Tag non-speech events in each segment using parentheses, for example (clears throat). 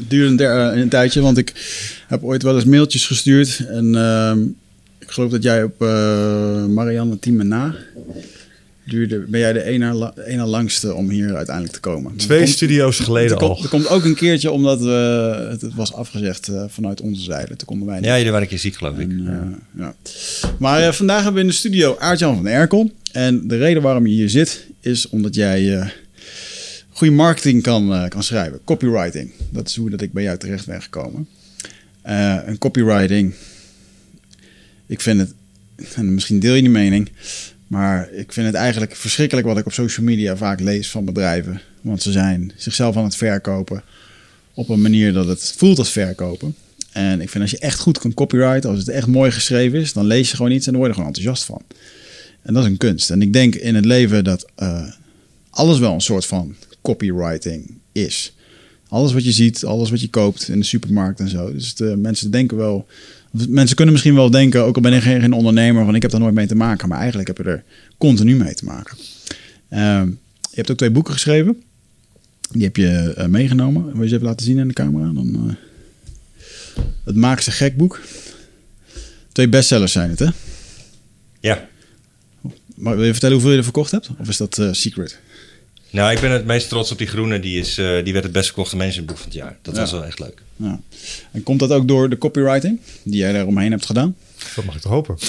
Het duurde een, der- een tijdje, want ik heb ooit wel eens mailtjes gestuurd. En ehm, ik geloof dat jij op eh, Marianne Team na duurde, ben jij de ene, langste om hier uiteindelijk te komen. Twee komt- studio's geleden er komt, al. er komt ook een keertje omdat we, het, het was afgezegd eh, vanuit onze zijde. Toen konden wij niet. Ja, jullie waren een keer ziek, geloof ik. Eh, ja. Maar eh, vandaag hebben we in de studio Aart-Jan van Erkel. En de reden waarom je hier zit, is omdat jij eh, goede marketing kan, eh, kan schrijven. Copywriting. Dat is hoe dat ik bij jou terecht ben gekomen. Eh en copywriting, ik vind het, en misschien deel je die mening, maar ik vind het eigenlijk verschrikkelijk wat ik op social media vaak lees van bedrijven. Want ze zijn zichzelf aan het verkopen op een manier dat het voelt als verkopen. En ik vind als je echt goed kan copyrighten, als het echt mooi geschreven is, dan lees je gewoon iets en dan word je er gewoon enthousiast van. En dat is een kunst. En ik denk in het leven dat eh, alles wel een soort van copywriting is. Alles wat je ziet, alles wat je koopt in de supermarkt en zo. Dus de mensen denken wel. Mensen kunnen misschien wel denken, ook al ben ik geen, geen ondernemer, van ik heb daar nooit mee te maken. Maar eigenlijk heb je er continu mee te maken. Ehm, je hebt ook twee boeken geschreven. Die heb je eh, meegenomen. Wil je ze even laten zien in de camera? Dan, eh, het Maak ze gek boek. Twee bestsellers zijn het, hè? Ja. Maar wil je vertellen hoeveel je er verkocht hebt? Of is dat eh, secret? Nou, ik ben het meest trots op die groene. Die, is, eh, die werd het best verkochte managementboek van het jaar. Dat Ja. was wel echt leuk. Ja. En komt dat ook door de copywriting die jij daar omheen hebt gedaan? Dat mag ik toch hopen. (laughs)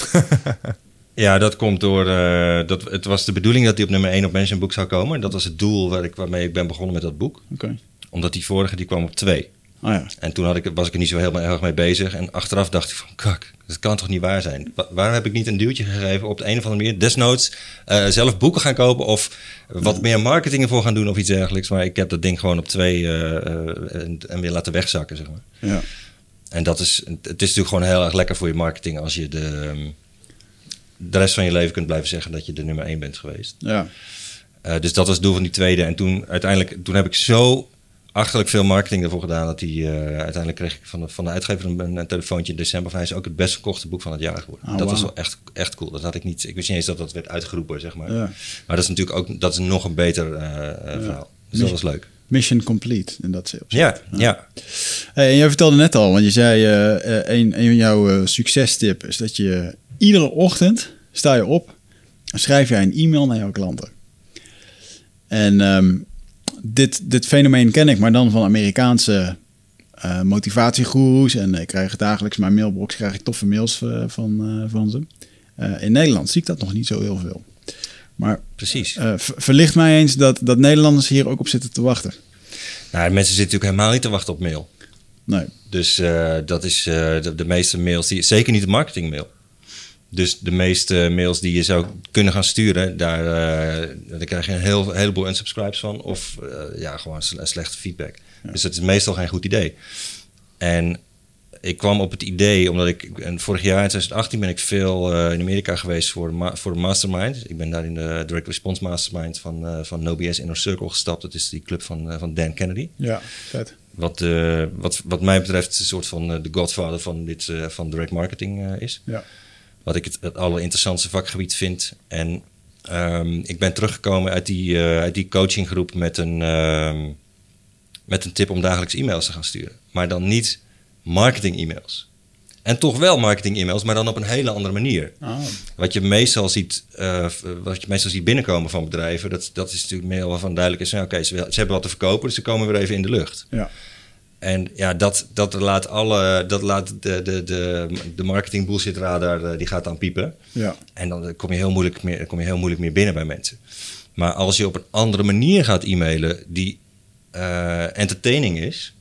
Ja, dat komt door. eh, dat, het was de bedoeling dat die op nummer 1 op managementboek zou komen. Dat was het doel waar ik, waarmee ik ben begonnen met dat boek. Oké. Omdat die vorige die kwam op 2. Oh ja. En toen had ik, was ik er niet zo heel erg mee bezig. En achteraf dacht ik van, kak, dat kan toch niet waar zijn? Wa- waarom heb ik niet een duwtje gegeven op de een of andere manier? Desnoods eh, zelf boeken gaan kopen of wat meer marketing ervoor gaan doen of iets dergelijks. Maar ik heb dat ding gewoon op twee eh, eh, en, en weer laten wegzakken, zeg maar. ja. En dat is, het is natuurlijk gewoon heel erg lekker voor je marketing als je de, ehm, de rest van je leven kunt blijven zeggen dat je de nummer één bent geweest. Ja. Dus dat was het doel van die tweede. En toen uiteindelijk, toen heb ik zo achterlijk veel marketing ervoor gedaan dat die eh, uiteindelijk kreeg ik van de, van de uitgever een, een telefoontje in december van hij is ook het best verkochte boek van het jaar geworden. Oh, dat was wel echt, echt cool. Dat had ik niet. Ik wist niet eens dat dat werd uitgeroepen, zeg maar. Ja. Maar dat is natuurlijk ook dat is nog een beter eh, eh, verhaal. Dus dat was leuk. Mission complete in dat opzicht. Ja, ja. Hey, en jij vertelde net al, want je zei een, een van jouw succestip is dat je iedere ochtend sta je op en schrijf jij een e-mail naar jouw klanten. En ehm, dit, dit fenomeen ken ik, maar dan van Amerikaanse eh motivatiegoeroes. En ik krijg dagelijks mijn mailbox krijg ik toffe mails eh, van, eh, van ze. In Nederland zie ik dat nog niet zo heel veel. Maar Precies. ver- verlicht mij eens dat, dat Nederlanders hier ook op zitten te wachten. Nou, mensen zitten natuurlijk helemaal niet te wachten op mail. Nee. Dus dat is de, de meeste mails, die, zeker niet de marketingmail. Dus de meeste mails die je zou kunnen gaan sturen, daar, eh, daar krijg je een heel, heleboel unsubscribes van. Of eh, ja, gewoon sle- slechte feedback. Dus dat is meestal geen goed idee. En ik kwam op het idee, omdat ik en vorig jaar in 2018 ben ik veel eh, in Amerika geweest voor ma- voor Mastermind. Ik ben daar in de Direct Response Mastermind van, van NoBS Inner Circle gestapt. Dat is die club van, van Dan Kennedy. Ja, vet. Wat, wat, wat mij betreft een soort van de godfather van, dit, van direct marketing is. Ja. Wat ik het, het allerinteressantste vakgebied vind. En ehm, ik ben teruggekomen uit die, eh, uit die coachinggroep met een, ehm, met een tip om dagelijks e-mails te gaan sturen. Maar dan niet marketing e-mails. En toch wel marketing e-mails, maar dan op een hele andere manier. Ah, Wat je meestal ziet, eh, wat je meestal ziet binnenkomen van bedrijven, dat, dat is natuurlijk mail waarvan duidelijk is: nou, oké, ze, ze hebben wat te verkopen, dus ze komen weer even in de lucht. ja. En ja, dat, dat laat alle, dat laat de, de, de, de marketing bullshit radar, eh, die gaat dan piepen. Ja. En dan kom je, heel moeilijk meer, kom je heel moeilijk meer binnen bij mensen. Maar als je op een andere manier gaat e-mailen die eh, entertaining is,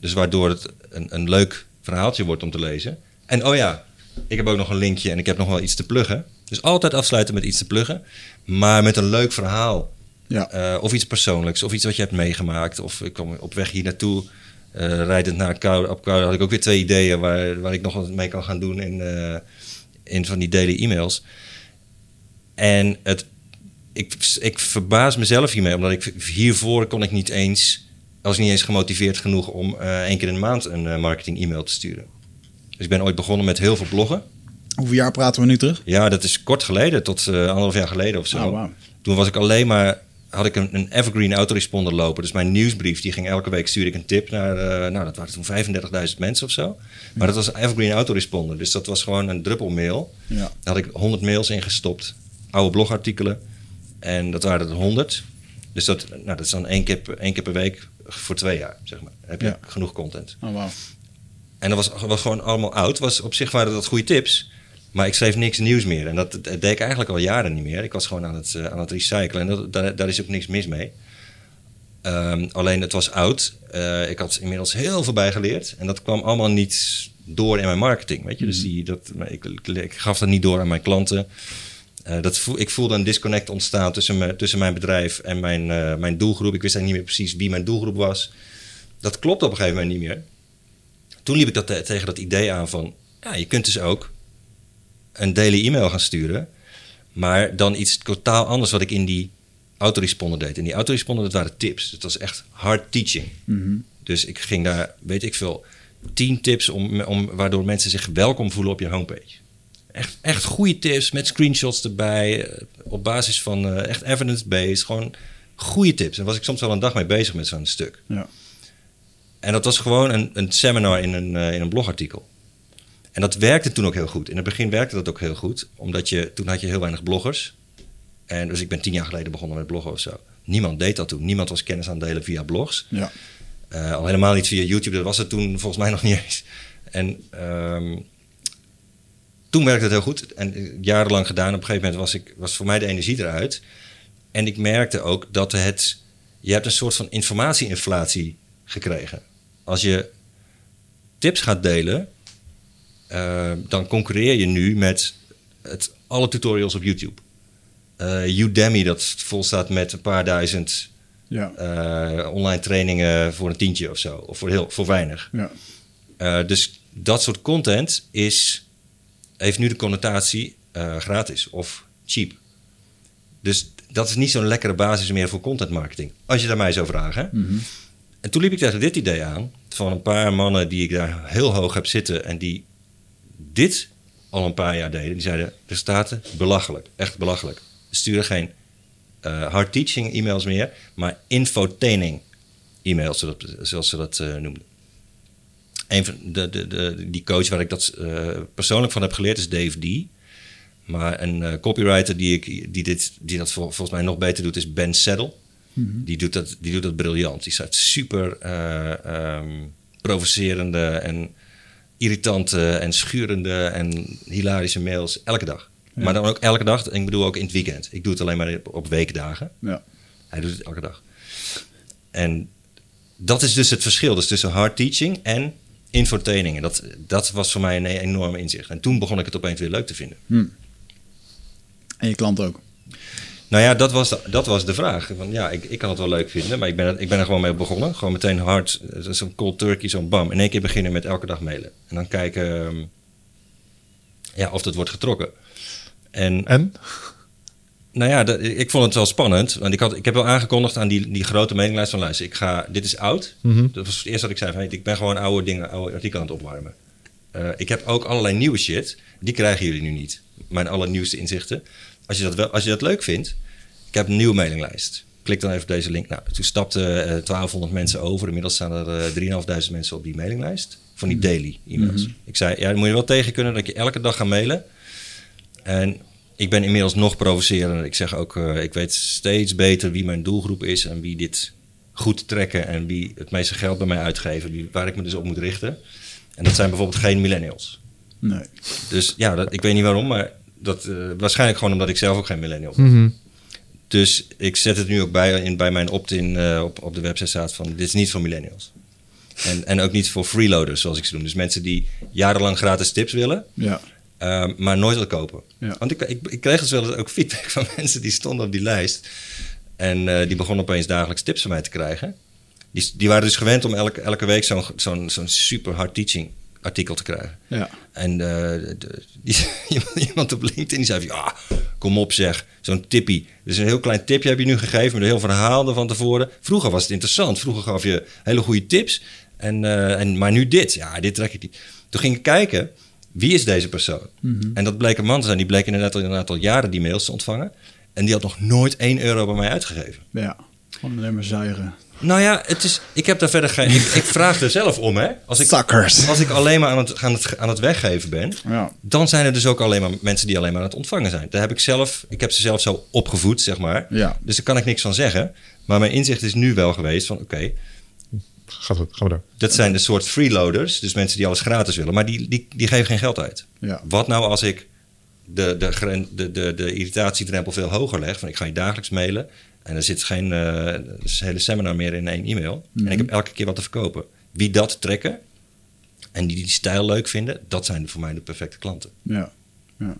dus waardoor het een, een leuk verhaaltje wordt om te lezen. En oh ja, ik heb ook nog een linkje en ik heb nog wel iets te pluggen. Dus altijd afsluiten met iets te pluggen, maar met een leuk verhaal. Ja. Eh, of iets persoonlijks, of iets wat je hebt meegemaakt. Of ik kom op weg hier naartoe. Eh, rijdend naar Koude, op Koude had ik ook weer twee ideeën waar, waar ik nog wat mee kan gaan doen in, eh, in van die daily e-mails. En het, ik, ik verbaas mezelf hiermee, omdat ik hiervoor kon ik niet eens, was niet eens gemotiveerd genoeg om eh één keer in de maand een marketing e-mail te sturen. Dus ik ben ooit begonnen met heel veel bloggen. Hoeveel jaar praten we nu terug? Ja, dat is kort geleden, tot eh, anderhalf jaar geleden of zo. Oh. Toen was ik alleen maar, had ik een, een evergreen autoresponder lopen. Dus mijn nieuwsbrief, die ging elke week, stuurde ik een tip naar, eh, nou dat waren toen 35.000 mensen of zo. Maar dat was een evergreen autoresponder. Dus dat was gewoon een druppelmail. Ja. Daar had ik 100 mails in gestopt, oude blogartikelen. En dat waren er 100. Dus dat, nou, dat is dan één keer, per- één keer per week voor twee jaar, zeg maar. Dan heb je Ja. genoeg content. Oh, wauw. En dat was, was gewoon allemaal oud. Was, op zich waren dat goede tips. Maar ik schreef niks nieuws meer. En dat, dat deed ik eigenlijk al jaren niet meer. Ik was gewoon aan het, eh, aan het recyclen. En dat, daar, daar is ook niks mis mee. Ehm, alleen het was oud. Eh, ik had inmiddels heel veel bij geleerd. En dat kwam allemaal niet door in mijn marketing. Weet je? Dus die, dat, ik, ik, ik gaf dat niet door aan mijn klanten. Eh, dat voel, ik voelde een disconnect ontstaan tussen, me, tussen mijn bedrijf en mijn, mijn doelgroep. Ik wist eigenlijk niet meer precies wie mijn doelgroep was. Dat klopt op een gegeven moment niet meer. Toen liep ik dat te- tegen dat idee aan van... Ja, je kunt dus ook een daily e-mail gaan sturen... maar dan iets totaal anders wat ik in die autoresponder deed. En die autoresponder, dat waren tips. Het was echt hard teaching. Mhm. Dus ik ging daar, weet ik veel, tien tips om, om, waardoor mensen zich welkom voelen op je homepage. Echt, echt goede tips met screenshots erbij, eh, op basis van eh, echt evidence-based, gewoon goede tips. En was ik soms wel een dag mee bezig met zo'n stuk. Ja. En dat was gewoon een, een seminar in een, eh, in een blogartikel. En dat werkte toen ook heel goed. In het begin werkte dat ook heel goed, omdat je, toen had je heel weinig bloggers. En dus ik ben tien jaar geleden begonnen met bloggen of zo. Niemand deed dat toen. Niemand was kennis aan delen via blogs. Ja. Eh, al helemaal niet via YouTube, dat was het toen volgens mij (laughs) nog niet eens. En ehm, toen werkte het heel goed. En eh, jarenlang gedaan. Op een gegeven moment was, ik, was voor mij de energie eruit. En ik merkte ook dat het... Je hebt een soort van informatieinflatie gekregen. Als je tips gaat delen... eh, dan concurreer je nu met het, alle tutorials op YouTube. Eh, Udemy, dat vol staat met een paar duizend Ja. eh, online trainingen voor een tientje of zo. Of voor, heel, voor weinig. Ja. Dus dat soort content is, heeft nu de connotatie gratis of cheap. Dus dat is niet zo'n lekkere basis meer voor content marketing. Als je daar mij zou vragen. Mhm. En toen liep ik tegen dit idee aan. Van een paar mannen die ik daar heel hoog heb zitten. En die dit al een paar jaar deden. Die zeiden, resultaten, belachelijk. Echt belachelijk. We sturen geen eh, hard teaching e-mails meer. Maar infotaining e-mails, zoals ze dat eh, noemden. Een van de, de, de, die coach waar ik dat eh, persoonlijk van heb geleerd is Dave D. Maar een copywriter die, ik, die, dit, die dat vol- volgens mij nog beter doet is Ben Saddle. Die, doet dat, die doet dat briljant. Die schrijft super eh, ehm, provocerende en irritante en schurende en hilarische mails elke dag. Ja. Maar dan ook elke dag. Ik bedoel ook in het weekend. Ik doe het alleen maar op, weekdagen. Ja. Hij doet het elke dag. En dat is dus het verschil dus tussen hard teaching en infotaining. En dat, dat was voor mij een enorme inzicht. En toen begon ik het opeens weer leuk te vinden. Hm. En je klant ook. Nou ja, dat was de, dat was de vraag. Van, ja, ik, ik kan het wel leuk vinden, maar ik ben, er- ik ben er gewoon mee begonnen. Gewoon meteen hard, zo'n cold turkey, zo'n bam. In één keer beginnen met elke dag mailen. En dan kijken ehm, ja, of dat wordt getrokken. En En? nou ja, dat- ik vond het wel spannend. Want ik, had, ik heb wel aangekondigd aan die, die grote mailinglijst van luister, ik ga, dit is oud. Mhm. Dat was het eerste dat ik zei, van, hey, ik ben gewoon oude dingen, oude artikelen aan het opwarmen. Eh, ik heb ook allerlei nieuwe shit. Die krijgen jullie nu niet. Mijn allernieuwste inzichten. Als je dat, wel, als je dat leuk vindt, ik heb een nieuwe mailinglijst. Klik dan even op deze link. Nou, toen stapten eh 1200 mensen over. Inmiddels staan er eh 3.500 mensen op die mailinglijst. Van die daily e-mails. Ik zei, ja, dan moet je wel tegen kunnen dat je elke dag gaat mailen. En ik ben inmiddels nog provocerender. Ik zeg ook, eh, ik weet steeds beter wie mijn doelgroep is en wie dit goed trekken en wie het meeste geld bij mij uitgeven, wie, waar ik me dus op moet richten. En dat zijn bijvoorbeeld geen millennials. Nee. Dus ja, dat, ik weet niet waarom, maar dat, eh, waarschijnlijk gewoon omdat ik zelf ook geen millennial ben. Mhm. Dus ik zet het nu ook bij, in, bij mijn opt-in eh, op, op de website staat van dit is niet voor millennials. En, en ook niet voor freeloaders, zoals ik ze noem. Dus mensen die jarenlang gratis tips willen, Ja. Ehm, maar nooit wil kopen. Ja. Want ik, ik, ik kreeg dus wel eens ook feedback van (laughs) mensen die stonden op die lijst. En eh, die begonnen opeens dagelijks tips van mij te krijgen. Die, die waren dus gewend om elke, elke week zo'n zo'n zo'n super hard teaching artikel te krijgen. Ja. En eh, de- die, (laughs) iemand op LinkedIn die zei van... Ja, kom op zeg, zo'n tippie. Dus een heel klein tipje heb je nu gegeven met een heel verhaal er van tevoren. Vroeger was het interessant. Vroeger gaf je hele goede tips. En, eh, en, maar nu dit. Ja, dit trek ik niet. Toen ging ik kijken, wie is deze persoon? En dat bleek een man te zijn. Die bleek inderdaad al, inderdaad al jaren die mails te ontvangen. En die had nog nooit 1 euro bij mij uitgegeven. Ja. Gewoon alleen maar zuigen. Nou ja, het is, ik heb daar verder geen... Ik, ik vraag er zelf om, hè. Als ik, Suckers. als ik alleen maar aan het, aan, het, aan het weggeven ben... Ja. dan zijn er dus ook alleen maar mensen die alleen maar aan het ontvangen zijn. Daar heb ik zelf... Ik heb ze zelf zo opgevoed, zeg maar. Ja. Dus daar kan ik niks van zeggen. Maar mijn inzicht is nu wel geweest van... Oké, Gaat goed, gaan we door. dat zijn de soort freeloaders. Dus mensen die alles gratis willen. Maar die, die, die geven geen geld uit. Ja. Wat nou als ik de, de, de, de, de irritatiedrempel veel hoger leg? Van ik ga je dagelijks mailen. En er zit geen eh, hele seminar meer in één e-mail. En ik heb elke keer wat te verkopen. Wie dat trekken en die die stijl leuk vinden, dat zijn voor mij de perfecte klanten. Ja. ja.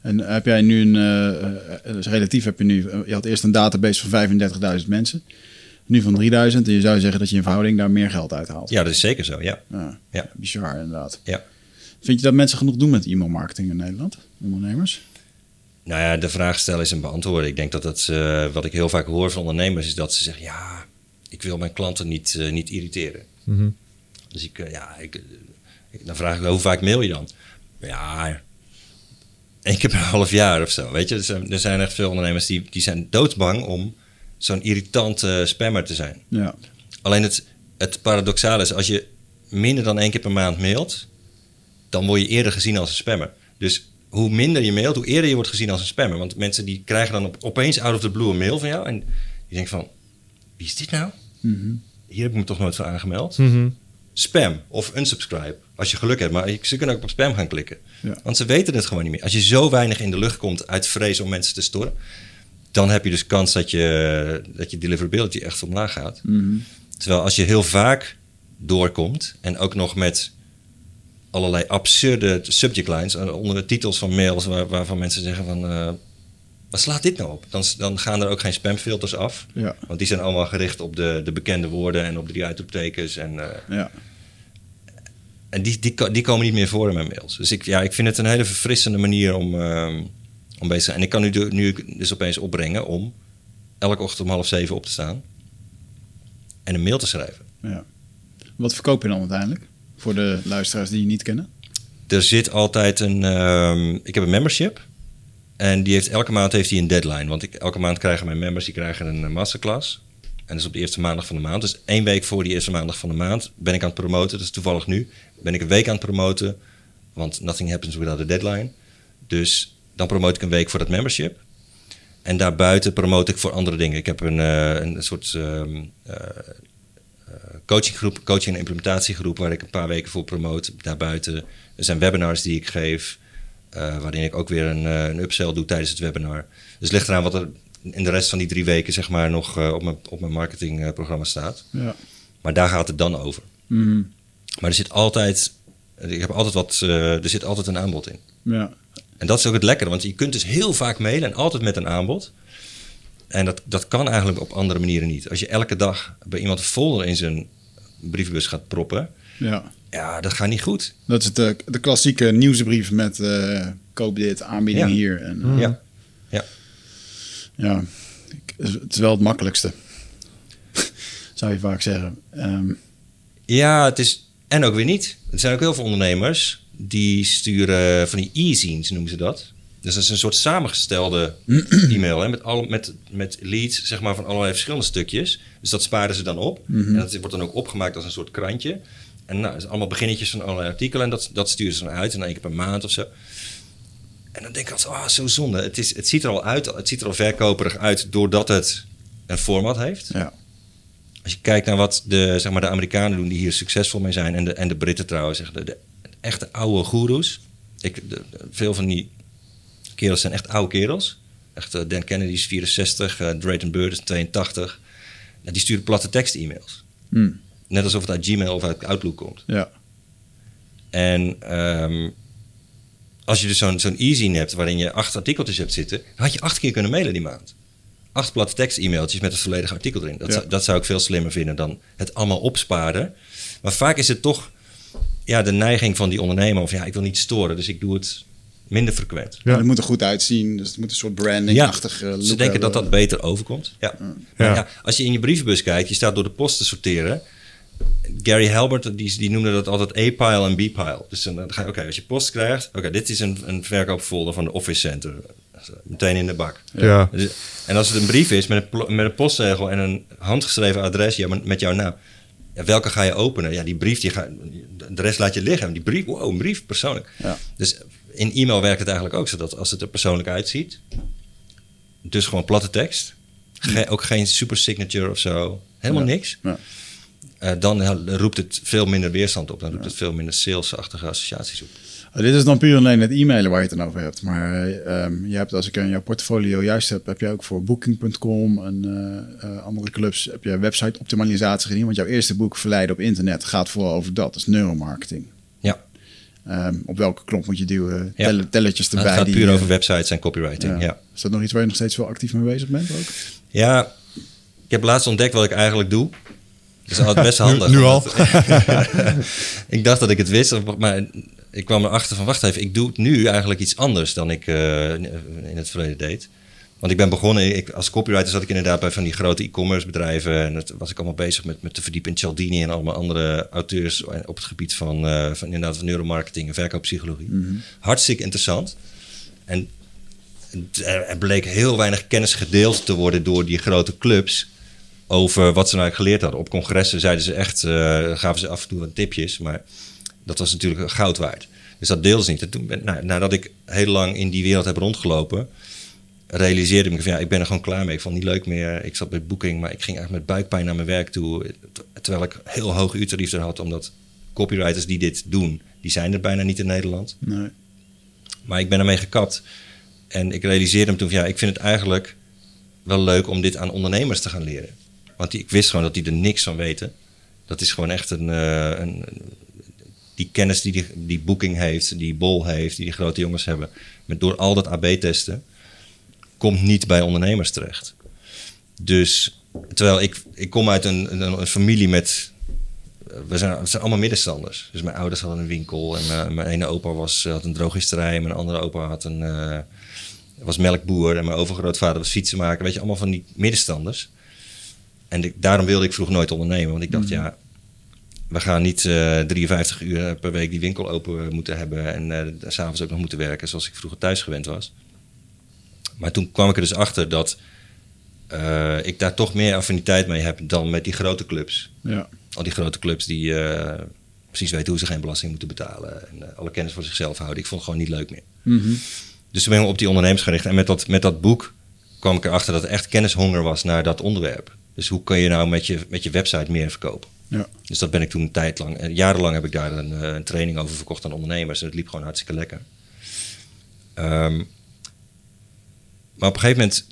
En heb jij nu een, eh, eh, dus relatief heb je nu, je had eerst een database van 35.000 mensen, nu van 3000. En je zou zeggen dat je in verhouding daar meer geld uithaalt. Ja, dat is zeker zo, ja. Ja, Ja. bizar inderdaad. ja. Vind je dat mensen genoeg doen met e-mailmarketing in Nederland? Ondernemers? Nou ja, de vraag stellen is een beantwoorden. Ik denk dat dat, eh, wat ik heel vaak hoor van ondernemers, is dat ze zeggen: Ja, ik wil mijn klanten niet, eh, niet irriteren. Mhm. Dus ik, eh, ja, ik, ik- dan vraag ik hoe vaak mail je dan? Ja, één keer per (laughs) half jaar of zo. Weet je, er zijn, er zijn echt veel ondernemers die, die zijn doodsbang om zo'n irritante spammer te zijn. Ja. Alleen het, het paradoxale is, als je minder dan één keer per maand mailt, dan word je eerder gezien als een spammer. Dus hoe minder je mailt, hoe eerder je wordt gezien als een spammer. Want mensen die krijgen dan op, opeens out of the blue een mail van jou en die denken van, wie is dit nou? Mhm. Hier heb ik me toch nooit voor aangemeld. Mhm. Spam of unsubscribe, als je geluk hebt. Maar je- ze kunnen ook op spam gaan klikken. Ja. Want ze weten het gewoon niet meer. Als je zo weinig in de lucht komt uit vrees om mensen te storen, dan heb je dus kans dat je, dat je deliverability echt omlaag gaat. Mhm. Terwijl als je heel vaak doorkomt en ook nog met allerlei absurde subject lines eh, onder de titels van mails waar, waarvan mensen zeggen van eh, wat slaat dit nou op? Dan, dan gaan er ook geen spamfilters af. Ja. Want die zijn allemaal gericht op de, de bekende woorden en op drie uitroeptekens. En, eh, Ja. en die, die, ko- die komen niet meer voor in mijn mails. Dus ik, ja, ik vind het een hele verfrissende manier om, ehm, om bezig te zijn. En ik kan nu, de- nu dus opeens opbrengen om elke ochtend om half zeven op te staan en een mail te schrijven. ja. Wat verkoop je dan uiteindelijk? Voor de luisteraars die je niet kennen? Er zit altijd een. ehm, ik heb een membership. En die heeft, elke maand heeft hij een deadline. Want ik, elke maand krijgen mijn members die krijgen een masterclass. En dat is op de eerste maandag van de maand. Dus één week voor die eerste maandag van de maand ben ik aan het promoten. Dat is toevallig nu. Ben ik een week aan het promoten. Want nothing happens without a deadline. Dus dan promote ik een week voor dat membership. En daarbuiten promote ik voor andere dingen. Ik heb een, eh, een soort ehm, eh, eh, coachinggroep, coaching- en implementatiegroep, waar ik een paar weken voor promote. Daarbuiten er zijn webinars die ik geef, eh, waarin ik ook weer een, eh, een upsell doe tijdens het webinar. Dus het ligt eraan wat er in de rest van die drie weken zeg maar, nog eh, op mijn, op mijn marketingprogramma staat. Ja. Maar daar gaat het dan over. Mhm. Maar er zit altijd, ik heb altijd wat, er zit altijd een aanbod in. Ja. En dat is ook het lekkere, want je kunt dus heel vaak mailen en altijd met een aanbod. En dat, dat kan eigenlijk op andere manieren niet. Als je elke dag bij iemand een folder in zijn brievenbus gaat proppen, ja. ja, dat gaat niet goed. Dat is de, de klassieke nieuwsbrief met eh, koop dit, aanbieding Ja. hier. En, eh, Ja. ja. Ja, ik- het is wel het makkelijkste. (laughs) Zou je vaak zeggen. Ehm, Ja, het is. En ook weer niet. Er zijn ook heel veel ondernemers die sturen van die e-zines, noemen ze dat. Dus dat is een soort samengestelde (clears throat) e-mail hè, met, alle, met, met leads zeg maar, van allerlei verschillende stukjes. Dus dat sparen ze dan op. En dat wordt dan ook opgemaakt als een soort krantje. En nou, zijn allemaal beginnetjes van allerlei artikelen. En dat, dat sturen ze dan uit. En dan één keer per maand of zo. En dan denk ik altijd, ah, zo zonde. Het, is, het ziet er al uit, het ziet er al verkoperig uit doordat het een format heeft. ja. Als je kijkt naar wat de, zeg maar, de Amerikanen doen die hier succesvol mee zijn, en de, en de Britten trouwens, zeg, de, de echte oude goeroes. Ik, de- veel van die kerels zijn echt oude kerels. Echt, eh, Dan Kennedy is 64, eh, Drayton Bird is 82. Nou, die sturen platte tekst-e-mails. Hm, Net alsof het uit Gmail of uit Outlook komt. ja. En ehm, als je dus zo'n zo'n e-zine hebt waarin je acht artikeltjes hebt zitten, dan had je acht keer kunnen mailen die maand. acht platte tekst e-mailtjes met het volledige artikel erin. Dat, Ja. zou, dat zou ik veel slimmer vinden dan het allemaal opsparen. Maar vaak is het toch ja, de neiging van die ondernemer... of ja, ik wil niet storen, dus ik doe het minder frequent. Ja. Het moet er goed uitzien. Dus het moet een soort branding-achtig eh, look Ze denken dat hebben. dat beter overkomt. Ja. Maar Ja. ja, als je in je brievenbus kijkt, je staat door de post te sorteren. Gary Halbert, die, die noemde dat altijd A-pile en B-pile. Dus dan dan ga je, oké, als je post krijgt, oké, dit is een, een verkoopfolder van de Office Center. Meteen in de bak. Ja. Dus- En als het een brief is met een, met een postzegel en een handgeschreven adres ja, maar met jouw naam. Ja, welke ga je openen? Ja, die brief, die ga, de rest laat je liggen. Die brief, wow, een brief, persoonlijk. Ja. Dus in e-mail werkt het eigenlijk ook zo dat als het er persoonlijk uitziet, dus gewoon platte tekst, ge- ook geen super signature of zo, helemaal Ja. niks. Ja. Eh, dan roept het veel minder weerstand op. Dan roept het veel minder salesachtige associaties op. Oh, dit is dan puur alleen het e-mailen waar je het dan over hebt. Maar eh, ehm, je hebt, als ik in jouw portfolio juist heb, heb je ook voor Booking.com en eh, eh, andere clubs heb je website optimalisatie gedaan. Want jouw eerste boek Verleiden op internet gaat vooral over dat. Dat is neuromarketing. Ehm, op welke knop moet je duwen? Ja. Tellertjes Nou, erbij. het gaat die, puur eh, over websites en copywriting. Ja. Is dat nog iets waar je nog steeds wel actief mee bezig bent ook? Ja, ik heb laatst ontdekt wat ik eigenlijk doe. Dat is altijd best (laughs) handig. Nu- nu al? (laughs) ik dacht dat ik het wist, maar ik kwam erachter van... wacht even, ik doe het nu eigenlijk iets anders dan ik eh, in het verleden deed. Want ik ben begonnen, ik, als copywriter zat ik inderdaad bij van die grote e-commerce bedrijven. En dat was ik allemaal bezig met, met te verdiepen in Cialdini en allemaal andere auteurs op het gebied van, eh, van inderdaad van neuromarketing en verkooppsychologie. Hartstikke interessant. En er bleek heel weinig kennis gedeeld te worden door die grote clubs over wat ze nou geleerd hadden. Op congressen zeiden ze echt, eh, gaven ze af en toe wat tipjes, maar dat was natuurlijk goud waard. Dus dat deelden ze niet. En toen ben, nou, nadat ik heel lang in die wereld heb rondgelopen, realiseerde ik me van ja, ik ben er gewoon klaar mee. Ik vond het niet leuk meer. Ik zat bij boeking, maar ik ging eigenlijk met buikpijn naar mijn werk toe. Terwijl ik heel hoge uurtarieven had, omdat copywriters die dit doen, die zijn er bijna niet in Nederland. Nee. Maar ik ben ermee gekapt. En ik realiseerde me toen van ja, ik vind het eigenlijk wel leuk om dit aan ondernemers te gaan leren. Want die, ik wist gewoon dat die er niks van weten. Dat is gewoon echt een. eh, een die kennis die, die die Booking heeft, die Bol heeft, die die grote jongens hebben. Met door al dat AB-testen. Komt niet bij ondernemers terecht. Dus terwijl ik, ik kom uit een, een, een familie met. We zijn, we zijn allemaal middenstanders. Dus mijn ouders hadden een winkel. En mijn, mijn ene opa was, had een drogisterij. En mijn andere opa had een, eh, was melkboer. En mijn overgrootvader was fietsenmaker. Weet je, allemaal van die middenstanders. En ik- daarom wilde ik vroeg nooit ondernemen. Want ik dacht, ja, we gaan niet eh 53 uur per week die winkel open moeten hebben. En eh, s s'avonds ook nog moeten werken zoals ik vroeger thuis gewend was. Maar toen kwam ik er dus achter dat eh, ik daar toch meer affiniteit mee heb dan met die grote clubs. Ja. Al die grote clubs die eh, precies weten hoe ze geen belasting moeten betalen. En eh, alle kennis voor zichzelf houden. Ik vond het gewoon niet leuk meer. Mhm. Dus toen ben ik op die ondernemers gericht. En met dat, met dat boek kwam ik erachter dat er echt kennishonger was naar dat onderwerp. Dus hoe kun je nou met je, met je website meer verkopen? Ja. Dus dat ben ik toen een tijd lang, jarenlang heb ik daar een, een training over verkocht aan ondernemers. En het liep gewoon hartstikke lekker. Ehm, maar op een gegeven moment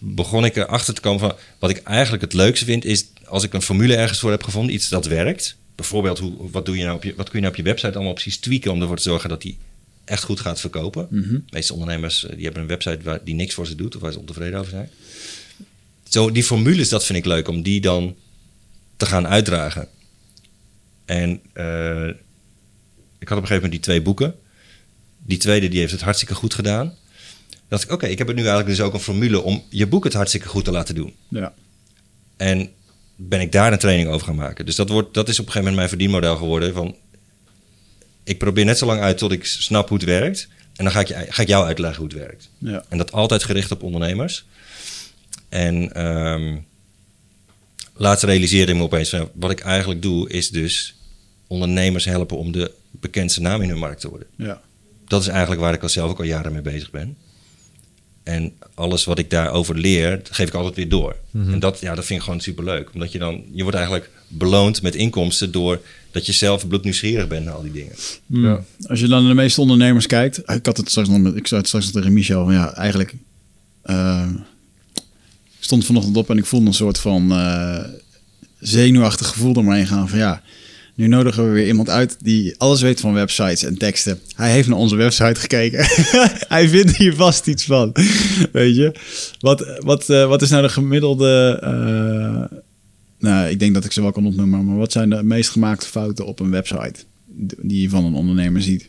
begon ik erachter te komen van wat ik eigenlijk het leukste vind is als ik een formule ergens voor heb gevonden, iets dat werkt. Bijvoorbeeld, hoe, wat, doe je nou op je, wat kun je nou op je website allemaal precies tweaken om ervoor te zorgen dat die echt goed gaat verkopen. De meeste ondernemers eh, die hebben een website waar die niks voor ze doet of waar ze ontevreden over zijn. Zo, die formules, dat vind ik leuk om die dan te gaan uitdragen. En eh, ik had op een gegeven moment die twee boeken. Die tweede die heeft het hartstikke goed gedaan. Dacht ik, oké, ik heb er nu eigenlijk dus ook een formule om je boek het hartstikke goed te laten doen. Ja. En ben ik daar een training over gaan maken. Dus dat, wordt, dat is op een gegeven moment mijn verdienmodel geworden. Van, ik probeer net zo lang uit tot ik snap hoe het werkt. En dan ga ik, je, ga ik jou uitleggen hoe het werkt. Ja. En dat altijd gericht op ondernemers. En ehm, laatst realiseerde ik me opeens van wat ik eigenlijk doe, is dus ondernemers helpen om de bekendste naam in hun markt te worden. Ja. Dat is eigenlijk waar ik al zelf ook al jaren mee bezig ben. En alles wat ik daarover leer, geef ik altijd weer door. En dat, ja, dat vind ik gewoon superleuk. Omdat je dan, je wordt eigenlijk beloond met inkomsten door dat je zelf bloednieuwsgierig bent naar al die dingen. Mm. Ja. Als je dan naar de meeste ondernemers kijkt, ik had het straks nog met, ik zei het straks nog tegen Michel, van ja, eigenlijk ik stond vanochtend op en ik voelde een soort van eh, zenuwachtig gevoel door me heen gaan van ja, Nu nodigen we weer iemand uit die alles weet van websites en teksten. Hij heeft naar onze website gekeken. (laughs) Hij vindt hier vast iets van. Weet je? Wat, wat, eh, wat is nou de gemiddelde... eh, nou, ik denk dat ik ze wel kan opnoemen. Maar wat zijn de meest gemaakte fouten op een website? Die je van een ondernemer ziet.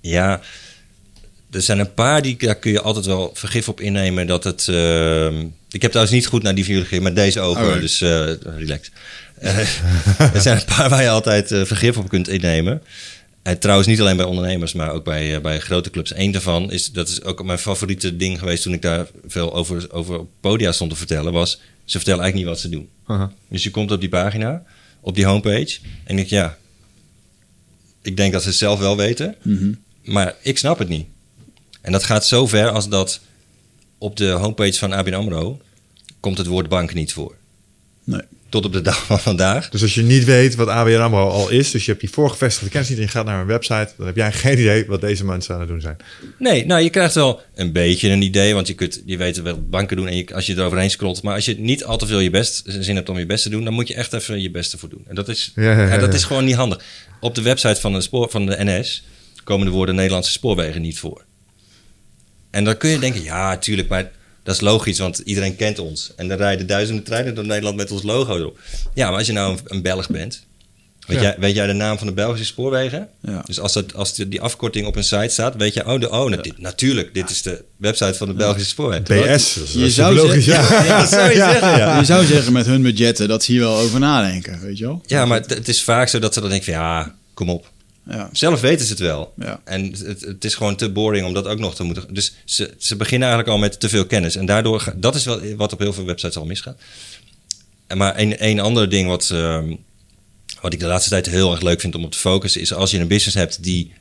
Ja, er zijn een paar die daar kun je altijd wel vergif op innemen dat het. ehm, ik heb trouwens niet goed naar die vier met deze ogen, Alright. dus eh relax. Eh, (laughs) er zijn een paar waar je altijd eh, vergif op kunt innemen. En trouwens niet alleen bij ondernemers, maar ook bij, eh, bij grote clubs. Eén daarvan is, dat is ook mijn favoriete ding geweest toen ik daar veel over, over op podia stond te vertellen, was ze vertellen eigenlijk niet wat ze doen. Dus je komt op die pagina, op die homepage. En ik denk, ja, ik denk dat ze het zelf wel weten. Mhm. Maar ik snap het niet. En dat gaat zo ver als dat op de homepage van ABN AMRO... komt het woord bank niet voor. Nee. Tot op de dag van vandaag. Dus als je niet weet wat ABN AMRO al is, dus je hebt die voorgevestigde kennis niet en je gaat naar een website, dan heb jij geen idee wat deze mensen aan het doen zijn. Nee, nou, je krijgt wel een beetje een idee... want je, kunt, je weet wel banken doen en je, als je eroverheen scrolt... maar als je niet al te veel je best, zin hebt om je best te doen... dan moet je echt even je beste voor doen. En dat is, Ja, ja, ja, en dat is gewoon niet handig. Op de website van de, spoor, van de NS komen de woorden Nederlandse spoorwegen niet voor. En dan kun je denken, ja, tuurlijk, maar dat is logisch, want iedereen kent ons. En er rijden duizenden treinen door Nederland met ons logo erop. Ja, maar als je nou een, een Belg bent, weet, Ja. jij, weet jij de naam van de Belgische spoorwegen? Ja. Dus als, dat, als die, die afkorting op een site staat, weet je, oh, de, oh dit- natuurlijk, dit is de website van de Belgische spoorwegen. BS, dat is, Je zou logisch, zeggen- ja. (laughs) Zou je zeggen, ja. Je zou zeggen met hun budgetten dat ze hier wel over nadenken, weet je wel? Ja, maar het, het is vaak zo dat ze dan denken van, ja, kom op. Ja. Zelf weten ze het wel. Ja. En het, het is gewoon te boring om dat ook nog te moeten. Dus ze, ze beginnen eigenlijk al met te veel kennis. En daardoor, dat is wel wat op heel veel websites al misgaat. En maar een, een ander ding wat, ehm, wat ik de laatste tijd heel erg leuk vind om op te focussen, is als je een business hebt die.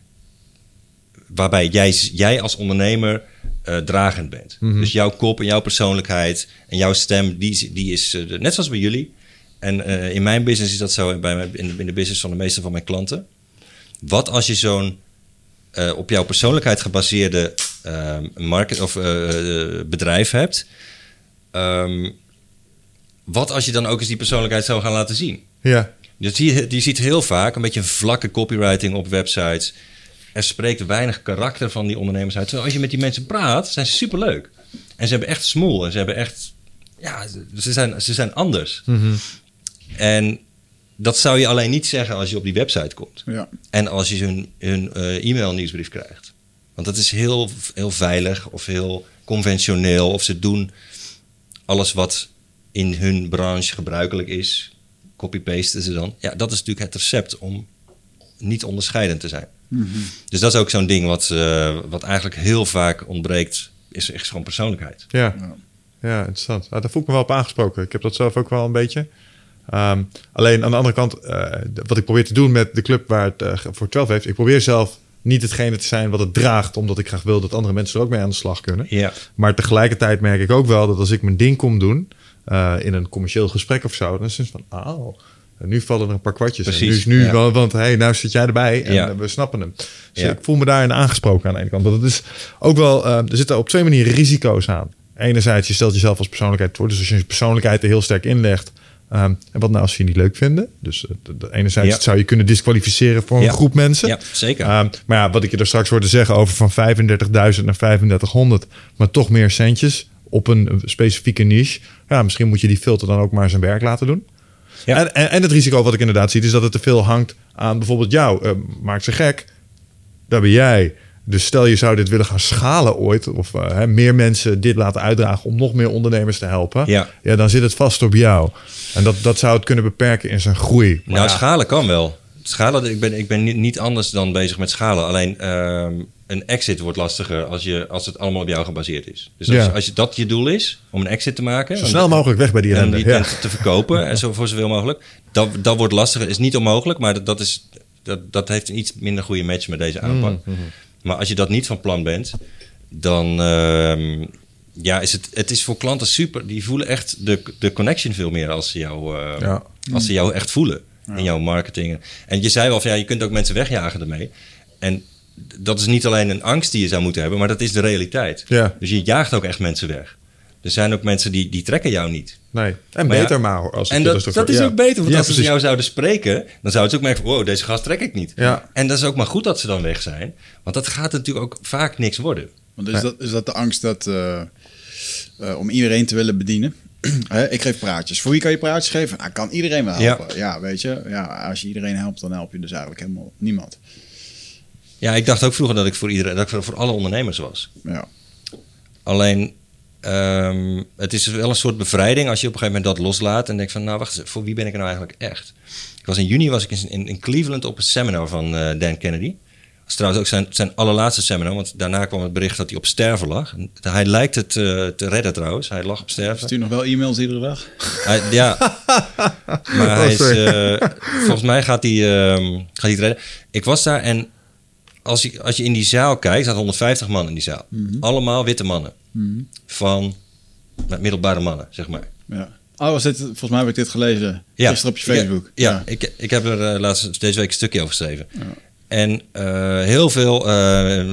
waarbij jij, jij als ondernemer eh, dragend bent. Dus jouw kop en jouw persoonlijkheid en jouw stem, die, die is eh, net zoals bij jullie. En eh, in mijn business is dat zo, bij mijn, in, de, in de business van de meeste van mijn klanten. Wat als je zo'n eh, op jouw persoonlijkheid gebaseerde market of eh, eh, bedrijf hebt? Ehm, wat als je dan ook eens die persoonlijkheid zou gaan laten zien? Ja, Dus je, je ziet heel vaak een beetje een vlakke copywriting op websites. Er spreekt weinig karakter van die ondernemers uit. Terwijl als je met die mensen praat, zijn ze superleuk. En ze hebben echt smoel. En ze hebben echt... Ja, ze zijn, ze zijn anders. En dat zou je alleen niet zeggen als je op die website komt. Ja. En als je hun, hun eh, e-mail nieuwsbrief krijgt. Want dat is heel, heel veilig of heel conventioneel. Of ze doen alles wat in hun branche gebruikelijk is. Copy-pasten ze dan. Ja, dat is natuurlijk het recept om niet onderscheidend te zijn. Dus dat is ook zo'n ding wat, eh, wat eigenlijk heel vaak ontbreekt. Is echt gewoon persoonlijkheid. ja. Ja. Ja, interessant. Ah, daar voel ik me wel op aangesproken. Ik heb dat zelf ook wel een beetje. Ehm, alleen aan de andere kant, eh, wat ik probeer te doen met de club waar het eh, voor 12 heeft, ik probeer zelf niet hetgene te zijn wat het draagt, omdat ik graag wil dat andere mensen er ook mee aan de slag kunnen. Ja. Maar tegelijkertijd merk ik ook wel dat als ik mijn ding kom doen eh, in een commercieel gesprek of zo, dan is het van, oh, nu vallen er een paar kwartjes. En Precies, nu is nu ja. wel, want hey, nou zit jij erbij en Ja. we snappen hem. Dus ik voel me daarin aangesproken aan de ene kant. Want het is ook wel, er zitten op twee manieren risico's aan. Enerzijds, je stelt jezelf als persoonlijkheid voor. Dus als je je persoonlijkheid er heel sterk inlegt. Ehm, en wat nou als ze je niet leuk vinden? Dus eh, de- de- enerzijds Ja. zou je kunnen disqualificeren voor een Ja. groep mensen. Ja, zeker. Ehm, maar ja, wat ik je er straks hoorde zeggen over van 35.000 naar 3500, maar toch meer centjes op een een specifieke niche. Ja, misschien moet je die filter dan ook maar zijn werk laten doen. Ja. En, en, en het risico wat ik inderdaad zie, is dat het te veel hangt aan bijvoorbeeld jou. Eh, maakt ze gek, daar ben jij. Dus stel je zou dit willen gaan schalen ooit, of eh, hè, meer mensen dit laten uitdragen om nog meer ondernemers te helpen, Ja. ja, dan zit het vast op jou. En dat, dat zou het kunnen beperken in zijn groei. Maar Nou, ja, schalen kan wel. Schalen, ik ben, ik ben niet, anders dan bezig met schalen. Alleen ehm, een exit wordt lastiger als, je, als het allemaal op jou gebaseerd is. Dus als, Ja. als je, dat je doel is, om een exit te maken... zo snel mogelijk weg bij die en ellende. die Ja. tent te verkopen en zo voor zoveel mogelijk. Dat, dat wordt lastiger. Is niet onmogelijk, maar dat, dat, is, dat, dat heeft een iets minder goede match met deze aanpak. Mm, Maar als je dat niet van plan bent, dan ehm, ja, is het, het is voor klanten super. Die voelen echt de, de connection veel meer als ze jou, eh, Ja. als ze jou echt voelen in jouw marketing. En je zei wel van ja, je kunt ook mensen wegjagen ermee. En dat is niet alleen een angst die je zou moeten hebben, maar dat is de realiteit. Ja. Dus je jaagt ook echt mensen weg. Er zijn ook mensen die, die trekken jou niet. Nee. En Maar ja, beter maar. Als En dat, dus dat is ja. ook beter, want Ja, als ze precies. jou zouden spreken, dan zouden ze ook merken van, wow, deze gast trek ik niet. Ja. En dat is ook maar goed dat ze dan weg zijn, want dat gaat natuurlijk ook vaak niks worden. Want is, dat, is dat de angst dat, eh, eh, om iedereen te willen bedienen? (clears throat) Hè, ik geef praatjes. Voor wie kan je praatjes geven? Nou, kan iedereen wel helpen. Ja. weet je. Ja, als je iedereen helpt, dan help je dus eigenlijk helemaal niemand. Ja, ik dacht ook vroeger dat ik voor iedereen, dat ik voor- voor alle ondernemers was. Ja. Alleen, ehm, het is wel een soort bevrijding als je op een gegeven moment dat loslaat en denkt van, nou wacht eens, voor wie ben ik er nou eigenlijk echt? Ik was in juni was ik in, in, in Cleveland op een seminar van eh, Dan Kennedy. Dat is trouwens ook zijn, zijn allerlaatste seminar, want daarna kwam het bericht dat hij op sterven lag. En Hij lijkt het eh, te redden trouwens, hij lag op sterven. Stuur nog wel e-mails iedere dag? Hij, ja, (laughs) maar hij is, eh, volgens mij gaat hij, ehm, gaat hij het redden. Ik was daar en als je, als je in die zaal kijkt, zaten 150 man in die zaal. Allemaal witte mannen. Van nou, middelbare mannen, zeg maar. Ja. Oh, was dit, volgens mij heb ik dit gelezen. Gisteren op je Facebook. Ja, ja, Ik, ik heb er eh, laatst deze week een stukje over geschreven. En eh, heel veel eh, eh,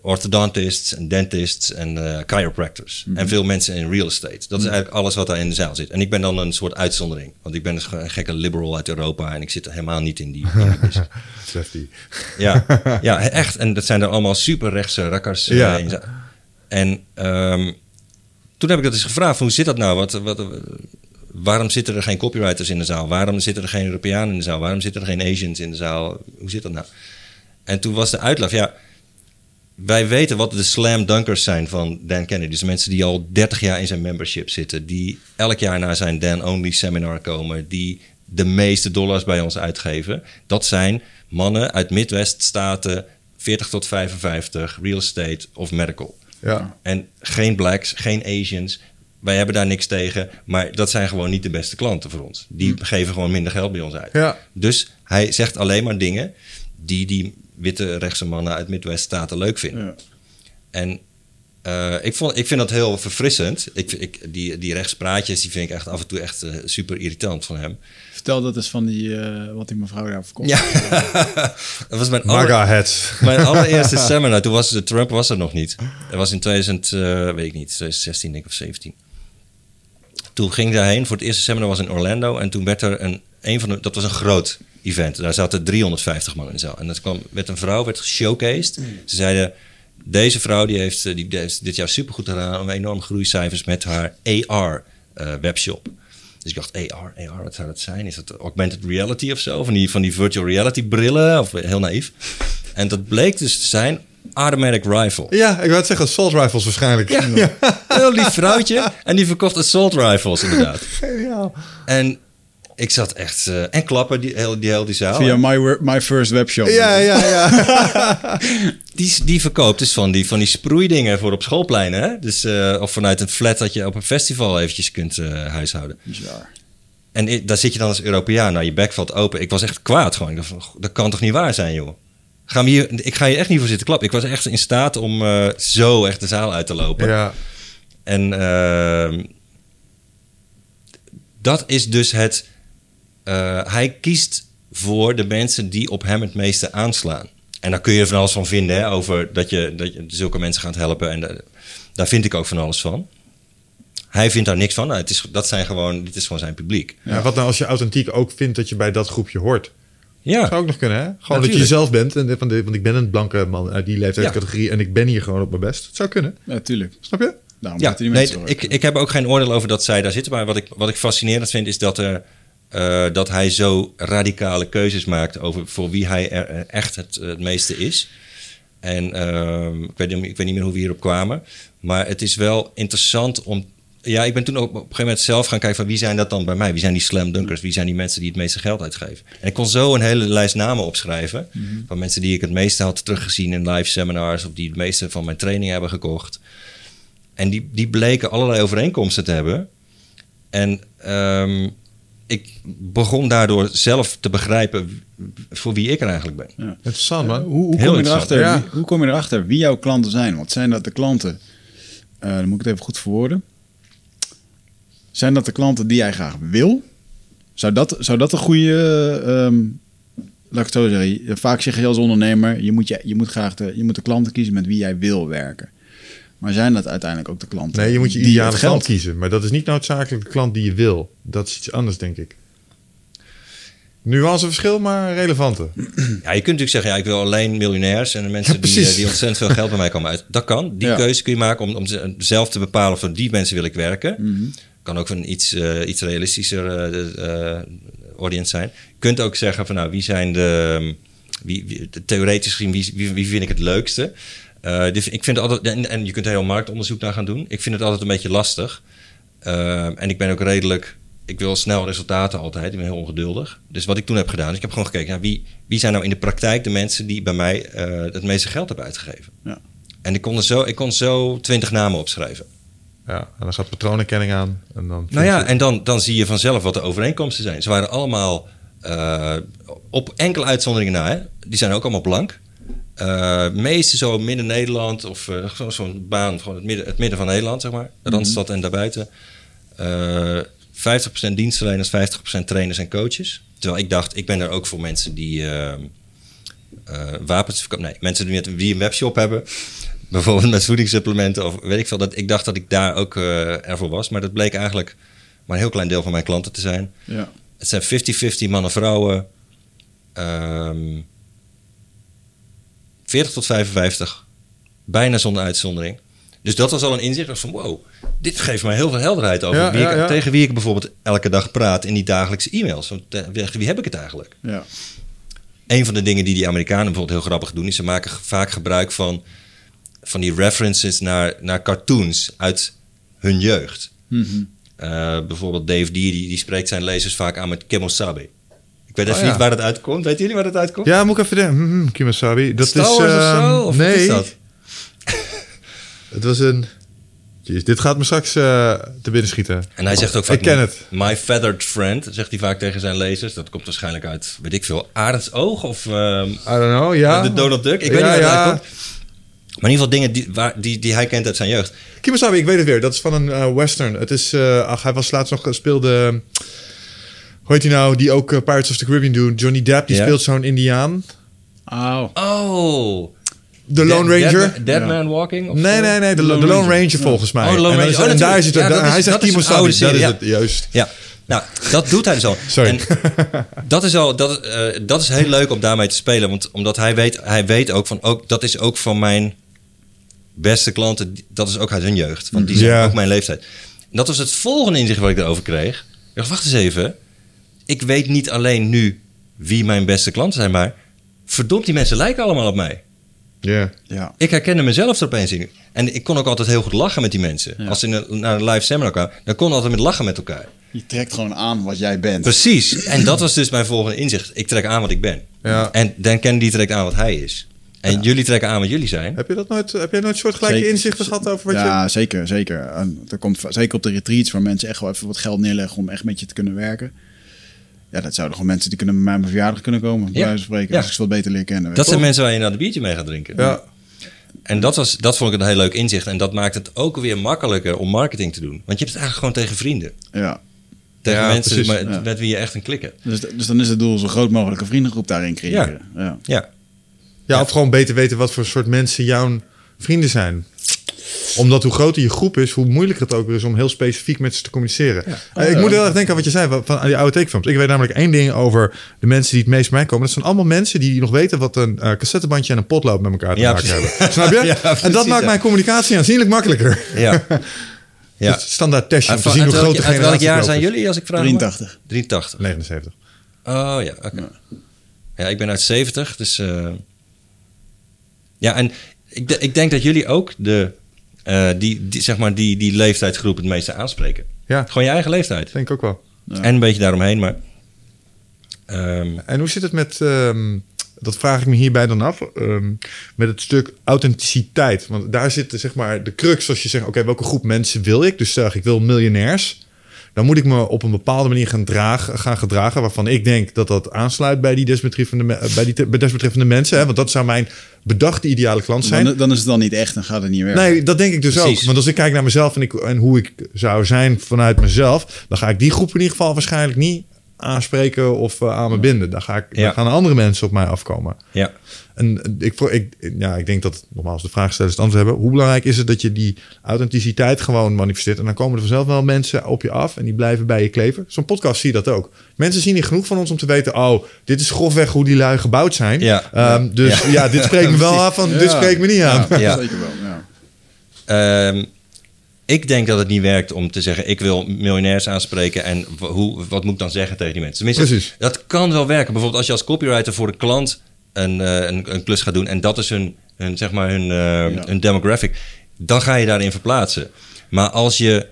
orthodontists en dentists en chiropractors. En veel mensen in real estate. Dat is eigenlijk alles wat daar in de zaal zit. En ik ben dan een soort uitzondering. Want ik ben dus een gekke liberal uit Europa. En ik zit helemaal niet in die, business. (laughs) Swifty. (laughs) Ja, ja, echt. En dat zijn er allemaal super rechtse rakkers. Ja. En ehm, toen heb ik dat eens gevraagd: van, hoe zit dat nou? Wat, wat, waarom zitten er geen copywriters in de zaal? Waarom zitten er geen Europeanen in de zaal? Waarom zitten er geen Asians in de zaal? Hoe zit dat nou? En toen was de uitleg: ja, wij weten wat de slam dunkers zijn van Dan Kennedy. Dus mensen die al 30 jaar in zijn membership zitten, die elk jaar naar zijn Dan Only seminar komen, die de meeste dollars bij ons uitgeven. Dat zijn mannen uit Midwest-staten, 40 tot 55, real estate of medical. Ja. En geen blacks, geen Asians. Wij hebben daar niks tegen, maar dat zijn gewoon niet de beste klanten voor ons. Die geven gewoon minder geld bij ons uit. Ja. Dus hij zegt alleen maar dingen die die witte rechtse mannen uit Midwest-staten leuk vinden. Ja. En eh, ik, vond, ik vind dat heel verfrissend. Ik, ik, die, die rechtspraatjes die vind ik echt af en toe echt eh, super irritant van hem. Vertel dat eens van die, eh, wat die mevrouw daar verkocht. Ja, (laughs) dat was mijn, aller- (laughs) mijn allereerste seminar. Toen was de Trump was er nog niet. Dat was in 2000, eh, weet ik niet, 2016 denk ik of 17. Toen ging ik daarheen. Voor het eerste seminar was in Orlando. En toen werd er een, een van de, dat was een groot event. Daar zaten 350 man in de zaal. En dat kwam, werd een vrouw, werd geshowcased. Ze zeiden, deze vrouw die heeft, eh, die heeft dit jaar supergoed gedaan. Om enorme groeicijfers met haar AR eh, webshop. Dus ik dacht, AR, AR, wat zou dat zijn? Is dat augmented reality of zo? Van die, van die virtual reality brillen? Of heel naïef. En dat bleek dus te zijn automatic rifle. Ja, ik wou het zeggen, assault rifles waarschijnlijk. Ja, (laughs) heel lief vrouwtje. En die verkocht assault rifles inderdaad. Geniaal. En ik zat echt... eh, en klappen, die, heel, die, heel die zaal. Via my, my First Webshop. Ja, ja, ja. (laughs) Die, die verkoopt dus van die, van die sproeidingen voor op schoolpleinen. Hè? Dus, eh, of vanuit een flat dat je op een festival eventjes kunt eh, huishouden. Bizar. En daar zit je dan als Europeaan, nou je bek valt open. Ik was echt kwaad gewoon. "Goh, dat kan toch niet waar zijn, joh. Gaan we hier, ik ga hier echt niet voor zitten klappen. Ik was echt in staat om eh, zo echt de zaal uit te lopen. ja. En ehm, dat is dus het. eh, hij kiest voor de mensen die op hem het meeste aanslaan. En daar kun je van alles van vinden, hè, over dat je, dat je zulke mensen gaat helpen. En da- daar vind ik ook van alles van. Hij vindt daar niks van. Nou, het is, dat zijn gewoon, dit is gewoon zijn publiek. Ja, wat nou als je authentiek ook vindt dat je bij dat groepje hoort? Ja, Zou ook nog kunnen, hè? Gewoon dat je Natuurlijk. jezelf bent. En dit- van dit- want ik ben een blanke man uit die leeftijdscategorie en ik ben hier gewoon op mijn best. Het zou kunnen. Ja, tuurlijk. Snap je? Daarom ja die nee, ik, ik heb ook geen oordeel over dat zij daar zitten. Maar wat ik, wat ik fascinerend vind is dat, er, eh, dat hij zo radicale keuzes maakt over voor wie hij er er echt het, het meeste is. En ehm, ik, weet, niet- ik weet niet meer hoe we hierop kwamen. Maar het is wel interessant om. Ja, ik ben toen ook op een gegeven moment zelf gaan kijken van wie zijn dat dan bij mij? Wie zijn die slam dunkers? Wie zijn die mensen die het meeste geld uitgeven? En ik kon zo een hele lijst namen opschrijven van mensen die ik het meeste had teruggezien in live seminars of die het meeste van mijn training hebben gekocht. En die, die bleken allerlei overeenkomsten te hebben. En ehm, ik begon daardoor zelf te begrijpen voor wie ik er eigenlijk ben. Interessant, man. Hoe, kom je erachter, ja. wie, hoe kom je erachter wie jouw klanten zijn? Want zijn dat de klanten, eh, dan moet ik het even goed verwoorden. Zijn dat de klanten die jij graag wil? Zou dat, zou dat een goede, ehm, laat ik het zo zeggen, vaak zeg je als ondernemer, je moet, je, je moet graag de, je moet de klanten kiezen met wie jij wil werken. Maar zijn dat uiteindelijk ook de klanten? Nee, je moet je ideale geld klant kiezen. Maar dat is niet noodzakelijk de klant die je wil. Dat is iets anders, denk ik. Nuanceverschil, maar relevante. (clears throat) Ja, je kunt natuurlijk zeggen, ja, ik wil alleen miljonairs en de mensen Ja, die, eh, die ontzettend veel geld bij mij komen uit. Dat kan. Die Ja. keuze kun je maken om, om ze- zelf te bepalen van die mensen wil ik werken. Mhm. Kan ook een iets, eh, iets realistischer eh, audience zijn. Je kunt ook zeggen van nou, wie zijn de, ehm, wie, wie- de- theoretisch gezien, wie, wie, wie vind ik het leukste? Dus ik vind altijd, en, en je kunt er heel marktonderzoek naar gaan doen. Ik vind het altijd een beetje lastig. Eh, en ik ben ook redelijk, ik wil snel resultaten altijd. Ik ben heel ongeduldig. Dus wat ik toen heb gedaan, is ik heb gewoon gekeken, ja, wie, wie zijn nou in de praktijk de mensen die bij mij het meeste geld hebben uitgegeven? Ja. En ik kon, er zo, ik kon zo twintig namen opschrijven. Ja, en dan gaat patroonherkenning aan. En dan Nou ja, en dan, dan zie je vanzelf wat de overeenkomsten zijn. Ze waren allemaal eh, op enkele uitzonderingen na. Hè? Die zijn ook allemaal blank. Eh meeste zo midden Nederland of eh, zo- zo'n baan, gewoon het midden, het midden van Nederland, zeg maar. Randstad en daarbuiten. Eh 50% dienstverleners, 50% trainers en coaches. Terwijl ik dacht, ik ben er ook voor mensen die wapens verkopen. Nee, mensen die, met, die een webshop hebben. Bijvoorbeeld met voedingssupplementen of weet ik veel. Dat, ik dacht dat ik daar ook eh ervoor was. Maar dat bleek eigenlijk maar een heel klein deel van mijn klanten te zijn. Ja. Het zijn 50-50 mannen, vrouwen. Ehm 40 tot 55. Bijna zonder uitzondering. Dus dat was al een inzicht. Van wow, dit geeft mij heel veel helderheid over Ja, wie ja, ik, ja. tegen wie ik bijvoorbeeld elke dag praat in die dagelijkse e-mails. Want, eh, tegen wie heb ik het eigenlijk? Ja. Een van de dingen die die Amerikanen bijvoorbeeld heel grappig doen, is ze maken vaak gebruik van, van die references naar, naar cartoons uit hun jeugd. Mhm. Eh, bijvoorbeeld Dave D, die, die spreekt zijn lezers vaak aan met Kemosabe. Ik weet even Oh, ja. niet waar dat uitkomt. Weten jullie waar dat uitkomt? Ja, moet ik even denken. Hm, hm, Kimasabi. Dat Star is... Of ehm, zo? Of nee, is dat? (laughs) het was een... Jeez, dit gaat me straks eh, te binnen schieten. En hij zegt ook vaak... Ik ken het. My feathered friend, zegt hij vaak tegen zijn lezers. Dat komt waarschijnlijk uit, weet ik veel, Arends Oog of ehm, I don't know, ja. de Donald Duck. Ik weet Ja, niet waar dat ja. uitkomt. Maar in ieder geval dingen die, waar, die, die hij kent uit zijn jeugd. Kimasabi, ik weet het weer. Dat is van een eh, western. Het is... eh, ach, hij was laatst nog gespeelde... Hoe heet hij nou? Die ook eh, Pirates of the Caribbean doet. Johnny Depp, die speelt zo'n Indiaan. Oh. Oh! De Lone Dead- Ranger. Dead, Dead Ja. Man Walking? Of Nee, zo? nee, nee. De, Lone Ranger. Ranger volgens mij. Oh, Lone en, Ranger. is- Oh, en daar zit Ja, hij is- zegt dat is een Kimasabi. Dat is ja. het, juist. Ja, nou, dat doet hij dus al. Sorry. En (laughs) dat is, al, dat, eh, dat is heel leuk om daarmee te spelen. Want omdat hij weet, hij weet ook van, ook, dat is ook van mijn beste klanten, die- dat is ook uit hun jeugd. Want die zijn Ja. ook mijn leeftijd. En dat was het volgende inzicht wat ik erover kreeg. Ik dacht, wacht eens even. Ik weet niet alleen nu wie mijn beste klanten zijn, maar verdomd, die mensen lijken allemaal op mij. Ja. Ja. Ik herkende mezelf er opeens in. En ik kon ook altijd heel goed lachen met die mensen. Ja. Als ze in een- naar een live seminar kwamen, dan kon ik altijd met lachen met elkaar. Je trekt gewoon aan wat jij bent. Precies. En dat was dus mijn volgende inzicht. Ik trek aan wat ik ben. Ja. En Dan Kennedy trekt aan wat hij is. En jullie trekken aan wat jullie zijn. Heb je dat nooit, heb jij nooit soortgelijke Zeker. inzichten gehad over wat ja, zeker, zeker. En er komt zeker op de retreats waar mensen echt wel even wat geld neerleggen om echt met je te kunnen werken. Ja, dat zouden gewoon mensen die kunnen bij mijn verjaardag kunnen komen. Bij Ja. spreken, Ja. als ik ze wat beter leer kennen. Dat je zijn mensen waar je naar de biertje mee gaat drinken. je... Ja. En dat, was, dat vond ik een heel leuk inzicht. En dat maakt het ook weer makkelijker om marketing te doen. Want je hebt het eigenlijk gewoon tegen vrienden. Ja. Tegen Ja, mensen met, Ja. met wie je echt een klik hebt. Dus, dus dan is het doel zo groot mogelijke vriendengroep daarin creëren. Ja. Ja. Ja, of gewoon beter weten wat voor soort mensen jouw vrienden zijn. Omdat hoe groter je groep is, hoe moeilijker het ook weer is om heel specifiek met ze te communiceren. Eh, ik moet heel erg denken aan wat je zei van, van die oude tekenfilms. Ik weet namelijk één ding over de mensen die het meest bij mij komen. Dat zijn allemaal mensen die nog weten wat een eh, cassettebandje en een potlood met elkaar te Ja, maken precies. hebben. Snap je? (laughs) Ja, en dat maakt mijn communicatie aanzienlijk makkelijker. Ja. (laughs) ja. Dus standaard testje om Uit, te zien hoe welk- groot de uit welk generatie jaar zijn jullie, als ik vraag? mag? 83. 83. 79. Oh ja, oké. Ja, ik ben uit 70, dus... eh, ja, en ik, ik denk dat jullie ook de, eh, die, die, zeg maar die, die leeftijdsgroep het meeste aanspreken. Ja, Gewoon je eigen leeftijd. denk ik ook wel. Ja. En een beetje daaromheen, maar... ehm, En hoe zit het met, ehm, dat vraag ik me hierbij dan af, ehm, met het stuk authenticiteit? Want daar zit zeg maar de crux als je zegt, oké, welke groep mensen wil ik? Dus zeg ik wil miljonairs. Dan moet ik me op een bepaalde manier gaan, dragen, gaan gedragen waarvan ik denk dat dat aansluit bij die desbetreffende, bij die bij desbetreffende mensen. Hè? Want dat zou mijn bedachte ideale klant zijn. Dan, dan is het dan niet echt en gaat het niet werken. Nee, dat denk ik dus Precies. ook. Want als ik kijk naar mezelf en, ik, en hoe ik zou zijn vanuit mezelf, dan ga ik die groep in ieder geval waarschijnlijk niet aanspreken of eh, aan me binden. Dan, ga ik, Ja. dan gaan andere mensen op mij afkomen. Ja. En eh, ik, ik, ja, ik denk dat, nogmaals, de vraagstellers het antwoord hebben. Hoe belangrijk is het dat je die authenticiteit gewoon manifesteert? En dan komen er vanzelf wel mensen op je af en die blijven bij je kleven. Zo'n podcast zie je dat ook. Mensen zien niet genoeg van ons om te weten... oh, dit is grofweg hoe die lui gebouwd zijn. Ja. Ehm, dus Ja. ja. dit spreekt me wel (laughs) af van... dit spreekt me niet aan. Ja, Ja. zeker wel. Ja. Ik denk dat het niet werkt om te zeggen: ik wil miljonairs aanspreken en hoe, wat moet ik dan zeggen tegen die mensen? Tenminste, Precies. dat kan wel werken. Bijvoorbeeld als je als copywriter voor een klant een, eh, een, een klus gaat doen en dat is hun, hun, zeg maar hun, hun demographic, dan ga je daarin verplaatsen. Maar als je.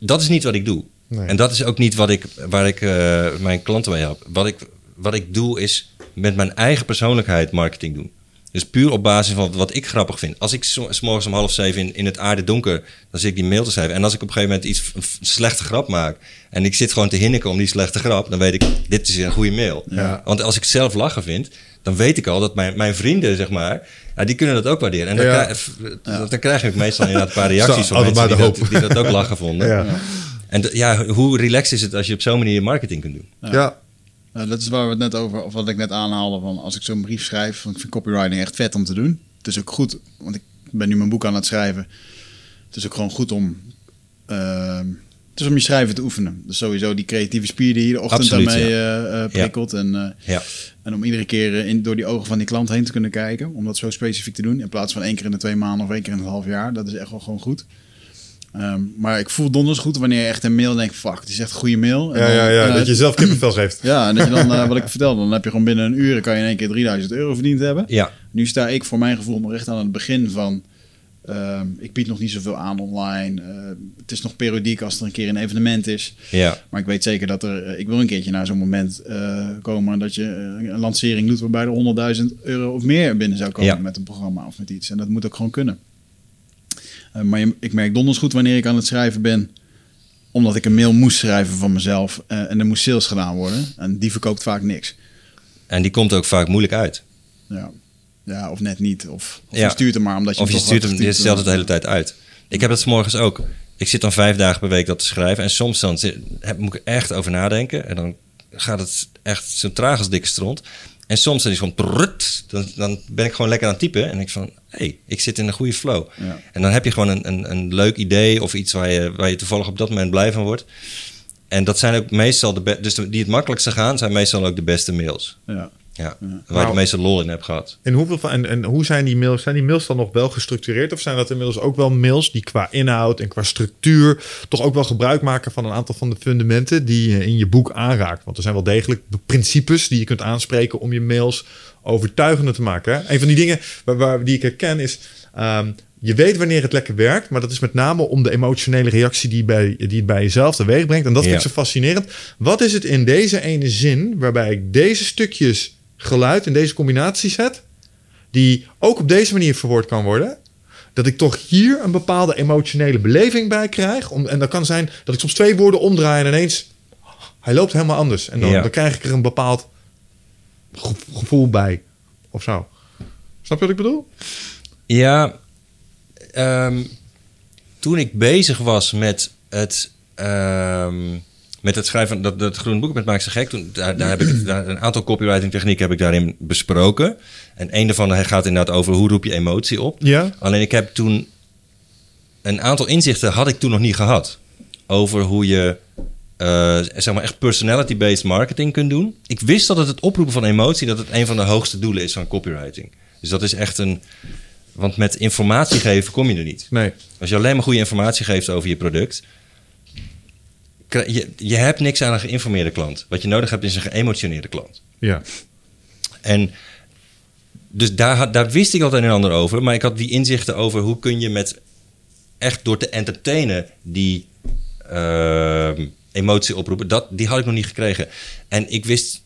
Dat is niet wat ik doe. Nee. En dat is ook niet wat ik, waar ik eh, mijn klanten mee help. Wat ik, wat ik doe is met mijn eigen persoonlijkheid marketing doen. Dus puur op basis van wat ik grappig vind. Als ik s morgens om half zeven in, in het aarde donker, dan zit ik die mail te schrijven. En als ik op een gegeven moment iets een slechte grap maak en ik zit gewoon te hinniken om die slechte grap, dan weet ik, dit is een goede mail. Ja. Want als ik zelf lachen vind, dan weet ik al dat mijn, mijn vrienden, zeg maar, ja, die kunnen dat ook waarderen. En dan, Ja. krijg, dan krijg ik meestal inderdaad een paar reacties Zo, van mensen die dat, die dat ook lachen vonden. Ja. En ja, hoe relaxed is het als je op zo'n manier marketing kunt doen? Ja. Ja, dat is waar we het net over, of wat ik net aanhaalde. Van als ik zo'n brief schrijf, want ik vind copywriting echt vet om te doen. Het is ook goed, want ik ben nu mijn boek aan het schrijven. Het is ook gewoon goed om, ehm, het is om je schrijven te oefenen. Dus sowieso die creatieve spier die je de ochtend Absoluut, daarmee ja. eh, eh, prikkelt. En, Ja. en om iedere keer in, door die ogen van die klant heen te kunnen kijken. Om dat zo specifiek te doen. In plaats van één keer in de twee maanden of één keer in het half jaar. Dat is echt wel gewoon goed. Ehm, maar ik voel donders goed wanneer je echt een mail denkt... Fuck, het is echt een goede mail. En Ja, dan, ja, ja, eh, dat je zelf kippenvel geeft. (laughs) ja, en dat je dan, eh, (laughs) wat ik vertelde, dan heb je gewoon binnen een uur kan je in één keer 3000 euro verdiend hebben. Ja. Nu sta ik voor mijn gevoel nog echt aan het begin van. ehm, ik bied nog niet zoveel aan online. Eh, het is nog periodiek als er een keer een evenement is. Ja. Maar ik weet zeker dat er. ik wil een keertje naar zo'n moment eh, komen dat je een lancering doet waarbij er 100.000 euro of meer binnen zou komen Ja. met een programma of met iets. En dat moet ook gewoon kunnen. Eh, maar je- ik merk donders goed wanneer ik aan het schrijven ben omdat ik een mail moest schrijven van mezelf eh, en er moest sales gedaan worden. En die verkoopt vaak niks. En die komt ook vaak moeilijk uit. Ja, ja of net niet. Of, of Ja. je stuurt hem maar omdat je Of je stuurt hem, je stelt het de hele tijd uit. Ik heb dat 's morgens ook. Ik zit dan vijf dagen per week dat te schrijven. En soms dan zit- heb, moet ik echt over nadenken. En dan gaat het echt zo traag als dikke stront. En soms dan is het gewoon... prut, dan, dan ben ik gewoon lekker aan het typen. En ik van... Hé, hey, ik zit in een goede flow. Ja. En dan heb je gewoon een, een, een leuk idee... of iets waar je, waar je toevallig op dat moment blij van wordt. En dat zijn ook meestal de... Dus die het makkelijkste gaan... zijn meestal ook de beste mails. Ja. Ja, waar je Nou. de meeste lol in hebt gehad. En, hoeveel van, en, en hoe zijn die mails? Zijn die mails dan nog wel gestructureerd? Of zijn dat inmiddels ook wel mails die qua inhoud en qua structuur toch ook wel gebruik maken van een aantal van de fundamenten die je in je boek aanraakt? Want er zijn wel degelijk principes die je kunt aanspreken om je mails overtuigender te maken. Hè? Een van die dingen waar, waar, die ik herken is. ehm, je weet wanneer het lekker werkt, maar dat is met name om de emotionele reactie die, bij, die het bij jezelf teweeg brengt. En dat vind ik Ja. zo fascinerend. Wat is het in deze ene zin waarbij ik deze stukjes geluid in deze combinatie zet, die ook op deze manier verwoord kan worden, dat ik toch hier een bepaalde emotionele beleving bij krijg. Om, en dat kan zijn dat ik soms twee woorden omdraai en ineens, hij loopt helemaal anders. En dan, Ja. dan krijg ik er een bepaald ge- gevoel bij, of zo. Snap je wat ik bedoel? Ja, ehm, toen ik bezig was met het, ehm, met het schrijven van dat, dat groene boek met Maak ze gek, toen, daar, daar heb ik daar, een aantal copywriting technieken heb ik daarin besproken. En een daarvan gaat inderdaad over hoe roep je emotie op. Ja. Alleen ik heb toen een aantal inzichten had ik toen nog niet gehad over hoe je eh, zeg maar echt personality-based marketing kunt doen. Ik wist dat het het oproepen van emotie dat het een van de hoogste doelen is van copywriting. Dus dat is echt een want met informatie geven kom je er niet. Nee. Als je alleen maar goede informatie geeft over je product, je, je hebt niks aan een geïnformeerde klant. Wat je nodig hebt is een geëmotioneerde klant. Ja. En dus daar, had- daar wist ik al het een en ander over. Maar ik had die inzichten over hoe kun je met echt door te entertainen die ehm, emotie oproepen. Dat, die had ik nog niet gekregen. En ik wist,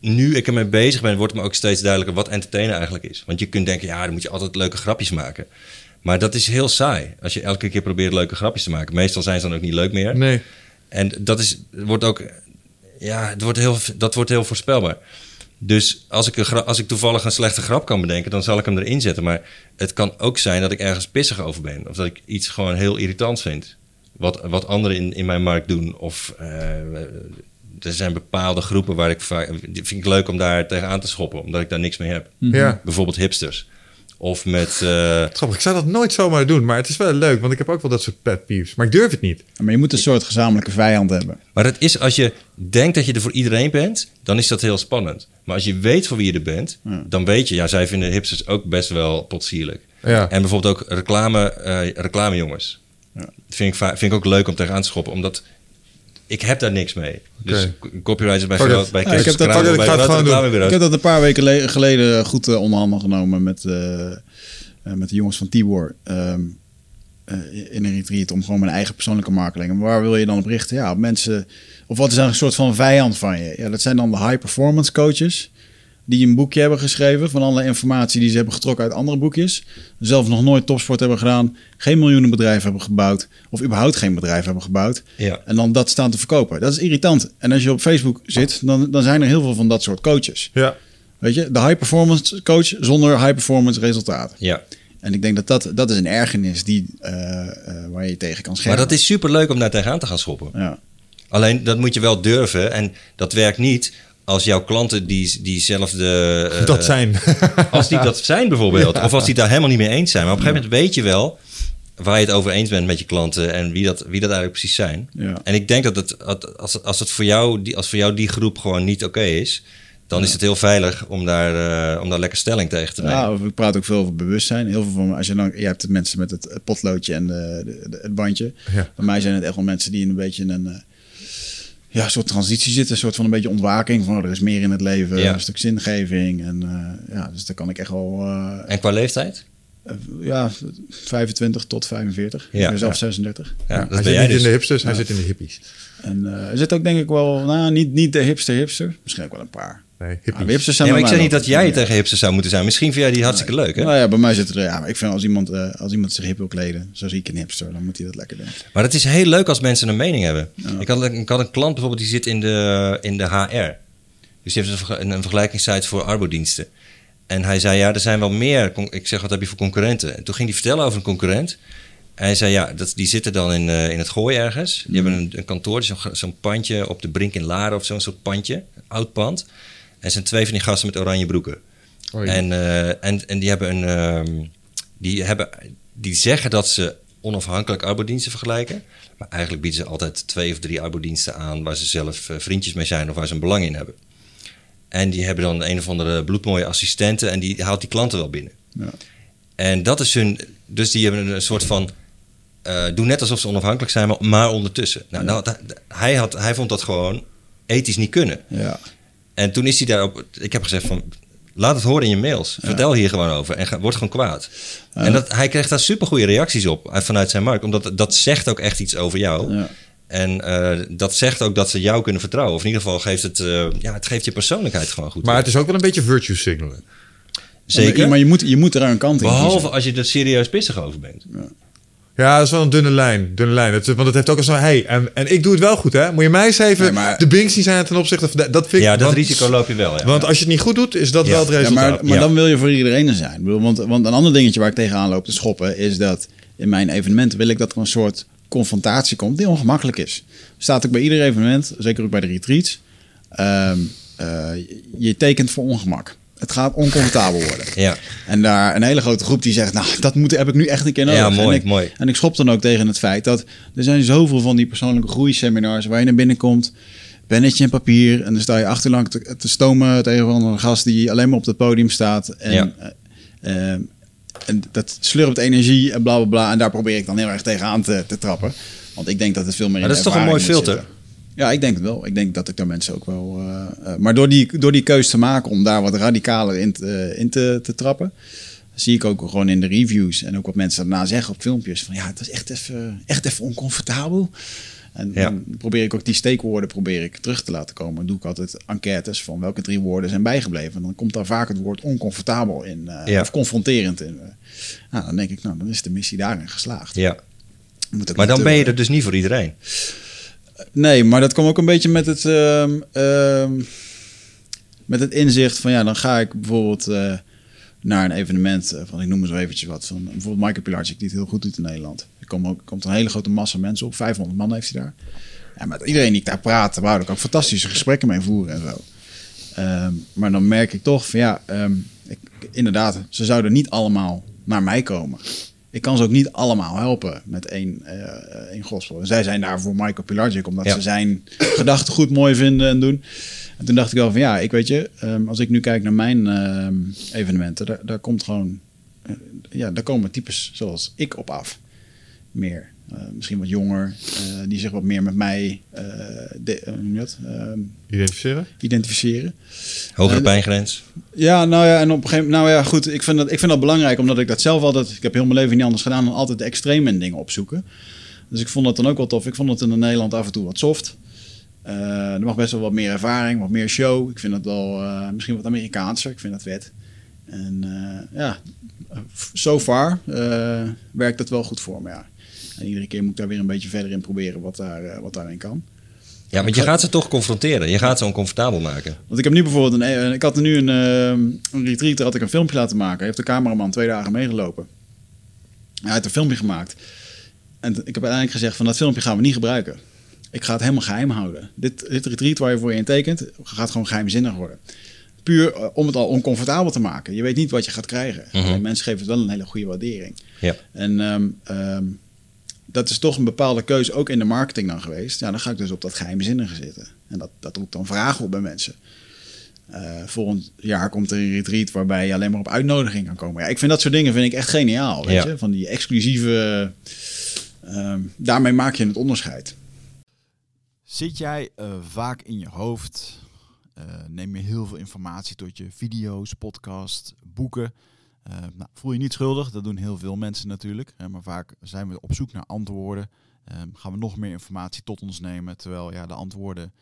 nu ik ermee bezig ben, wordt me ook steeds duidelijker wat entertainen eigenlijk is. Want je kunt denken, ja, dan moet je altijd leuke grapjes maken. Maar dat is heel saai. Als je elke keer probeert leuke grapjes te maken. Meestal zijn ze dan ook niet leuk meer. Nee. En dat is, wordt ook, ja, het wordt heel, dat wordt heel voorspelbaar. Dus als ik, een als ik toevallig een slechte grap kan bedenken, dan zal ik hem erin zetten. Maar het kan ook zijn dat ik ergens pissig over ben. Of dat ik iets gewoon heel irritant vind. wat, wat anderen in, in mijn markt doen. Of eh, er zijn bepaalde groepen waar ik vaak... die vind ik leuk om daar tegenaan te schoppen, omdat ik daar niks mee heb. Ja. Bijvoorbeeld hipsters. Of met... eh, Grappig, ik zou dat nooit zomaar doen, maar het is wel leuk, want ik heb ook wel dat soort pet peeves. Maar ik durf het niet. Maar je moet een soort gezamenlijke vijand hebben. Maar het is als je denkt dat je er voor iedereen bent, dan is dat heel spannend. Maar als je weet voor wie je er bent, Ja. dan weet je, ja, zij vinden hipsters ook best wel potsierlijk. Ja. En bijvoorbeeld ook reclame, eh reclamejongens. Ja. Dat vind ik, vind ik ook leuk om tegenaan te schoppen, omdat ik heb daar niks mee. Dus Oké. copywriters bij, groot- it. bij Ja, ik heb dat- ik bij ga het gewoon doen. Ik heb dat een paar weken le- geleden goed handen genomen met, eh, eh, met de jongens van Tibor. ehm, eh, in een retreat om gewoon mijn eigen persoonlijke marketing. Maar waar wil je dan op richten? Ja, op mensen. Of wat is dan een soort van vijand van je? Ja, dat zijn dan de high performance coaches. Die een boekje hebben geschreven van alle informatie die ze hebben getrokken uit andere boekjes. Zelf nog nooit topsport hebben gedaan. Geen miljoenen bedrijf hebben gebouwd. Of überhaupt geen bedrijf hebben gebouwd. Ja. En dan dat staan te verkopen. Dat is irritant. En als je op Facebook zit, dan, dan zijn er heel veel van dat soort coaches. Ja. Weet je, de high performance coach zonder high performance resultaten. Ja, En ik denk dat dat, dat is een ergernis die, eh, eh, waar je tegen kan maar schermen. dat is super leuk om daar tegenaan te gaan schoppen. Ja. Alleen dat moet je wel durven en dat werkt niet als jouw klanten die, diezelfde... eh, dat zijn. (laughs) Als die dat zijn bijvoorbeeld. Of als die daar helemaal niet mee eens zijn. Maar op een gegeven moment weet je wel waar je het over eens bent met je klanten en wie dat, wie dat eigenlijk precies zijn. Ja. En ik denk dat het, als, als het voor jou, die, als voor jou die groep gewoon niet oké is, dan is het heel veilig om daar, eh, om daar lekker stelling tegen te nemen. Ja, ik praat ook veel over bewustzijn. Heel veel van, als je dan, je hebt het mensen met het, potloodje en de, de- de- het bandje. Ja. Bij mij zijn het echt wel mensen die een beetje een ja, soort transitie zitten. Een soort van een beetje ontwaking van er is meer in het leven. Ja. Een stuk zingeving. En eh, ja, dus daar kan ik echt wel, eh, En qua leeftijd? eh, ja, 25 tot 45. Ja. ik ben zelf Ja. 36. Ja, hij dat ben zit jij niet dus. in de hipsters, hij zit in de hippies. En er zit ook denk ik wel, nou, niet, niet de hipster hipster. Misschien ook wel een paar. Nee, hippies. hipsters zijn maar ik zeg niet dat jij ja. tegen hipsters zou moeten zijn. Misschien vind jij die hartstikke leuk, hè? Nou ja, bij mij zit er, ja, maar ik vind als iemand, eh, als iemand zich hip wil kleden, zo zie ik een hipster, dan moet hij dat lekker doen. Maar het is heel leuk als mensen een mening hebben. Ik, had, ik had een klant bijvoorbeeld, die zit in de, in de HR. Dus die heeft een, verge- een, een vergelijkingssite voor arbodiensten. En hij zei, ja, er zijn wel meer... Ik zeg, wat heb je voor concurrenten? En toen ging hij vertellen over een concurrent. En hij zei, ja, dat, die zitten dan in, eh, in het gooi ergens. Die hebben een, een kantoor, zo'n zo'n pandje op de Brink in Laren of zo'n soort pandje. Oud pand. En zijn twee van die gasten met oranje broeken. En, eh, en, en die hebben een. ehm, die, hebben, die zeggen dat ze onafhankelijk arbodiensten vergelijken. Maar eigenlijk bieden ze altijd twee of drie arbodiensten aan waar ze zelf eh, vriendjes mee zijn of waar ze een belang in hebben. En die hebben dan een of andere bloedmooie assistenten en die haalt die klanten wel binnen. Ja. En dat is hun. Dus die hebben een soort van. eh doen net alsof ze onafhankelijk zijn, maar, maar ondertussen. Nou, nou, hij, had, hij vond dat gewoon ethisch niet kunnen. Ja. En toen is hij daarop. Ik heb gezegd van. Laat het horen in je mails. Vertel hier gewoon over. En ga, word gewoon kwaad. En dat, hij kreeg daar super goede reacties op uit- vanuit zijn markt. Omdat dat zegt ook echt iets over jou. Ja. En eh, dat zegt ook dat ze jou kunnen vertrouwen. Of in ieder geval geeft het, eh, ja, het geeft je persoonlijkheid gewoon goed. Maar het is ook wel een beetje virtue signalen. Zeker. Maar je moet, je moet er een kant in Behalve kiezen. als je er serieus pissig over bent. Ja, dat is wel een dunne lijn. Dunne lijn. Het, want het heeft ook al zo... Hey, en, en ik doe het wel goed, hè? Moet je mij eens even Nee, maar- de binks die zijn ten opzichte van... Dat vind ik... Ja, dat want, risico loop je wel. Ja. Want als je het niet goed doet, is dat Ja. wel het Ja, resultaat. maar maar Ja. dan wil je voor iedereen er zijn. Want, want een ander dingetje waar ik tegenaan loop te schoppen... is dat in mijn evenementen wil ik dat er een soort confrontatie komt... die ongemakkelijk is. Staat ook bij ieder evenement, zeker ook bij de retreats... ehm, eh, je tekent voor ongemak. Het gaat oncomfortabel worden. Ja. En daar een hele grote groep die zegt, nou, dat moet, heb ik nu echt een keer nodig. Ja, mooi, en ik, mooi. En ik schop dan ook tegen het feit dat er zijn zoveel van die persoonlijke groeiseminars waar je naar binnen komt, pennetje en papier en dan sta je achterlang te, te stomen tegen een gast die alleen maar op het podium staat. En, Ja. eh, eh, en dat slurpt energie en bla bla bla. En daar probeer ik dan heel erg tegenaan te, te trappen. Want ik denk dat het veel meer Maar dat is toch een mooi filter? zitten. Ja, ik denk het wel. Ik denk dat ik daar mensen ook wel. eh, eh, maar door die, door die keus te maken om daar wat radicaler in, te, eh, in te, te trappen, zie ik ook gewoon in de reviews en ook wat mensen daarna zeggen op filmpjes van ja, het is echt even, echt even oncomfortabel. En Ja. dan probeer ik ook die steekwoorden probeer ik terug te laten komen. Dan doe ik altijd enquêtes van welke drie woorden zijn bijgebleven. En dan komt daar vaak het woord oncomfortabel in. Ja. Of confronterend in. nou, dan denk ik, nou, dan is de missie daarin geslaagd. ja. Maar dan ben je er dus niet voor iedereen. Nee, maar dat komt ook een beetje met het, ehm, ehm, met het inzicht van ja, dan ga ik bijvoorbeeld. eh, naar een evenement eh, van, ik noem maar zo eventjes wat, van bijvoorbeeld Michael Pilarczyk, die het heel goed doet in Nederland. Er komt, ook, komt een hele grote massa mensen op, 500 man heeft hij daar. Ja, met iedereen die ik daar praat, wou ik ook fantastische gesprekken mee voeren en zo. Ehm, maar dan merk ik toch van ja, ik, inderdaad, ze zouden niet allemaal naar mij komen. Ik kan ze ook niet allemaal helpen met één, uh, één gospel. En zij zijn daar voor Michael Pilarczyk, omdat Ja. ze zijn (coughs) gedachten goed mooi vinden en doen. En toen dacht ik wel van ja, ik weet je, ehm, als ik nu kijk naar mijn ehm, evenementen, daar, daar komt gewoon, eh, ja, daar komen types zoals ik op af. Meer. Eh, misschien wat jonger, eh, die zich wat meer met mij eh, de, eh? Ehm, Identificeren? identificeren. Hogere pijngrens. Ja, nou ja, en op een gegeven moment, nou ja, goed, ik vind, dat, ik vind dat belangrijk, omdat ik dat zelf altijd, ik heb heel mijn leven niet anders gedaan dan altijd de extreme dingen opzoeken. Dus ik vond dat dan ook wel tof. Ik vond het in Nederland af en toe wat soft. Eh, er mag best wel wat meer ervaring, wat meer show. Ik vind dat wel eh, misschien wat Amerikaanser. Ik vind dat vet. En eh, ja, so far eh, werkt dat wel goed voor me, ja. En iedere keer moet ik daar weer een beetje verder in proberen wat, daar, eh, wat daarin kan. Ja, want je gaat ze toch confronteren. Je gaat ze oncomfortabel maken. Want ik heb nu bijvoorbeeld een, eh, ik had nu een, eh, een retreat, daar had ik een filmpje laten maken. Hij heeft de cameraman twee dagen meegelopen. Hij heeft een filmpje gemaakt. En ik heb uiteindelijk gezegd van dat filmpje gaan we niet gebruiken. Ik ga het helemaal geheim houden. Dit, dit retreat waar je voor je in tekent, gaat gewoon geheimzinnig worden. Puur om het al oncomfortabel te maken. Je weet niet wat je gaat krijgen. Alleen mensen geven het wel een hele goede waardering. Ja. En ehm, ehm, dat is toch een bepaalde keuze, ook in de marketing dan geweest. Ja, dan ga ik dus op dat geheimzinnige zitten. En dat, dat roept dan vragen op bij mensen. Eh, volgend jaar komt er een retreat waarbij je alleen maar op uitnodiging kan komen. Ja, ik vind dat soort dingen vind ik echt geniaal. Weet Ja. je? Van die exclusieve... ehm, daarmee maak je het onderscheid. Zit jij eh, vaak in je hoofd? Eh, neem je heel veel informatie tot je video's, podcast, boeken? Eh, nou, voel je niet schuldig, dat doen heel veel mensen natuurlijk. Hè, maar vaak zijn we op zoek naar antwoorden. Ehm, gaan we nog meer informatie tot ons nemen. Terwijl ja, de antwoorden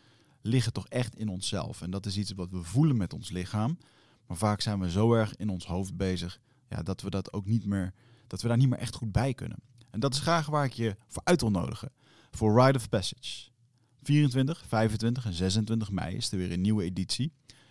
liggen toch echt in onszelf. En dat is iets wat we voelen met ons lichaam. Maar vaak zijn we zo erg in ons hoofd bezig ja, dat we dat ook niet meer, dat we daar niet meer echt goed bij kunnen. En dat is graag waar ik je voor uit wil nodigen. Voor Rite of Passage. 24, 25 en 26 mei is er weer een nieuwe editie.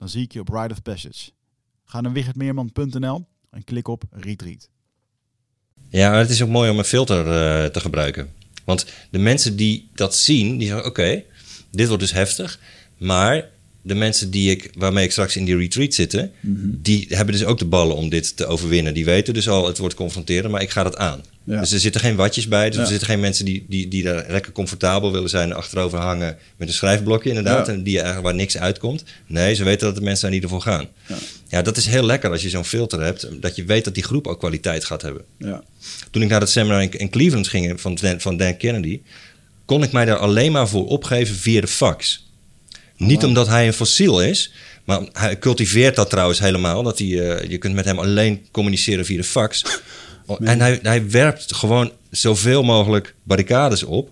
Dan zie ik je op Ride of Passage. Ga naar wichertmeerman.nl en klik op Retreat. Ja, het is ook mooi om een filter eh, te gebruiken. Want de mensen die dat zien, die zeggen: Oké, dit wordt dus heftig. Maar de mensen die ik, waarmee ik straks in die retreat zitten, die hebben dus ook de ballen om dit te overwinnen. Die weten dus al, het wordt confronteren, maar ik ga dat aan. Ja. Dus er zitten geen watjes bij. Dus Ja. er zitten geen mensen die, die, die daar lekker comfortabel willen zijn, achterover hangen met een schrijfblokje inderdaad. Ja. En die eigenlijk waar niks uitkomt. Nee, ze weten dat de mensen zijn die ervoor gaan. Ja. Dat is heel lekker als je zo'n filter hebt. Dat je weet dat die groep ook kwaliteit gaat hebben Ja. toen ik naar dat seminar in, in Cleveland ging van van Dan Kennedy, kon ik mij daar alleen maar voor opgeven via de fax. Niet omdat hij een fossiel is, maar hij cultiveert dat trouwens helemaal. Dat hij, eh, je kunt met hem alleen communiceren via de fax. (laughs) En hij, hij werpt gewoon zoveel mogelijk barricades op,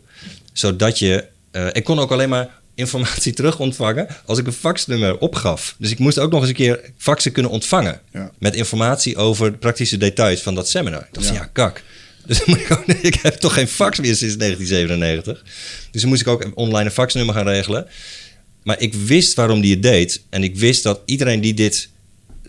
zodat je. eh, ik kon ook alleen maar informatie (laughs) terug ontvangen als ik een faxnummer opgaf. Dus ik moest ook nog eens een keer faxen kunnen ontvangen. Ja. Met informatie over praktische details van dat seminar. Ik dacht, Ja. ja, kak. Dus (laughs) ik heb toch geen fax meer sinds 1997. Dus dan moest ik ook online een faxnummer gaan regelen. Maar ik wist waarom die het deed. En ik wist dat iedereen die, dit,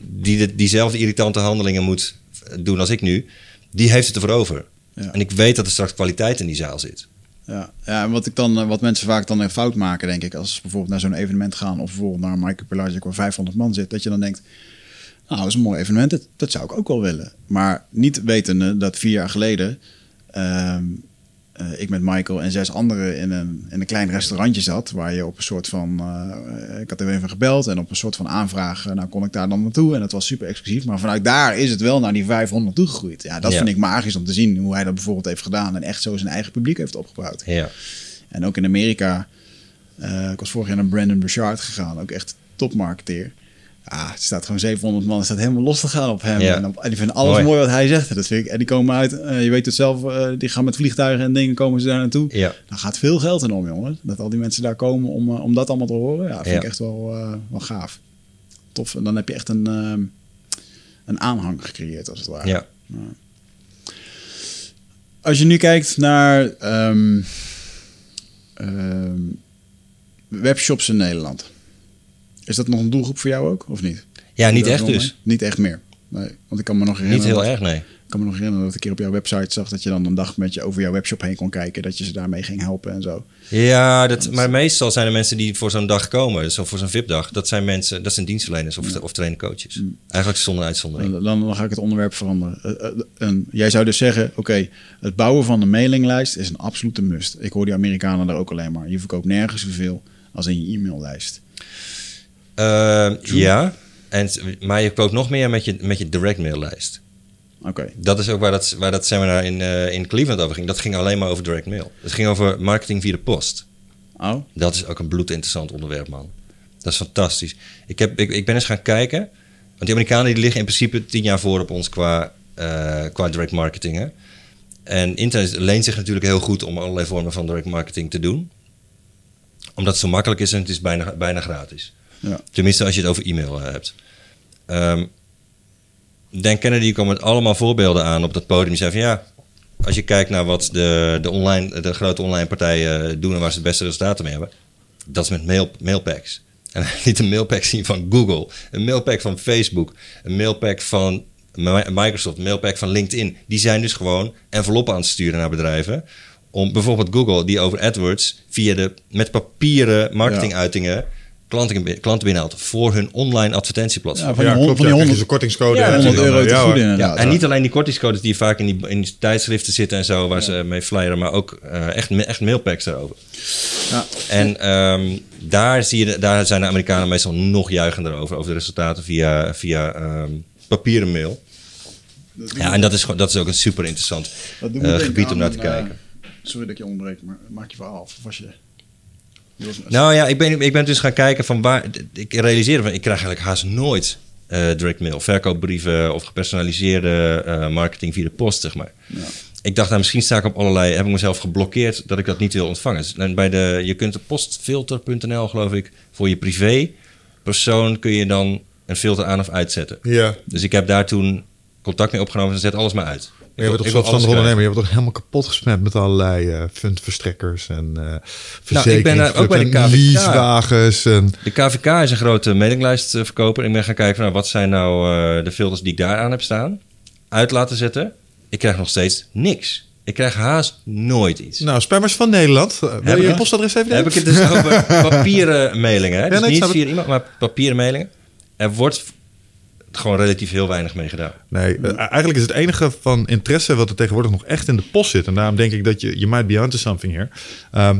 die dit, diezelfde irritante handelingen moet doen als ik nu, die heeft het ervoor over. Ja. En ik weet dat er straks kwaliteit in die zaal zit. Ja, ja en wat, ik dan, eh, wat mensen vaak dan een fout maken, denk ik, als ze bijvoorbeeld naar zo'n evenement gaan of bijvoorbeeld naar een Michael Pelagic waar 500 man zit, dat je dan denkt, nou, dat is een mooi evenement, dat, dat zou ik ook wel willen. Maar niet wetende dat vier jaar geleden ehm, eh, ik met Michael en zes anderen in een, in een klein restaurantje zat. Waar je op een soort van. eh, ik had er even gebeld en op een soort van aanvraag. eh, nou, kon ik daar dan naartoe. En dat was super exclusief. Maar vanuit daar is het wel naar die 500 toegegroeid. Ja, dat Ja. vind ik magisch om te zien hoe hij dat bijvoorbeeld heeft gedaan. En echt zo zijn eigen publiek heeft opgebouwd. Ja. En ook in Amerika. ik was vorig jaar naar Brandon Burchard gegaan. Ook echt topmarketeer. Ja, het staat gewoon 700 man. Staat helemaal los te gaan op hem. Ja. En, op- en die vinden alles Mooi. mooi wat hij zegt. Dat vind ik. En die komen uit. eh, je weet het zelf. eh, die gaan met vliegtuigen en dingen komen ze daar naartoe. Ja. Daar gaat veel geld in om, jongen. Dat al die mensen daar komen om, eh, om dat allemaal te horen. Ja, vind Ja. ik echt wel, wel gaaf. Tof. En dan heb je echt een, ehm, een aanhang gecreëerd, als het ware. Ja. Als je nu kijkt naar ehm, ehm, webshops in Nederland. Is dat nog een doelgroep voor jou ook, of niet? ja, niet echt dus. mee? Niet echt meer. Nee, want ik kan me nog Niet herinneren. heel dat- erg, nee. Ik kan me nog herinneren dat ik een keer op jouw website zag dat je dan een dag met je over jouw webshop heen kon kijken. Dat je ze daarmee ging helpen en zo. Ja, dat, maar meestal zijn er mensen die voor zo'n dag komen, dus voor zo'n VIP-dag. Dat zijn mensen, dat zijn dienstverleners of, of trainer-coaches. Eigenlijk zonder uitzondering. Dan, dan ga ik het onderwerp veranderen. Eh, eh, jij zou dus zeggen, oké, het bouwen van een mailinglijst is een absolute must. Ik hoor die Amerikanen daar ook alleen maar. Je verkoopt nergens zoveel als in je e-maillijst. Eh, ja, en, maar je koopt nog meer met je, met je direct maillijst. Oké, Dat is ook waar dat, waar dat seminar in, eh, in Cleveland over ging. Dat ging alleen maar over direct mail. Het ging over marketing via de post. oh, Dat is ook een bloedinteressant onderwerp, man. Dat is fantastisch. Ik, heb, ik, ik ben eens gaan kijken. Want die Amerikanen die liggen in principe tien jaar voor op ons qua, eh, qua direct marketing. Hè? En internet leent zich natuurlijk heel goed om allerlei vormen van direct marketing te doen. Omdat het zo makkelijk is en het is bijna, bijna gratis. Ja. Tenminste, als je het over e-mail eh, hebt. Ehm Dan Kennedy kwam met allemaal voorbeelden aan op dat podium. Die zei van ja, als je kijkt naar wat de, de, online, de grote online partijen doen en waar ze het beste resultaten mee hebben, dat is met mail, mailpacks. En (laughs) liet een mailpack zien van Google, een mailpack van Facebook, een mailpack van Mi- Microsoft, een mailpack van LinkedIn. Die zijn dus gewoon enveloppen aan het sturen naar bedrijven. Om bijvoorbeeld Google, die over AdWords via de met papieren marketinguitingen klanten, klanten binnenhaalt voor hun online advertentieplatform. Ja, van ja, die hond- klopt. van die ja, krijg je 100 zo'n kortingscode. Ja, en 100 dan, euro eh, te ja, goed inderdaad. En niet alleen die kortingscodes die vaak in die, in die tijdschriften zitten en zo, waar ze mee flyeren, maar ook eh, echt, echt mailpacks daarover. Ja. En ehm, daar, zie je, daar zijn de Amerikanen meestal nog juichender over, over de resultaten via, via ehm, papieren mail. Ja, en dat is, gewoon- dat is ook een super interessant eh, gebied om naar te een, kijken. eh, sorry dat ik je onderbreek, maar maak je verhaal af. Of was je... Nou ja, ik ben, ik ben dus gaan kijken van waar. Ik realiseerde van, ik krijg eigenlijk haast nooit eh, direct mail, verkoopbrieven of gepersonaliseerde eh, marketing via de post, zeg maar. Ja. Ik dacht, nou, misschien sta ik op allerlei, heb ik mezelf geblokkeerd dat ik dat niet wil ontvangen. Dus, en bij de, je kunt op postfilter.nl, geloof ik, voor je privé persoon kun je dan een filter aan of uitzetten. Ja. Dus ik heb daar toen contact mee opgenomen en zet alles maar uit. Je bent toch zelfstandig ondernemer. Je hebt toch helemaal kapot gesmet met allerlei eh fundverstrekkers en eh Nou, ik ben daar ook bij de KVK. leasewagens. En, De KVK is een grote mailinglijstverkoper. Ik ben gaan kijken van nou, wat zijn nou eh, de filters die ik daar aan heb staan. Uit laten zetten. Ik krijg nog steeds niks. Ik krijg haast nooit iets. nou, spammers van Nederland. Eh, Wil je je postadres even heb ik het dus over (laughs) papieren mailingen. Hè? Ja, Dus nee, niet via iemand, maar papieren mailingen. Er wordt gewoon relatief heel weinig mee gedaan. Nee, eh, eigenlijk is het enige van interesse wat er tegenwoordig nog echt in de post zit. En daarom denk ik dat je, je might be onto something here. Ehm,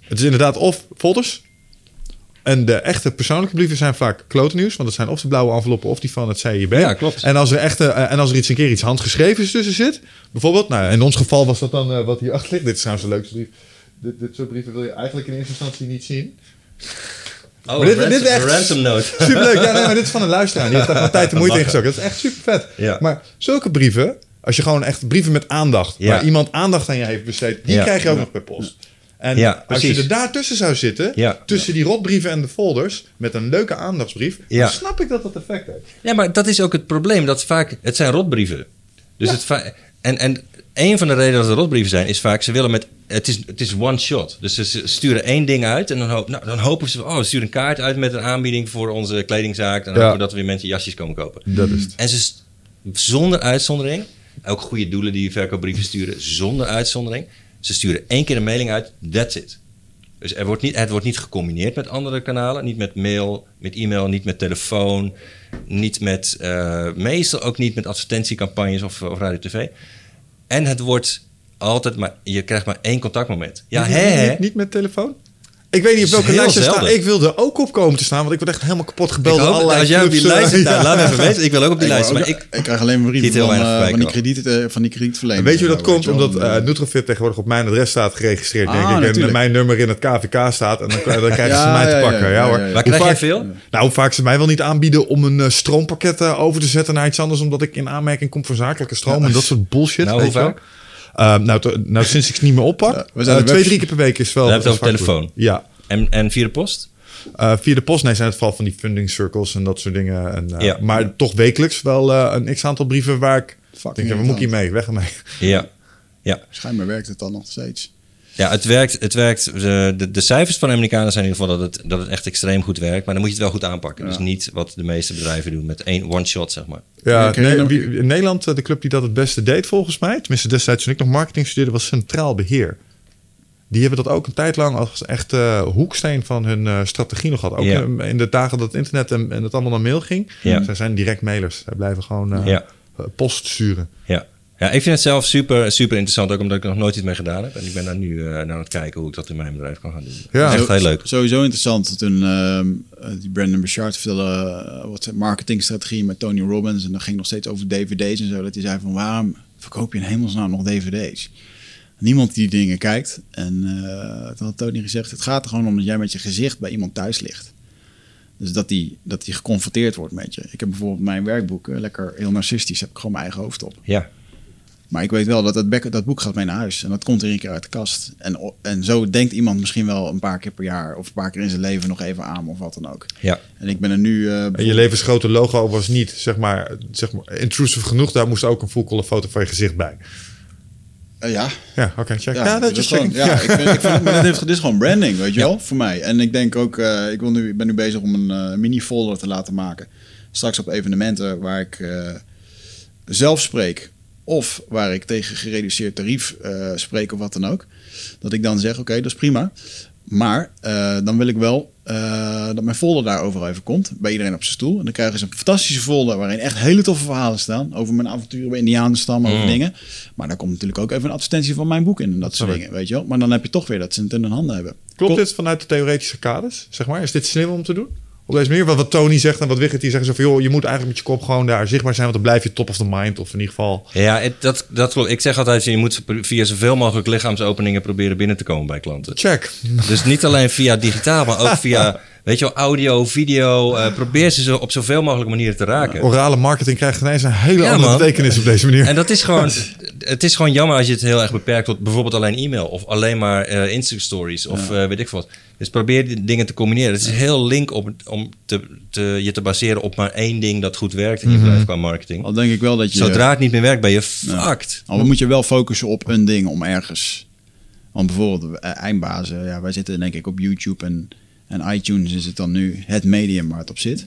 het is inderdaad of folders. En de echte persoonlijke brieven zijn vaak klote nieuws. Want dat zijn of de blauwe enveloppen of die van het CIB. Ja, klopt. En als er, echte, eh, en als er iets een keer iets handgeschreven tussen zit. Bijvoorbeeld, nou, in ons geval was dat dan eh, wat hier achter ligt. Dit is trouwens de leukste brief. Dit, dit soort brieven wil je eigenlijk in eerste instantie niet zien. Oh, Maar dit- ransom, dit is echt- een ransom note. (laughs) Superleuk. Ja, nee, maar (laughs) dit is van een luisteraar. Die heeft daar tijd en moeite (laughs) in gestoken. Dat is echt super vet. Ja. Maar zulke brieven, als je gewoon echt brieven met aandacht, Ja. waar iemand aandacht aan je heeft besteed, die Ja. krijg je ook nog per post. En Ja, als je er daartussen zou zitten, Ja. tussen die rotbrieven en de folders, met een leuke aandachtsbrief, Ja. dan snap ik dat dat effect heeft. Ja, maar dat is ook het probleem. Dat vaak, het zijn rotbrieven. Dus het en, en een van de redenen dat het rotbrieven zijn, is vaak ze willen met. Het is, het is one shot. Dus ze sturen één ding uit en dan, hoop, nou, dan hopen ze. Oh, we sturen een kaart uit met een aanbieding voor onze kledingzaak. Dan Ja. hopen we dat we weer mensen jasjes komen kopen. Dat is het. En ze, zonder uitzondering, ook goede doelen die verkoopbrieven sturen, zonder uitzondering. Ze sturen één keer een mailing uit, that's it. Dus er wordt niet, het wordt niet gecombineerd met andere kanalen. Niet met mail, met e-mail, niet met telefoon. Niet met, eh, meestal ook niet met advertentiecampagnes of, of radio tv. En het wordt altijd maar, je krijgt maar één contactmoment. Ja, hè? Niet, niet met telefoon? Ik weet niet op welke lijst je staat. Ik wilde er ook op komen te staan, want ik word echt helemaal kapot gebeld door hoop, allerlei als jij op die lijst (laughs) ja. laat me even weten. Ik wil ook op die Ik, lijst. Maar ik, ik krijg alleen maar brieven van, eh, van, die krediet, eh, van die kredietverleners. Weet je hoe dat komt? je. Omdat eh Nutrofit tegenwoordig op mijn adres staat geregistreerd, Ah, denk ik. En natuurlijk. mijn nummer in het KVK staat. En dan, dan (laughs) krijgen Ja, ze mij te pakken. Ja, ja, hoor. Hoe krijg je vaak- veel? Nou, hoe vaak ze mij wel niet aanbieden om een stroompakket over te zetten naar iets anders. Omdat ik in aanmerking kom voor zakelijke stroom. En dat soort bullshit. Nou, weet hoe je wel. vaak? Eh, nou, nou, sinds ik het niet meer oppak. Ja, we eh, zijn twee, drie keer per week is wel. Dan heb je het over telefoon. Ja. En, en via de post? Eh, via de post, nee, zijn het vooral van die funding circles en dat soort dingen. En, eh, Ja. Maar toch wekelijks wel eh, een x-aantal brieven waar ik Fucking denk, ja, waar moet ik hiermee? Weg ermee. Ja. Ja. Schijnbaar werkt het dan nog steeds. Ja, het werkt. Het werkt de, de, de cijfers van de Amerikanen zijn in ieder geval dat het, dat het echt extreem goed werkt. Maar dan moet je het wel goed aanpakken. Ja. Dus niet wat de meeste bedrijven doen met één one-shot, zeg maar. Ja, wie- in Nederland, eh, de club die dat het beste deed volgens mij, tenminste destijds toen ik nog marketing studeerde, was Centraal Beheer. Die hebben dat ook een tijd lang als echt eh, hoeksteen van hun eh, strategie nog gehad. Ook Ja. in, in de dagen dat het internet en, en het allemaal naar mail ging. Ja. Zij zijn direct mailers. Zij blijven gewoon eh, Ja. eh, post sturen. Ja. Ja, ik vind het zelf super, super interessant. Ook omdat ik er nog nooit iets mee gedaan heb. En ik ben daar nu eh, naar aan het kijken hoe ik dat in mijn bedrijf kan gaan doen. Ja. Echt heel leuk. Sowieso interessant. Toen ehm, eh, die Brandon Bouchard vertelde eh, wat zijn marketingstrategie met Tony Robbins. En dan ging nog steeds over dvd's en zo. Dat hij zei van waarom verkoop je in hemelsnaam nog dvd's? Niemand die die dingen kijkt. En eh toen had Tony gezegd, het gaat er gewoon om dat jij met je gezicht bij iemand thuis ligt. Dus dat die, dat die geconfronteerd wordt met je. Ik heb bijvoorbeeld mijn werkboek, eh, lekker heel narcistisch, heb ik gewoon mijn eigen hoofd op. Ja, Maar ik weet wel dat dat, dat boek gaat mee naar huis. En dat komt er een keer uit de kast. En, en zo denkt iemand misschien wel een paar keer per jaar... of een paar keer in zijn leven nog even aan of wat dan ook. ja. En ik ben er nu... eh, En je levensgrote logo was niet, zeg maar, zeg maar intrusive genoeg. Daar moest ook een full color foto van je gezicht bij. eh, ja, Ja, oké, check. Ja, dat is gewoon, ja, ik, vind, ik vind, maar dit, heeft, dit is gewoon branding, weet je wel, voor mij. En ik denk ook, eh, ik, wil nu, ik ben nu bezig om een mini-folder te laten maken. Straks op evenementen waar ik eh, zelf spreek. Of waar ik tegen gereduceerd tarief eh, spreek of wat dan ook. Dat ik dan zeg, oké, dat is prima. Maar eh, dan wil ik wel eh, dat mijn folder daar overal even komt. Bij iedereen op zijn stoel. En dan krijgen ze een fantastische folder waarin echt hele toffe verhalen staan. Over mijn avonturen bij Indianenstam, over Mm. dingen. Maar daar komt natuurlijk ook even een advertentie van mijn boek in. En dat soort dingen, weet je wel. Maar dan heb je toch weer dat ze het in hun handen hebben. Klopt dit vanuit de theoretische kaders? Zeg maar? Is dit slim om te doen? Op deze manier, wat, wat Tony zegt en wat Wigert die zeggen zo van... joh, je moet eigenlijk met je kop gewoon daar zichtbaar zijn... want dan blijf je top of the mind of in ieder geval... Ja, het- dat, dat klopt. Ik zeg altijd, je moet via zoveel mogelijk lichaamsopeningen proberen binnen te komen bij klanten. Check. Dus niet alleen via digitaal, maar ook (laughs) via, weet je wel, audio, video. eh, probeer ze zo op zoveel mogelijke manieren te raken. Orale marketing krijgt ineens een hele Ja, andere man. betekenis op deze manier. En dat is gewoon, (laughs) het is gewoon jammer als je het heel erg beperkt tot bijvoorbeeld alleen e-mail of alleen maar eh Insta-stories of eh, weet ik wat. Dus probeer die dingen te combineren. Het is heel link op, om te, te, je te baseren op maar één ding dat goed werkt in je bedrijf qua marketing. Al denk ik wel dat je... Zodra het niet meer werkt, ben je fucked. Al moet je wel focussen op een ding om ergens. Want bijvoorbeeld eindbazen, ja, wij zitten denk ik op YouTube en, en iTunes is het dan nu het medium waar het op zit.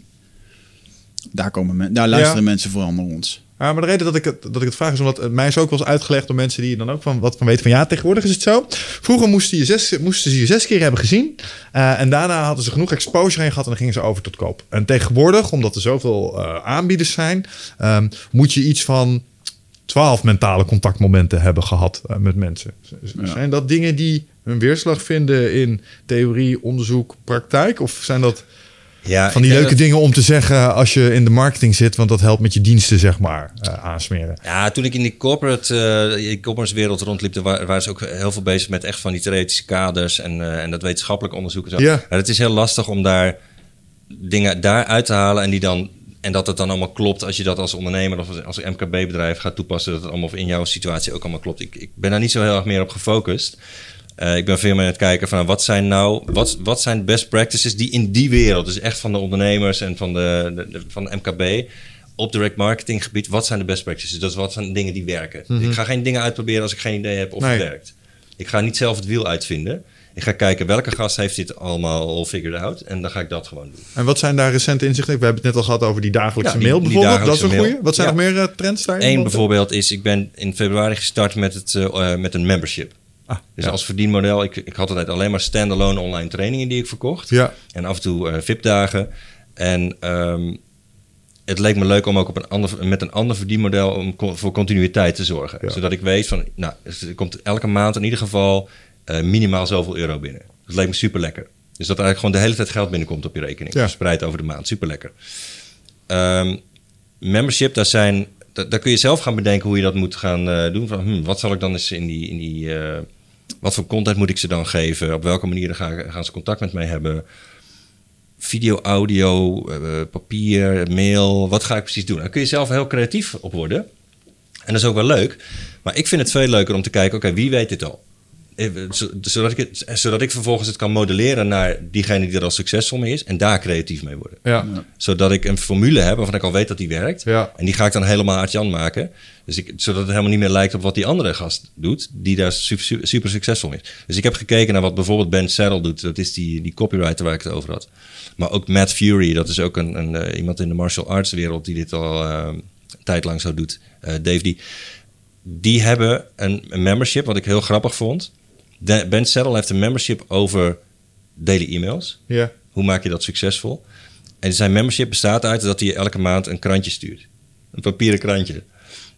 Daar, komen men, daar luisteren Ja. mensen vooral naar ons. Ja, maar de reden dat ik, het, dat ik het vraag is omdat het mij is ook wel eens uitgelegd door mensen die dan ook van wat van weten van ja, tegenwoordig is het zo. Vroeger moesten, je zes, moesten ze je zes keer hebben gezien eh, en daarna hadden ze genoeg exposure heen gehad en dan gingen ze over tot koop. En tegenwoordig, omdat er zoveel eh, aanbieders zijn, ehm, moet je iets van twaalf mentale contactmomenten hebben gehad eh, met mensen. Ja. Zijn dat dingen die hun weerslag vinden in theorie, onderzoek, praktijk? Of zijn dat Ja, van die leuke dat- dingen om te zeggen als je in de marketing zit, want dat helpt met je diensten, zeg maar, eh, aansmeren. Ja, toen ik in die corporate, die corporate wereld rondliep, waren ze ook heel veel bezig met echt van die theoretische kaders en, en dat wetenschappelijk onderzoek en zo. Ja. Maar het is heel lastig om daar dingen daar uit te halen en die dan en dat het dan allemaal klopt als je dat als ondernemer of als, MKB-bedrijf gaat toepassen, dat het allemaal in jouw situatie ook allemaal klopt. Ik, ik ben daar niet zo heel erg meer op gefocust. Eh, ik ben veel meer aan het kijken van wat zijn nou, wat, wat zijn best practices die in die wereld, dus echt van de ondernemers en van de, de, de- van de MKB, op direct marketing gebied, wat zijn de best practices? Is wat zijn dingen die werken. Ik ga geen dingen uitproberen als ik geen idee heb of Nee. het werkt. Ik ga niet zelf het wiel uitvinden. Ik ga kijken welke gast heeft dit allemaal al figured out en dan ga ik dat gewoon doen. En wat zijn daar recente inzichten? We hebben het net al gehad over die dagelijkse Ja, die- mail bijvoorbeeld. dat is een goeie. mail. Wat zijn Ja. nog meer eh, trends daarin? Eén bijvoorbeeld is, ik ben in februari gestart met, het, eh, eh, met een membership. Ah, Dus ja. als verdienmodel, ik, ik had altijd alleen maar standalone online trainingen die ik verkocht. Ja. En af en toe eh VIP-dagen. En ehm, het leek me leuk om ook op een ander, met een ander verdienmodel om co- voor continuïteit te zorgen. Ja. Zodat ik weet van, nou, er komt elke maand in ieder geval eh, minimaal zoveel euro binnen. Dat leek me super lekker. Dus dat eigenlijk gewoon de hele tijd geld binnenkomt op je rekening. Ja. Verspreid over de maand. Super lekker. membership, daar, zijn, da- daar kun je zelf gaan bedenken hoe je dat moet gaan eh, doen. Van, hmm, wat zal ik dan eens in die... In die eh, wat voor content moet ik ze dan geven? Op welke manier gaan, gaan ze contact met mij hebben? video, audio, papier, mail. Wat ga ik precies doen? Daar kun je zelf heel creatief op worden. En dat is ook wel leuk. Maar ik vind het veel leuker om te kijken, oké, wie weet dit al? Zo- Zodat ik, het, zodat ik vervolgens het kan modelleren naar diegene die er al succesvol mee is. En daar creatief mee worden. Ja. Zodat ik een formule heb waarvan ik al weet dat die werkt. Ja. En die ga ik dan helemaal Art-Jan maken. Dus ik, zodat het helemaal niet meer lijkt op wat die andere gast doet. Die daar super, super, super succesvol is. Dus ik heb gekeken naar wat bijvoorbeeld Ben Saddle doet. Dat is die, die copywriter waar ik het over had. Maar ook Matt Fury. Dat is ook een, een, eh, iemand in de martial arts wereld die dit al eh, een tijd lang zo doet. Eh, Dave die. Die hebben een, een membership, wat ik heel grappig vond. Ben Saddle heeft een membership over daily e-mails. Ja. Hoe maak je dat succesvol? En zijn membership bestaat uit dat hij elke maand een krantje stuurt. Een papieren krantje.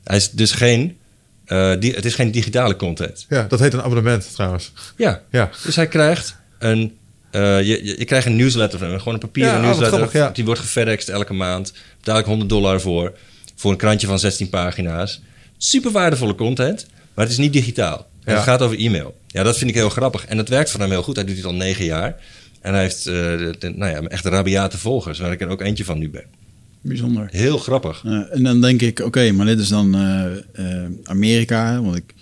Hij is dus geen, eh, die, het is geen digitale content. ja, dat heet een abonnement trouwens. Ja, Ja. dus hij krijgt een, eh, je, je, je krijgt een newsletter van hem. Gewoon een papieren Ja, oh, wat newsletter. grappig, ja. Die wordt gefedexed elke maand. Betaal ik 100 dollar voor. Voor een krantje van 16 pagina's. Super waardevolle content. Maar het is niet digitaal. En. Het gaat over e-mail. Ja, dat vind ik heel grappig. En dat werkt voor hem heel goed. Hij doet dit al negen jaar. En hij heeft de, de- nou ja, echt rabiate volgers. Waar ik er ook eentje van nu ben. Bijzonder. Heel grappig. En dan denk ik, oké, maar dit is dan eh, eh, Amerika. Want ik,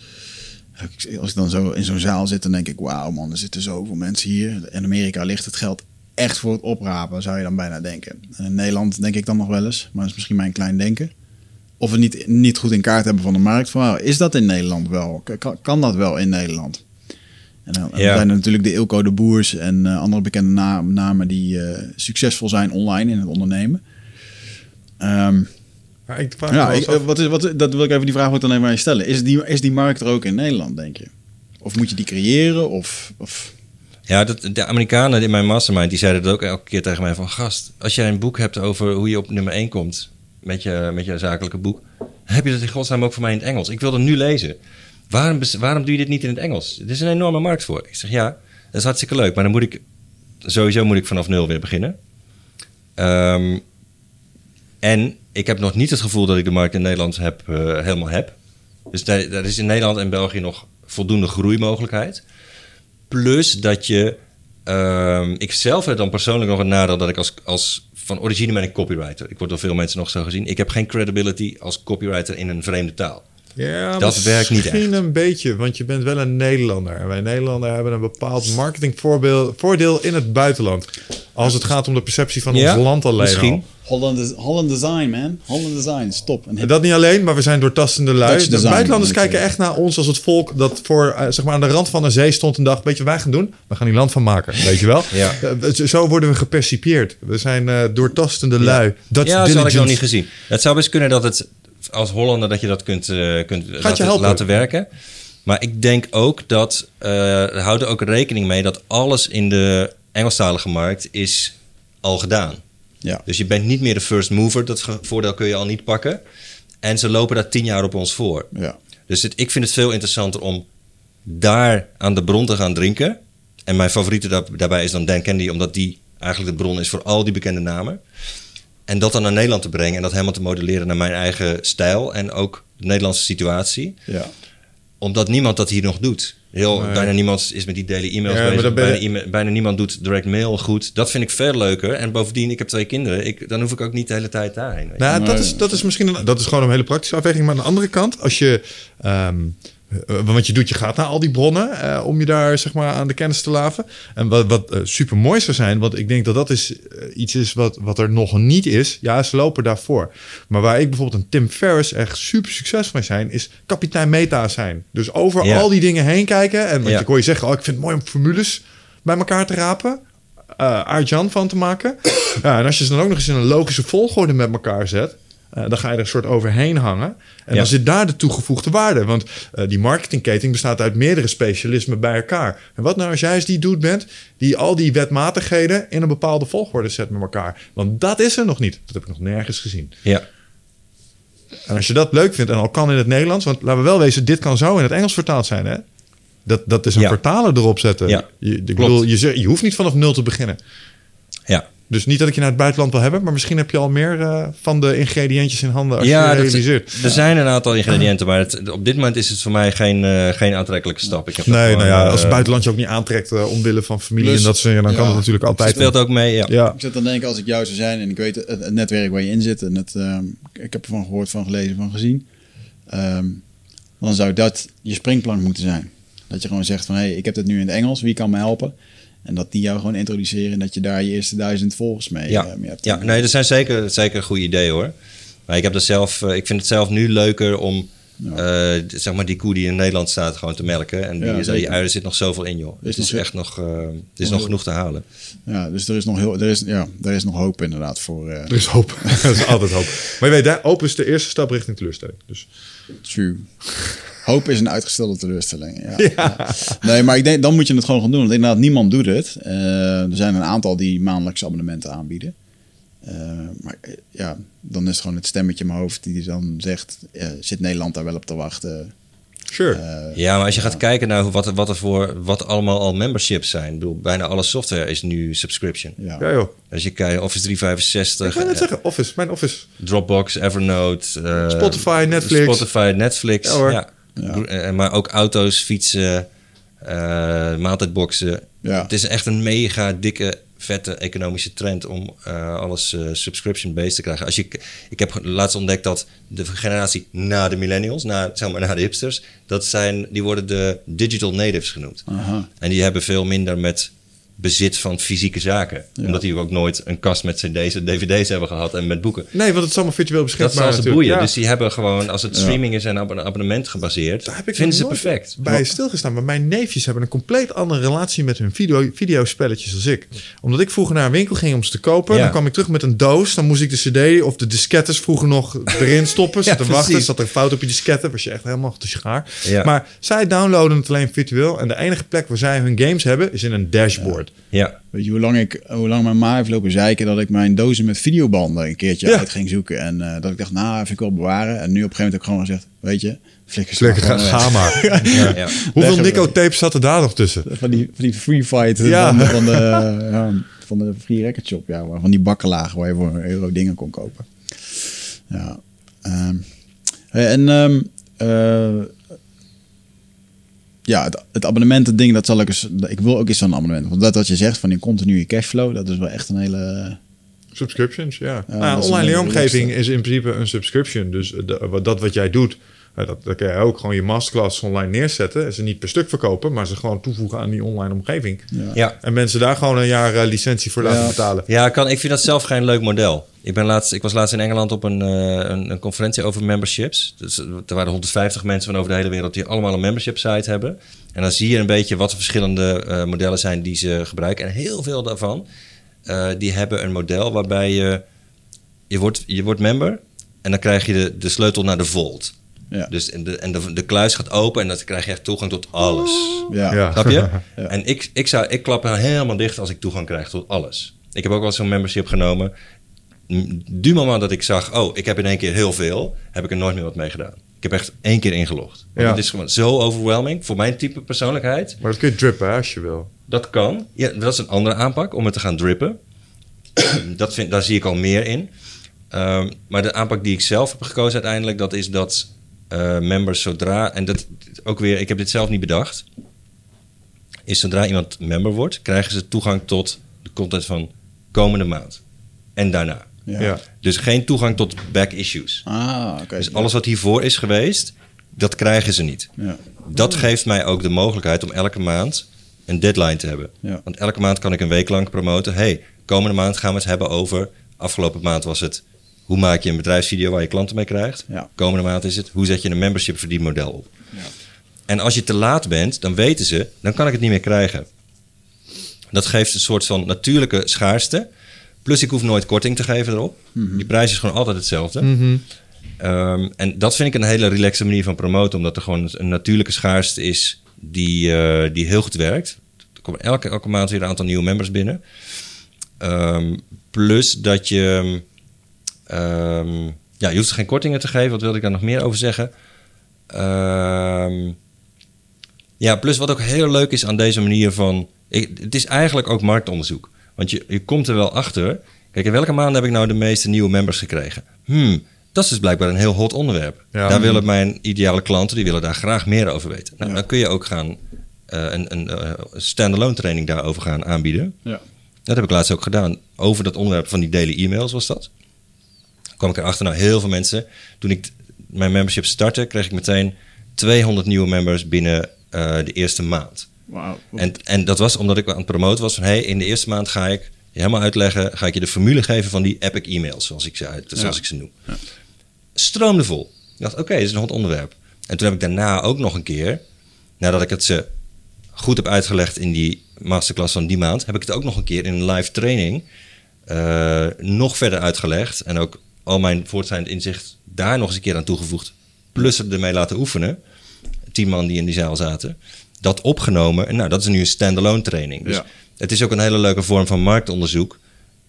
als ik dan zo in zo'n zaal zit, dan denk ik, wauw man, er zitten zoveel mensen hier. In Amerika ligt het geld echt voor het oprapen, zou je dan bijna denken. En in Nederland denk ik dan nog wel eens, maar dat is misschien mijn klein denken. Of we niet, niet goed in kaart hebben van de markt. Van, is dat in Nederland wel? Kan, kan dat wel in Nederland? En dan, Ja. zijn er natuurlijk de Ilko de Boers en eh, andere bekende na- namen die eh, succesvol zijn online in het ondernemen. Ehm, Maar ik vraag me ja, ik, af- eh, wat is, wat, dat wil ik even die vraag ook dan even aan je stellen. Is die, is die markt er ook in Nederland, denk je? Of moet je die creëren? Of, of... Ja, dat, de Amerikanen in mijn mastermind, die zeiden dat ook elke keer tegen mij van... Gast, als jij een boek hebt over hoe je op nummer 1 komt met je, met je zakelijke boek... heb je dat in godsnaam ook voor mij in het Engels. Ik wil dat nu lezen. Waarom, waarom doe je dit niet in het Engels? Er is een enorme markt voor. Ik zeg, ja, dat is hartstikke leuk. Maar dan moet ik... Sowieso moet ik vanaf nul weer beginnen. Ehm, en ik heb nog niet het gevoel dat ik de markt in Nederland heb, eh, helemaal heb. Dus daar, daar is in Nederland en België nog voldoende groeimogelijkheid. Plus dat je... ehm, ik zelf heb dan persoonlijk nog een nadeel dat ik als, als van origine ben ik copywriter. Ik word door veel mensen nog zo gezien. Ik heb geen credibility als copywriter in een vreemde taal. Ja, Dat werkt niet Misschien echt. een beetje, want je bent wel een Nederlander. En wij Nederlanders hebben een bepaald marketingvoordeel in het buitenland. Als het gaat om de perceptie van Ja, ons land alleen misschien. al. Holland, Holland Design, man. Holland Design, stop. En dat niet alleen, maar we zijn doortastende lui. Dutch De design, buitenlanders kijken echt naar ons als het volk dat voor, eh, zeg maar aan de rand van een zee stond en dacht: Weet je wat wij gaan doen? We gaan hier land van maken. Weet je wel? (laughs) Ja. Eh, Zo worden we gepercipieerd. We zijn eh, doortastende lui. Dutch ja, dat had ik nog niet gezien. Het zou best kunnen dat het als Hollander dat je dat kunt, eh, kunt laten, werken. Maar ik denk ook dat eh hou er ook rekening mee dat alles in de Engelstalige markt is al gedaan. Ja. Dus je bent niet meer de first mover. Dat voordeel kun je al niet pakken. En ze lopen daar tien jaar op ons voor. Ja. Dus het, ik vind het veel interessanter om daar aan de bron te gaan drinken. En mijn favoriete daar- daarbij is dan Dan Kennedy, omdat die eigenlijk de bron is voor al die bekende namen. En dat dan naar Nederland te brengen en dat helemaal te modelleren naar mijn eigen stijl en ook de Nederlandse situatie. ja. Omdat niemand dat hier nog doet. Heel, Nee. Bijna niemand is met die daily e-mails Ja, bezig. je- Bijna, e-mail- bijna niemand doet direct mail goed. Dat vind ik veel leuker. En bovendien, ik heb twee kinderen. Ik, dan hoef ik ook niet de hele tijd daarheen. weet je. Nou, dat Nee. is, dat is misschien een, dat is gewoon een hele praktische afweging. Maar aan de andere kant, als je. ehm, eh, want je doet, je gaat naar al die bronnen eh, om je daar zeg maar aan de kennis te laven. En wat, wat eh, super mooi zou zijn, want ik denk dat dat is, eh, iets is wat, wat er nog niet is. Ja, ze lopen daarvoor. Maar waar ik bijvoorbeeld een Tim Ferriss echt super succesvol mee zijn, is kapitein meta zijn. Dus over Ja. al die dingen heen kijken. En want Ja. ik hoor je zeggen, oh, ik vind het mooi om formules bij elkaar te rapen. eh Aart-Jan van te maken. (coughs) Ja, en als je ze dan ook nog eens in een logische volgorde met elkaar zet. Eh, dan ga je er een soort overheen hangen. En Ja. dan zit daar de toegevoegde waarde. Want eh, die marketingketen bestaat uit meerdere specialismen bij elkaar. En wat nou als jij eens die dude bent die al die wetmatigheden in een bepaalde volgorde zet met elkaar? Want dat is er nog niet. Dat heb ik nog nergens gezien. Ja, En als je dat leuk vindt en al kan in het Nederlands, want laten we wel wezen, dit kan zo in het Engels vertaald zijn, hè? Dat, dat is een Ja. vertaler erop zetten. Ja, je, ik bedoel, je, je hoeft niet vanaf nul te beginnen. Dus niet dat ik je naar het buitenland wil hebben, maar misschien heb je al meer eh, van de ingrediëntjes in handen als ja, je dat- realiseert. er zijn een aantal ingrediënten, maar het, op dit moment is het voor mij geen, eh, geen aantrekkelijke stap. Ik heb dat Nee, gewoon, nou ja, eh, als het buitenland je ook niet aantrekt omwille van familie Plus- en dat soort dingen, dan kan het natuurlijk Het altijd. speelt ook mee, ja. Ja, Ik zit dan denken, als ik jou zou zijn en ik weet het, het netwerk waar je in zit en het, ehm, ik heb ervan gehoord, van gelezen, van gezien, ehm, dan zou dat je springplank moeten zijn. Dat je gewoon zegt van, hé, hey, ik heb het nu in het Engels, wie kan me helpen? En dat die jou gewoon introduceren en dat je daar je eerste duizend volgers mee, Ja, eh, mee hebt. ja nee, dat zijn zeker, zeker goede ideeën hoor. Maar ik, heb er zelf, eh, ik vind het zelf nu leuker om eh, zeg maar die koe die in Nederland staat gewoon te melken. En die, Ja, die, er zit nog zoveel in joh. Is Het is nog- echt nog, eh, het is nog genoeg te halen. Ja, dus er is nog heel, er is, ja, er is nog hoop inderdaad voor eh er is hoop. (laughs) er is altijd hoop. Maar je weet, hè, hoop is de eerste stap richting teleurstelling. Dus True. Hoop is een uitgestelde teleurstelling. (laughs) Ja. Ja. Nee, maar ik denk, dan moet je het gewoon gaan doen. Want inderdaad, niemand doet het. Eh, er zijn een aantal die maandelijkse abonnementen aanbieden. Eh, maar eh, ja, dan is het gewoon het stemmetje in mijn hoofd die dan zegt... eh, zit Nederland daar wel op te wachten? sure. Ja, maar als je gaat kijken naar hoe- wat, er- wat er voor wat allemaal al memberships zijn. Ik bedoel, bijna alle software is nu subscription. ja. ja joh. Als je kijkt, Office Ik 365, ga net eh, zeggen, Office, mijn Office. Dropbox, Evernote, Spotify, Netflix. Spotify, Netflix. Ja, hoor. Ja. Ja. Eh, Maar ook auto's, fietsen, eh, maaltijdboxen. Ja. Het is echt een mega dikke, vette economische trend om eh, alles subscription-based te krijgen. Als je, ik heb laatst ontdekt dat de generatie na de millennials, na, zeg maar na de hipsters, dat zijn, die worden de digital natives genoemd. Aha. En die hebben veel minder met bezit van fysieke zaken. Ja. Omdat die ook nooit een kast met cd's en dvd's hebben gehad en met boeken. Nee, want het is allemaal virtueel Dat beschikbaar. zal ze natuurlijk. boeien. Ja. Dus die hebben gewoon, als het streaming is en op een abonnement gebaseerd, Daar heb ik vinden ze perfect. bij stilgestaan. Maar mijn neefjes hebben een compleet andere relatie met hun video, videospelletjes als ik. Omdat ik vroeger naar een winkel ging om ze te kopen. Dan kwam ik terug met een doos. Dan moest ik de cd of de diskettes vroeger nog erin stoppen. (laughs) Te wachten. precies. Zat er een fout op je diskette. Was je echt helemaal te schaar. Maar zij downloaden het alleen virtueel. En de enige plek waar zij hun games hebben is in een dashboard. Ja, Weet je hoe lang, ik, hoe lang mijn ma heeft lopen zeiken dat ik mijn dozen met videobanden een keertje Ja. uit ging zoeken. En eh, dat ik dacht, nou, vind ik wel bewaren. En nu op een gegeven moment heb ik gewoon gezegd, weet je, flikker maar ga, ga maar. (laughs) Ja. ja. Hoeveel Nico-tapes zaten daar nog tussen? Van die, van die free fight Ja. van, de, van, de, (laughs) ja, van de free record shop. Ja, van die bakken lagen waar je voor een euro dingen kon kopen. Ja. ehm, hey, en ehm, eh, ja, het, het abonnementen ding, dat zal ik eens... Ik wil ook eens zo'n abonnement. Want dat wat je zegt van die continue cashflow, dat is wel echt een hele... Subscriptions, ja. Ja, nou, dat online een leeromgeving is in principe een subscription. Dus de- wat- dat wat jij doet, dat, dat kan je ook gewoon je masterclass online neerzetten. En ze niet per stuk verkopen, maar ze gewoon toevoegen aan die online omgeving. Ja. ja. En mensen daar gewoon een jaar eh, licentie voor laten betalen. Ja, ik kan, ik vind dat zelf geen leuk model. Ik, ben laatst, ik was laatst in Engeland op een, eh, een, een conferentie over memberships. Dus, eh, er waren 150 mensen van over de hele wereld die allemaal een membership site hebben. En dan zie je een beetje wat de verschillende eh, modellen zijn die ze gebruiken. En heel veel daarvan, eh, die hebben een model waarbij je, je, wordt, je wordt member en dan krijg je de, de sleutel naar de vault. Ja. Dus en de, en de, de kluis gaat open en dan krijg je echt toegang tot alles. Ja. Ja. Snap je? Ja. En ik, ik, zou, ik klap helemaal dicht als ik toegang krijg tot alles. Ik heb ook wel eens zo'n membership genomen. Du moment dat ik zag, oh, ik heb in één keer heel veel, heb ik er nooit meer wat mee gedaan. Ik heb echt één keer ingelogd. Want Ja. Het is gewoon zo overwhelming voor mijn type persoonlijkheid. Maar dat kun je drippen hè, als je wil. Dat kan. Ja, dat is een andere aanpak om het te gaan drippen. (clears throat) dat vind, daar zie ik al meer in. Ehm, maar de aanpak die ik zelf heb gekozen uiteindelijk, dat is dat eh, members zodra, en dat ook weer, ik heb dit zelf niet bedacht, is zodra iemand member wordt, krijgen ze toegang tot de content van komende maand. En daarna. Ja. Ja. Dus geen toegang tot back issues. Ah, oké. Dus alles wat hiervoor is geweest, dat krijgen ze niet. Ja. Dat geeft mij ook de mogelijkheid om elke maand een deadline te hebben. Ja. Want elke maand kan ik een week lang promoten. hey, komende maand gaan we het hebben over. Afgelopen maand was het. Hoe maak je een bedrijfsvideo waar je klanten mee krijgt? Ja. Komende maand is het. Hoe zet je een membership verdienmodel op? Ja. En als je te laat bent, dan weten ze. Dan kan ik het niet meer krijgen. Dat geeft een soort van natuurlijke schaarste. Plus ik hoef nooit korting te geven erop. Die prijs is gewoon altijd hetzelfde. Ehm, en dat vind ik een hele relaxe manier van promoten, omdat er gewoon een natuurlijke schaarste is die, eh, die heel goed werkt. Er komen elke, elke maand weer een aantal nieuwe members binnen. Ehm, plus dat je, ehm, ja, je hoeft geen kortingen te geven. Wat wilde ik daar nog meer over zeggen? Ehm, ja, plus wat ook heel leuk is aan deze manier van, ik, het is eigenlijk ook marktonderzoek. Want je, je komt er wel achter. Kijk, in welke maand heb ik nou de meeste nieuwe members gekregen? Hmm, dat is dus blijkbaar een heel hot onderwerp. Ja. Daar willen mijn ideale klanten, die willen daar graag meer over weten. Nou, dan kun je ook gaan eh, een, een eh, standalone training daarover gaan aanbieden. Ja. Dat heb ik laatst ook gedaan. Over dat onderwerp van die daily e-mails was dat. Kwam ik erachter, nou heel veel mensen. Toen ik mijn membership startte, kreeg ik meteen 200 nieuwe members binnen eh, de eerste maand. En, en dat was omdat ik aan het promoten was van... hey, in de eerste maand ga ik je helemaal uitleggen... ga ik je de formule geven van die epic e-mails, zoals ik ze, uit, zoals ik ze noem. Stroomde vol. Ik dacht, oké, dit is een hot onderwerp. En toen heb ik daarna ook nog een keer... nadat ik het ze goed heb uitgelegd in die masterclass van die maand... heb ik het ook nog een keer in een live training... eh, nog verder uitgelegd... en ook al mijn voortschrijdend inzicht daar nog eens een keer aan toegevoegd. Plus het ermee laten oefenen. Tien man die in die zaal zaten. Dat opgenomen. En nou, dat is nu een standalone training. Dus Ja. het is ook een hele leuke vorm van marktonderzoek.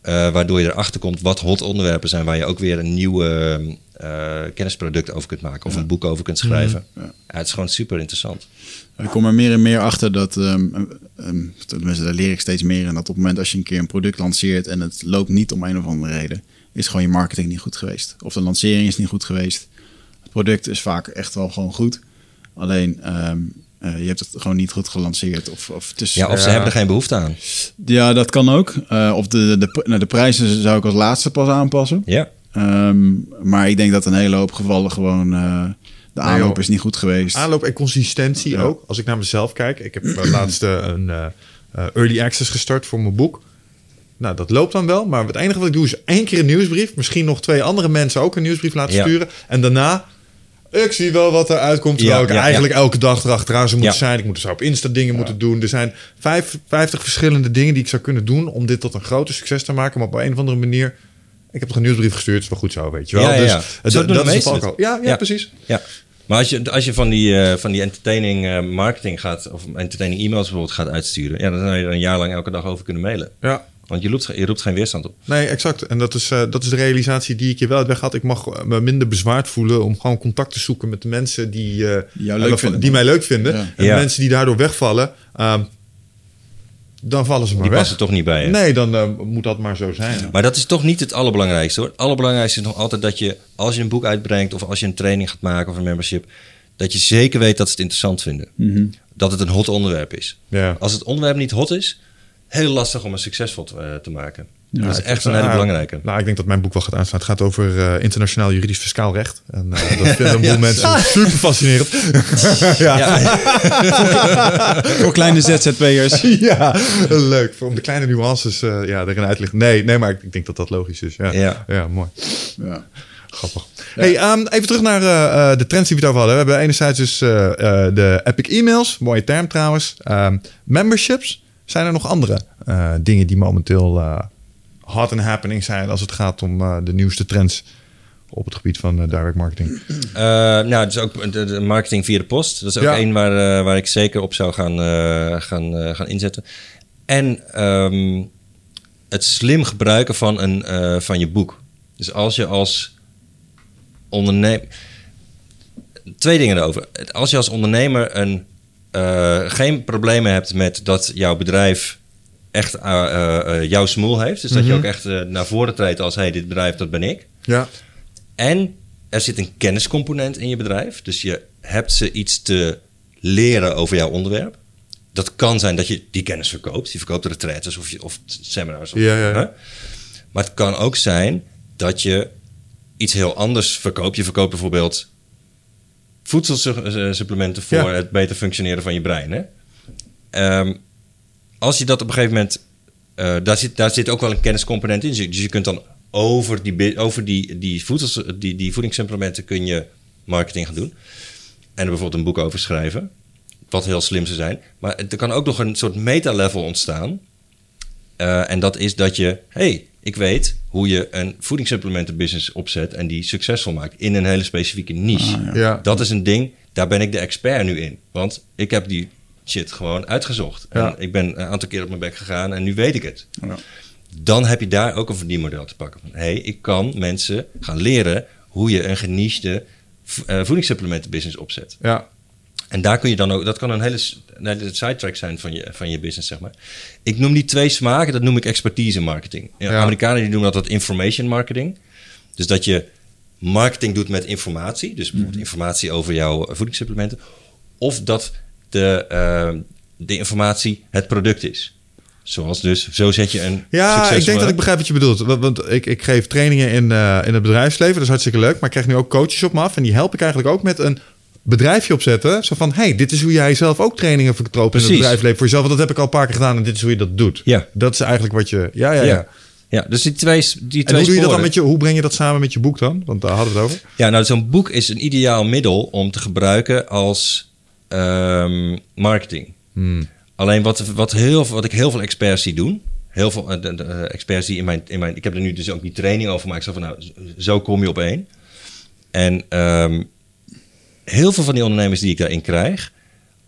eh, waardoor je erachter komt wat hot onderwerpen zijn... waar je ook weer een nieuw eh, kennisproduct over kunt maken... of een boek over kunt schrijven. Ja. het is gewoon super interessant. Ik kom er meer en meer achter dat, ehm, tenminste daar leer ik steeds meer in, dat op het moment als je een keer een product lanceert en het loopt niet om een of andere reden, is gewoon je marketing niet goed geweest. Of de lancering is niet goed geweest. Het product is vaak echt wel gewoon goed. Alleen ehm, eh, je hebt het gewoon niet goed gelanceerd. Of, of is, Ja, of ze Ja. hebben er geen behoefte aan. ja, dat kan ook. Eh, of de, de, de, nou, de prijzen zou ik als laatste pas aanpassen. Ja, Ehm, maar ik denk dat een hele hoop gevallen gewoon eh, de aanloop is niet goed geweest. Aanloop en consistentie Ja. ook. Als ik naar mezelf kijk. Ik heb laatst eh, een eh, eh, early access gestart voor mijn boek. Nou, dat loopt dan wel. Maar het enige wat ik doe is één keer een nieuwsbrief. Misschien nog twee andere mensen ook een nieuwsbrief laten Ja. sturen. En daarna... Ik zie wel wat er uitkomt. Terwijl Ja, ik ja, eigenlijk elke dag erachteraan zou moeten zijn. Ik moet dus op Insta dingen moeten doen. Er zijn vijf, 50 verschillende dingen die ik zou kunnen doen... om dit tot een groter succes te maken. Maar op een of andere manier... Ik heb toch een nieuwsbrief gestuurd. is wel goed zo, weet je wel. Ja, ja, dus dat, dat is het. Ja, ja, Ja. precies. Ja, maar als je, als je van, die, eh, van die entertaining eh, marketing gaat, of entertaining e-mails bijvoorbeeld gaat uitsturen, ja, dan zou je er een jaar lang elke dag over kunnen mailen. Ja. Want je roept, je roept geen weerstand op. Nee, exact. En dat is, eh, dat is de realisatie die ik je wel heb gehad. Ik mag eh, me minder bezwaard voelen om gewoon contact te zoeken met de mensen die, eh, Die jou eh, leuk die vinden. mij leuk vinden. Ja. En Ja. mensen die daardoor wegvallen, ehm, dan vallen ze maar Die weg. passen toch niet bij je. Nee, dan eh, moet dat maar zo zijn. Maar dat is toch niet het allerbelangrijkste hoor. Het allerbelangrijkste is nog altijd dat je, als je een boek uitbrengt of als je een training gaat maken of een membership, dat je zeker weet dat ze het interessant vinden. Dat het een hot onderwerp is. Ja. Als het onderwerp niet hot is, heel lastig om het succesvol te, eh, te maken. Ja, dat is echt een hele Ah, belangrijke. Nou, ik denk dat mijn boek wel gaat aanstaan. Het gaat over eh, internationaal juridisch fiscaal recht. En eh, dat (laughs) vinden een boel mensen super fascinerend. (laughs) ja. Ja, Voor kleine ZZP'ers. (laughs) ja, leuk. Om de kleine nuances eh, ja, erin uit te leggen. Nee, nee, maar ik, ik denk dat dat logisch is. Ja, Ja. ja mooi. Ja. Grappig. Hey, ehm, even terug naar eh, eh, de trends die we het over hadden. We hebben enerzijds dus eh, eh, de epic e-mails. Mooie term trouwens. Ehm, memberships. Zijn er nog andere eh, dingen die momenteel eh, hot and happening zijn... als het gaat om eh, de nieuwste trends op het gebied van direct marketing? Nou, dus ook de, de marketing via de post. Dat is ook Ja. één waar, waar ik zeker op zou gaan, gaan, gaan inzetten. En ehm, het slim gebruiken van, een, van je boek. Dus als je als ondernemer... Twee dingen erover. Als je als ondernemer een, eh, geen problemen hebt met dat jouw bedrijf echt eh, eh, jouw smoel heeft. Dus dat je ook echt naar voren treedt als... hey, dit bedrijf, dat ben ik. Ja. En er zit een kenniscomponent in je bedrijf. Dus je hebt ze iets te leren over jouw onderwerp. Dat kan zijn dat je die kennis verkoopt. Je verkoopt retraites of, je, of seminars. Of, Ja, ja, ja. hè? Maar het kan ook zijn dat je iets heel anders verkoopt. Je verkoopt bijvoorbeeld voedselsupplementen voor Ja. het beter functioneren van je brein. Hè? Ehm, als je dat op een gegeven moment... eh, daar, zit, daar zit ook wel een kenniscomponent in. Dus je kunt dan over die, over die, die, voedsels, die, die voedingssupplementen kun je marketing gaan doen. En er bijvoorbeeld een boek over schrijven. Wat heel slim zou zijn. Maar er kan ook nog een soort meta-level ontstaan. Eh, en dat is dat je... hey, Ik weet hoe je een voedingssupplementenbusiness opzet en die succesvol maakt in een hele specifieke niche. Ah, ja. Ja. Dat is een ding, daar ben ik de expert nu in. Want ik heb die shit gewoon uitgezocht. Ja. En ik ben een aantal keer op mijn bek gegaan en nu weet ik het. Ja. Dan heb je daar ook een verdienmodel te pakken. Hé, hey, ik kan mensen gaan leren hoe je een genichte eh, voedingssupplementenbusiness opzet. Ja. En daar kun je dan ook, dat kan een hele een hele sidetrack zijn van je, van je business, zeg maar. Ik noem die twee smaken, dat noem ik expertise marketing. Ja. Amerikanen die noemen dat dat information marketing. Dus dat je marketing doet met informatie, dus bijvoorbeeld informatie over jouw eh, voedingssupplementen. Of dat de, eh, de informatie het product is. Zoals dus, zo zet je een Ja, ik denk dat ik begrijp wat je bedoelt. Want, want ik, ik geef trainingen in, eh, in het bedrijfsleven. Dat is hartstikke leuk. Maar ik krijg nu ook coaches op me af. En die help ik eigenlijk ook met een bedrijfje opzetten. Zo van, hey, dit is hoe jij zelf ook trainingen verkoopt in het bedrijfsleven voor jezelf. Want dat heb ik al een paar keer gedaan en dit is hoe je dat doet. Ja. Dat is eigenlijk wat je... Ja, ja, ja. Ja. Ja, dus die twee, die twee En hoe doe je dat dan met je... Hoe breng je dat samen met je boek dan? Want daar hadden we het over. Ja, nou, zo'n boek is een ideaal middel om te gebruiken als ehm, marketing. Alleen wat, wat, heel, wat ik heel veel experts zie doen, heel veel eh, de, de, eh, experts die in mijn, in mijn, ik heb er nu dus ook die training over gemaakt, zo van nou, zo kom je op één. En ehm, heel veel van die ondernemers die ik daarin krijg,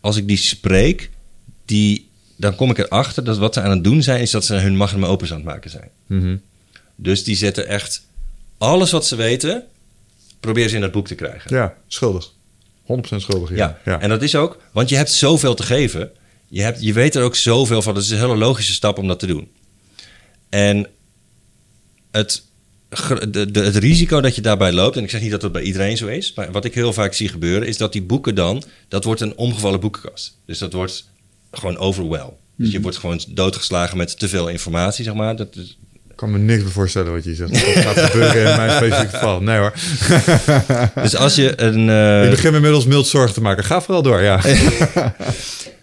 als ik die spreek, die, dan kom ik erachter dat wat ze aan het doen zijn, is dat ze hun magnum opus aan het maken zijn. Dus die zetten echt alles wat ze weten, proberen ze in dat boek te krijgen. Ja, schuldig. 100% schuldig. Ja. Ja. ja. en dat is ook, want je hebt zoveel te geven. Je, hebt, je weet er ook zoveel van. Het is een hele logische stap om dat te doen. En het, de, de, het risico dat je daarbij loopt, en ik zeg niet dat dat bij iedereen zo is, maar wat ik heel vaak zie gebeuren, is dat die boeken dan, dat wordt een omgevallen boekenkast. Dus dat wordt gewoon overwhelm. Dus je wordt gewoon doodgeslagen met te veel informatie, zeg maar. Dat is, Ik kan me niks meer voorstellen wat je zegt. Dat gaat gebeuren in mijn specifieke (laughs) geval. Nee hoor. (laughs) dus als je een... eh, ik begin me inmiddels mild zorgen te maken. Ga vooral door, ja. (laughs)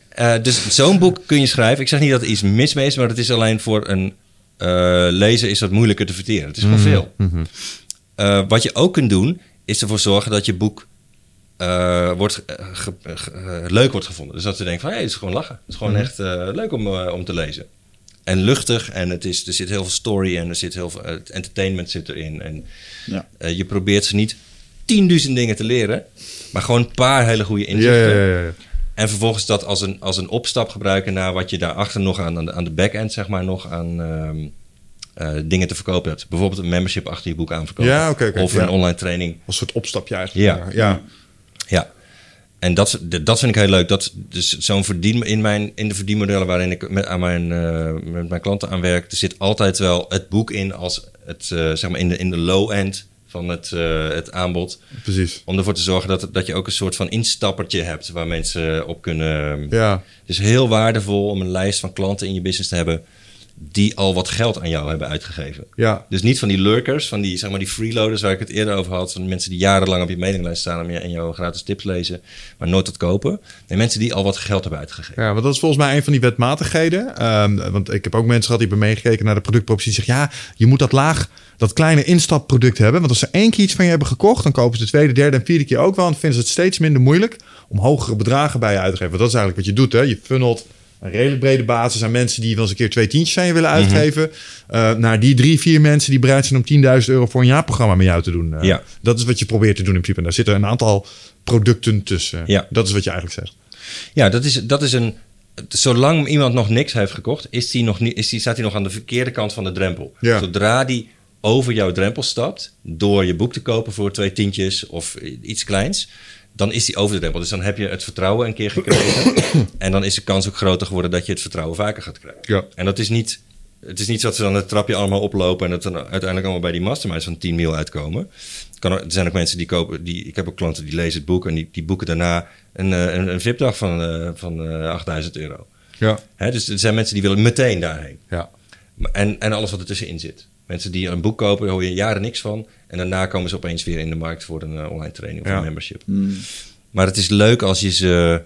Eh, dus zo'n boek kun je schrijven. Ik zeg niet dat er iets mis mee is, maar het is alleen voor een eh, lezer is dat moeilijker te verteren. Het is gewoon veel. Eh, wat je ook kunt doen, is ervoor zorgen dat je boek eh, wordt, ge- ge- leuk wordt gevonden. Dus dat ze denken van, hé, hey, het is gewoon lachen. Het is gewoon echt eh, leuk om, om te lezen. En luchtig en het is, er zit heel veel story en er zit heel veel entertainment zit erin. En Ja. je probeert ze niet tienduizend dingen te leren, maar gewoon een paar hele goede inzichten. ja, ja, ja. En vervolgens dat als een, als een opstap gebruiken naar wat je daarachter nog aan, aan de, aan de back-end, zeg maar, nog aan ehm, eh, dingen te verkopen hebt. Bijvoorbeeld een membership achter je boek aanverkopen. Ja, oké, of ja. een online training. Als soort opstapje eigenlijk. Ja. ja. Ja. En dat, dat vind ik heel leuk. Dat, dus zo'n verdien in, mijn, in de verdienmodellen waarin ik met, aan mijn, eh, met mijn klanten aan werk, er zit altijd wel het boek in als het, eh, zeg maar in de, in de low end van het, eh, het aanbod. Precies. Om ervoor te zorgen dat, dat je ook een soort van instappertje hebt waar mensen op kunnen. Ja. Het is heel waardevol om een lijst van klanten in je business te hebben die al wat geld aan jou hebben uitgegeven. Ja. Dus niet van die lurkers, van die, zeg maar, die freeloaders waar ik het eerder over had. Van mensen die jarenlang op je mailinglijst staan om je, en jouw gratis tips lezen, maar nooit wat kopen. Nee, mensen die al wat geld hebben uitgegeven. Ja, want dat is volgens mij een van die wetmatigheden. Ehm, want ik heb ook mensen gehad die hebben meegekeken naar de productpropositie. Die zeggen, ja, je moet dat laag, dat kleine instapproduct hebben. Want als ze één keer iets van je hebben gekocht, dan kopen ze de tweede, derde en vierde keer ook wel. En dan vinden ze het steeds minder moeilijk om hogere bedragen bij je uit te geven. Want dat is eigenlijk wat je doet, hè. Je funnelt een redelijk brede basis aan mensen die wel eens een keer twee tientjes aan je willen uitgeven. eh, naar die drie, vier mensen die bereid zijn om 10.000 euro voor een jaarprogramma met jou te doen. Eh, Ja. Dat is wat je probeert te doen in principe. En daar zitten een aantal producten tussen. Ja. Dat is wat je eigenlijk zegt. Ja, dat is, dat is een. Zolang iemand nog niks heeft gekocht, is die nog niet, is die, staat hij nog aan de verkeerde kant van de drempel. Ja. Zodra die over jouw drempel stapt, door je boek te kopen voor twee tientjes of iets kleins, dan is die over de drempel. Dus dan heb je het vertrouwen een keer gekregen. (coughs) en dan is de kans ook groter geworden dat je het vertrouwen vaker gaat krijgen. Ja. En dat is niet. Het is niet zo dat ze dan het trapje allemaal oplopen en dat dan uiteindelijk allemaal bij die masterminds van 10 mil uitkomen. Kan er, er zijn ook mensen die kopen, die, ik heb ook klanten die lezen het boek en die, die boeken daarna een, eh, een, een VIP-dag van, eh, van eh, 8000 euro. Ja. Hè, dus er zijn mensen die willen meteen daarheen. Ja. En, en alles wat ertussenin zit. Mensen die een boek kopen, daar hoor je jaren niks van. En daarna komen ze opeens weer in de markt voor een eh, online training of Ja. een membership. Maar het is leuk als je ze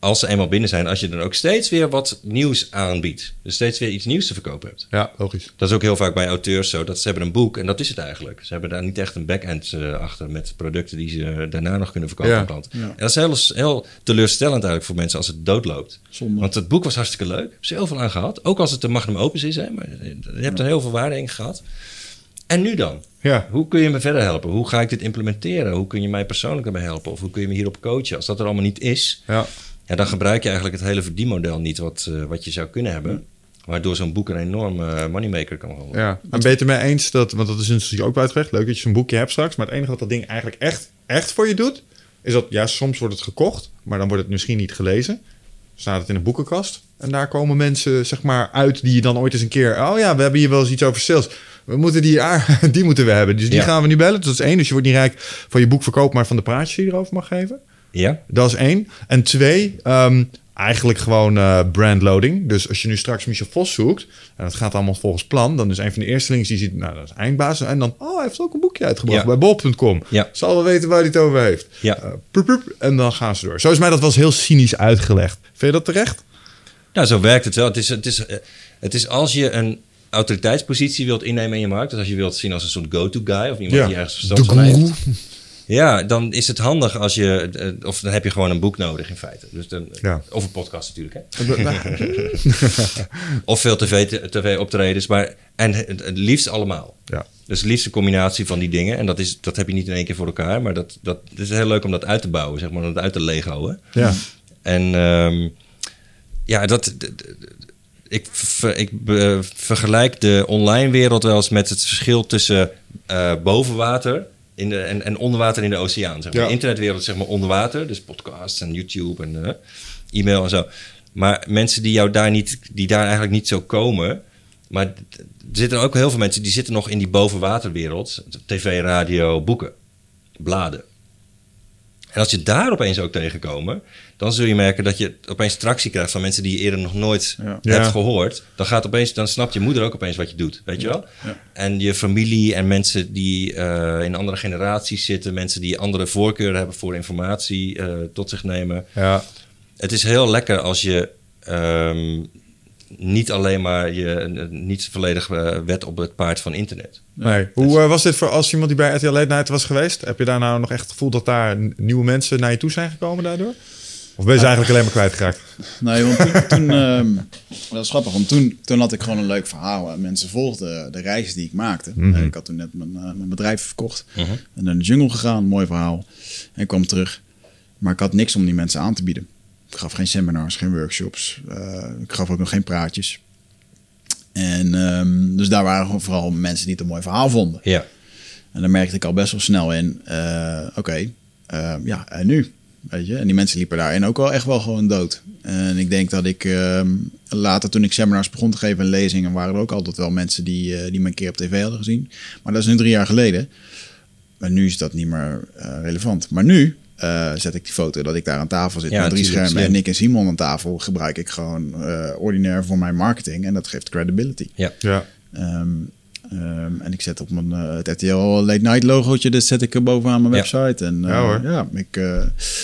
als ze eenmaal binnen zijn, als je dan ook steeds weer wat nieuws aanbiedt. Dus steeds weer iets nieuws te verkopen hebt. Ja, logisch. Dat is ook heel vaak bij auteurs zo. Dat ze hebben een boek en dat is het eigenlijk. Ze hebben daar niet echt een back-end eh, achter met producten die ze daarna nog kunnen verkopen Ja. aan klanten. Ja. En dat is heel, heel teleurstellend eigenlijk voor mensen als het doodloopt. Zonde. Want het boek was hartstikke leuk. Heb ze heel veel aan gehad. Ook als het een magnum opus is. Hè, maar je hebt er heel veel waarde in gehad. En nu dan? Ja, Hoe kun je me verder helpen? Hoe ga ik dit implementeren? Hoe kun je mij persoonlijk erbij helpen? Of hoe kun je me hierop coachen? Als dat er allemaal niet is, ja. Ja, dan gebruik je eigenlijk het hele verdienmodel niet wat, eh, wat je zou kunnen hebben. Waardoor zo'n boek een enorme eh, moneymaker kan worden. Ja, je het ermee eens dat, want dat is natuurlijk ook uitgelegd, leuk dat je zo'n boekje hebt straks, maar het enige wat dat ding eigenlijk echt, echt voor je doet, is dat, ja, soms wordt het gekocht, maar dan wordt het misschien niet gelezen. Staat het in een boekenkast en daar komen mensen, zeg maar, uit die je dan ooit eens een keer, oh ja, we hebben hier wel eens iets over sales. We moeten die, ah, (laughs) die moeten we hebben, dus die Ja. gaan we nu bellen. Dus dat is één, dus je wordt niet rijk van je boekverkoop, maar van de praatjes die je erover mag geven. Ja? Dat is één. En twee, ehm, eigenlijk gewoon eh, brandloading. Dus als je nu straks Michel Vos zoekt, en dat gaat allemaal volgens plan, dan is een van de eerste links die ziet, nou, dat is eindbaas. En dan, oh, hij heeft ook een boekje uitgebracht Ja. bij bol.com. Ja. Zal wel weten waar hij het over heeft. Ja. Eh, en dan gaan ze door. Zo is mij dat wel eens heel cynisch uitgelegd. Vind je dat terecht? Nou, zo werkt het wel. Het is, het is, eh, het is als je een autoriteitspositie wilt innemen in je markt. Dus als je wilt zien als een soort go-to guy of iemand die ergens verstand van heeft. Ja, dan is het handig als je, eh, of dan heb je gewoon een boek nodig in feite. Dus dan, Ja. Of een podcast natuurlijk, hè. Of (laughs) veel tv, tv-optredens, maar en het, liefst allemaal. Ja. Dus het liefst een combinatie van die dingen. En dat, is, dat heb je niet in één keer voor elkaar. Maar dat, dat, het is heel leuk om dat uit te bouwen, zeg maar. Om dat uit te legoen. Ja. En ehm, ja, dat, ik, ver- ik vergelijk de online wereld wel eens met het verschil tussen eh boven water in de, en, en onder water in de oceaan. Zeg maar. De internetwereld zeg maar onder water, dus podcasts en YouTube en eh, e-mail en zo. Maar mensen die jou daar niet, die daar eigenlijk niet zo komen, maar er zitten ook heel veel mensen die zitten nog in die bovenwaterwereld, tv, radio, boeken, bladen. En als je daar opeens ook tegenkomen, dan zul je merken dat je opeens tractie krijgt van mensen die je eerder nog nooit Ja. hebt Ja. gehoord. Dan, gaat opeens, dan snapt je moeder ook opeens wat je doet, weet je wel? Ja. En je familie en mensen die eh, in andere generaties zitten, mensen die andere voorkeuren hebben voor informatie eh, tot zich nemen. Ja. Het is heel lekker als je ehm, niet alleen maar je eh, niet volledig eh, wet op het paard van internet. Nee. Hoe eh, was dit voor als iemand die bij RTL Late Night was geweest? Heb je daar nou nog echt het gevoel dat daar nieuwe mensen naar je toe zijn gekomen daardoor? Of ben je ze eigenlijk alleen maar kwijtgeraakt? Nee, want toen, toen (laughs) ehm, dat is grappig, want toen, toen had ik gewoon een leuk verhaal. En mensen volgden de reis die ik maakte. Mhm. Eh, Ik had toen net mijn, eh, mijn bedrijf verkocht en naar de jungle gegaan, mooi verhaal. En ik kwam terug, maar ik had niks om die mensen aan te bieden. Ik gaf geen seminars, geen workshops. eh, ik gaf ook nog geen praatjes. En ehm, dus daar waren vooral mensen die het een mooi verhaal vonden. Ja, En dan merkte ik al best wel snel in, eh, oké, eh, ja, en nu? Weet je? En die mensen liepen daarin ook wel echt wel gewoon dood. En ik denk dat ik ehm, later, toen ik seminars begon te geven en lezingen, waren er ook altijd wel mensen die, eh, die me een keer op tv hadden gezien. Maar dat is nu drie jaar geleden. Maar nu is dat niet meer relevant. Maar nu eh, zet ik die foto dat ik daar aan tafel zit Ja, met drie schermen en. Nick en Simon aan tafel gebruik ik gewoon eh, ordinair voor mijn marketing. En dat geeft credibility. ja. Ja. Ehm, ehm, en ik zet op mijn eh, het RTL Late Night logootje, dat zet ik er bovenaan mijn Ja. website. En, eh, Ja, hoor. Ja, ik, eh,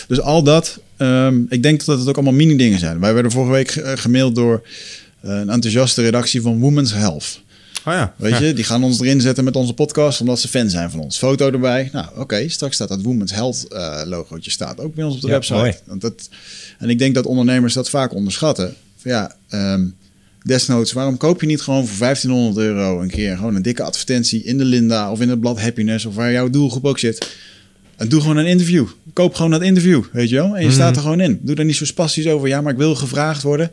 dus al dat, ehm, ik denk dat het ook allemaal mini dingen zijn. Wij werden vorige week ge- gemaild door een enthousiaste redactie van Women's Health. Oh ja. Weet Ja. je, die gaan ons erin zetten met onze podcast omdat ze fan zijn van ons. Foto erbij. Nou, oké, straks staat dat Women's Health eh, logootje staat ook bij ons op de Ja, website. mooi. Want dat, en ik denk dat ondernemers dat vaak onderschatten. Van ja, ehm, desnoods, waarom koop je niet gewoon voor 1500 euro een keer gewoon een dikke advertentie in de Linda of in het blad Happiness of waar jouw doelgroep ook zit. En doe gewoon een interview. Koop gewoon dat interview, weet je wel. En je staat er gewoon in. Doe er niet zo spastisch over. Ja, maar ik wil gevraagd worden.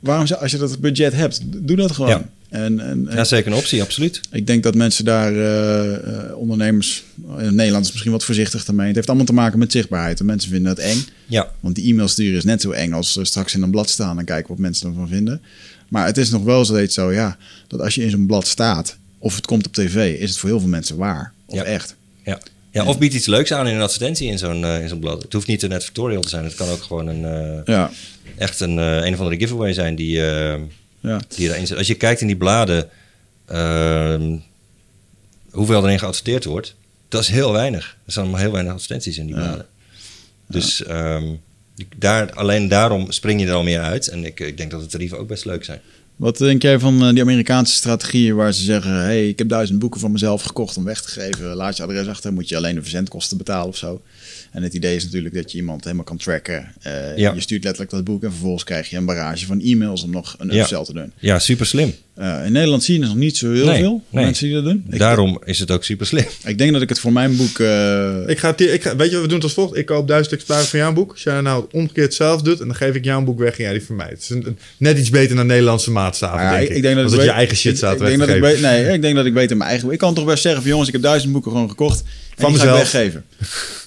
Waarom, als je dat budget hebt, doe dat gewoon. Ja. En, en, ja, zeker een optie, absoluut. ik denk dat mensen daar, eh, eh, ondernemers, in Nederland is misschien wat voorzichtig ermee. Het heeft allemaal te maken met zichtbaarheid. En mensen vinden het eng. Ja, Want die e-mail sturen is net zo eng als eh, straks in een blad staan en kijken wat mensen ervan vinden. Maar het is nog wel steeds zo, ja, dat als je in zo'n blad staat of het komt op tv, is het voor heel veel mensen waar. Of Ja. echt. ja. ja, of bied iets leuks aan in een advertentie in zo'n eh, in zo'n blad. Het hoeft niet een advertorial te zijn. Het kan ook gewoon een, eh, Ja, echt een, eh, een of andere giveaway zijn die, eh, ja. die erin zit. Als je kijkt in die bladen ehm, hoeveel erin geadverteerd wordt, dat is heel weinig. Er staan maar heel weinig advertenties in die bladen. Dus ehm, Daar, alleen daarom spring je er al meer uit. En ik, ik denk dat de tarieven ook best leuk zijn. Wat denk jij van eh, die Amerikaanse strategieën waar ze zeggen: hey, ik heb duizend boeken van mezelf gekocht om weg te geven. Laat je adres achter, moet je alleen de verzendkosten betalen of zo. En het idee is natuurlijk dat je iemand helemaal kan tracken. Eh, Ja. Je stuurt letterlijk dat boek en vervolgens krijg je een barrage van e-mails om nog een Ja. upsell te doen. Ja, super slim. Eh, in Nederland zie je nog niet zo heel Nee, veel nee. mensen die dat doen. Ik, Daarom is het ook super slim. ik denk dat ik het voor mijn boek. eh, Ik ga, het hier- ik ga, weet je wat we doen het als volgt? Ik koop duizend exemplaren van jouw boek. Als jij nou omgekeerd zelf doet, en dan geef ik jouw boek weg en jij die van mij. Het is een, een- net iets beter dan Nederlandse maatstaven, ja, denk ik, ik. ik denk dat ik je eigen shit ik- staat ik, weg denk te dat ik Nee, ik denk dat ik beter mijn eigen. Ik kan toch best zeggen van jongens, ik heb duizend boeken gewoon gekocht. En Van die ga ik mezelf. weggeven.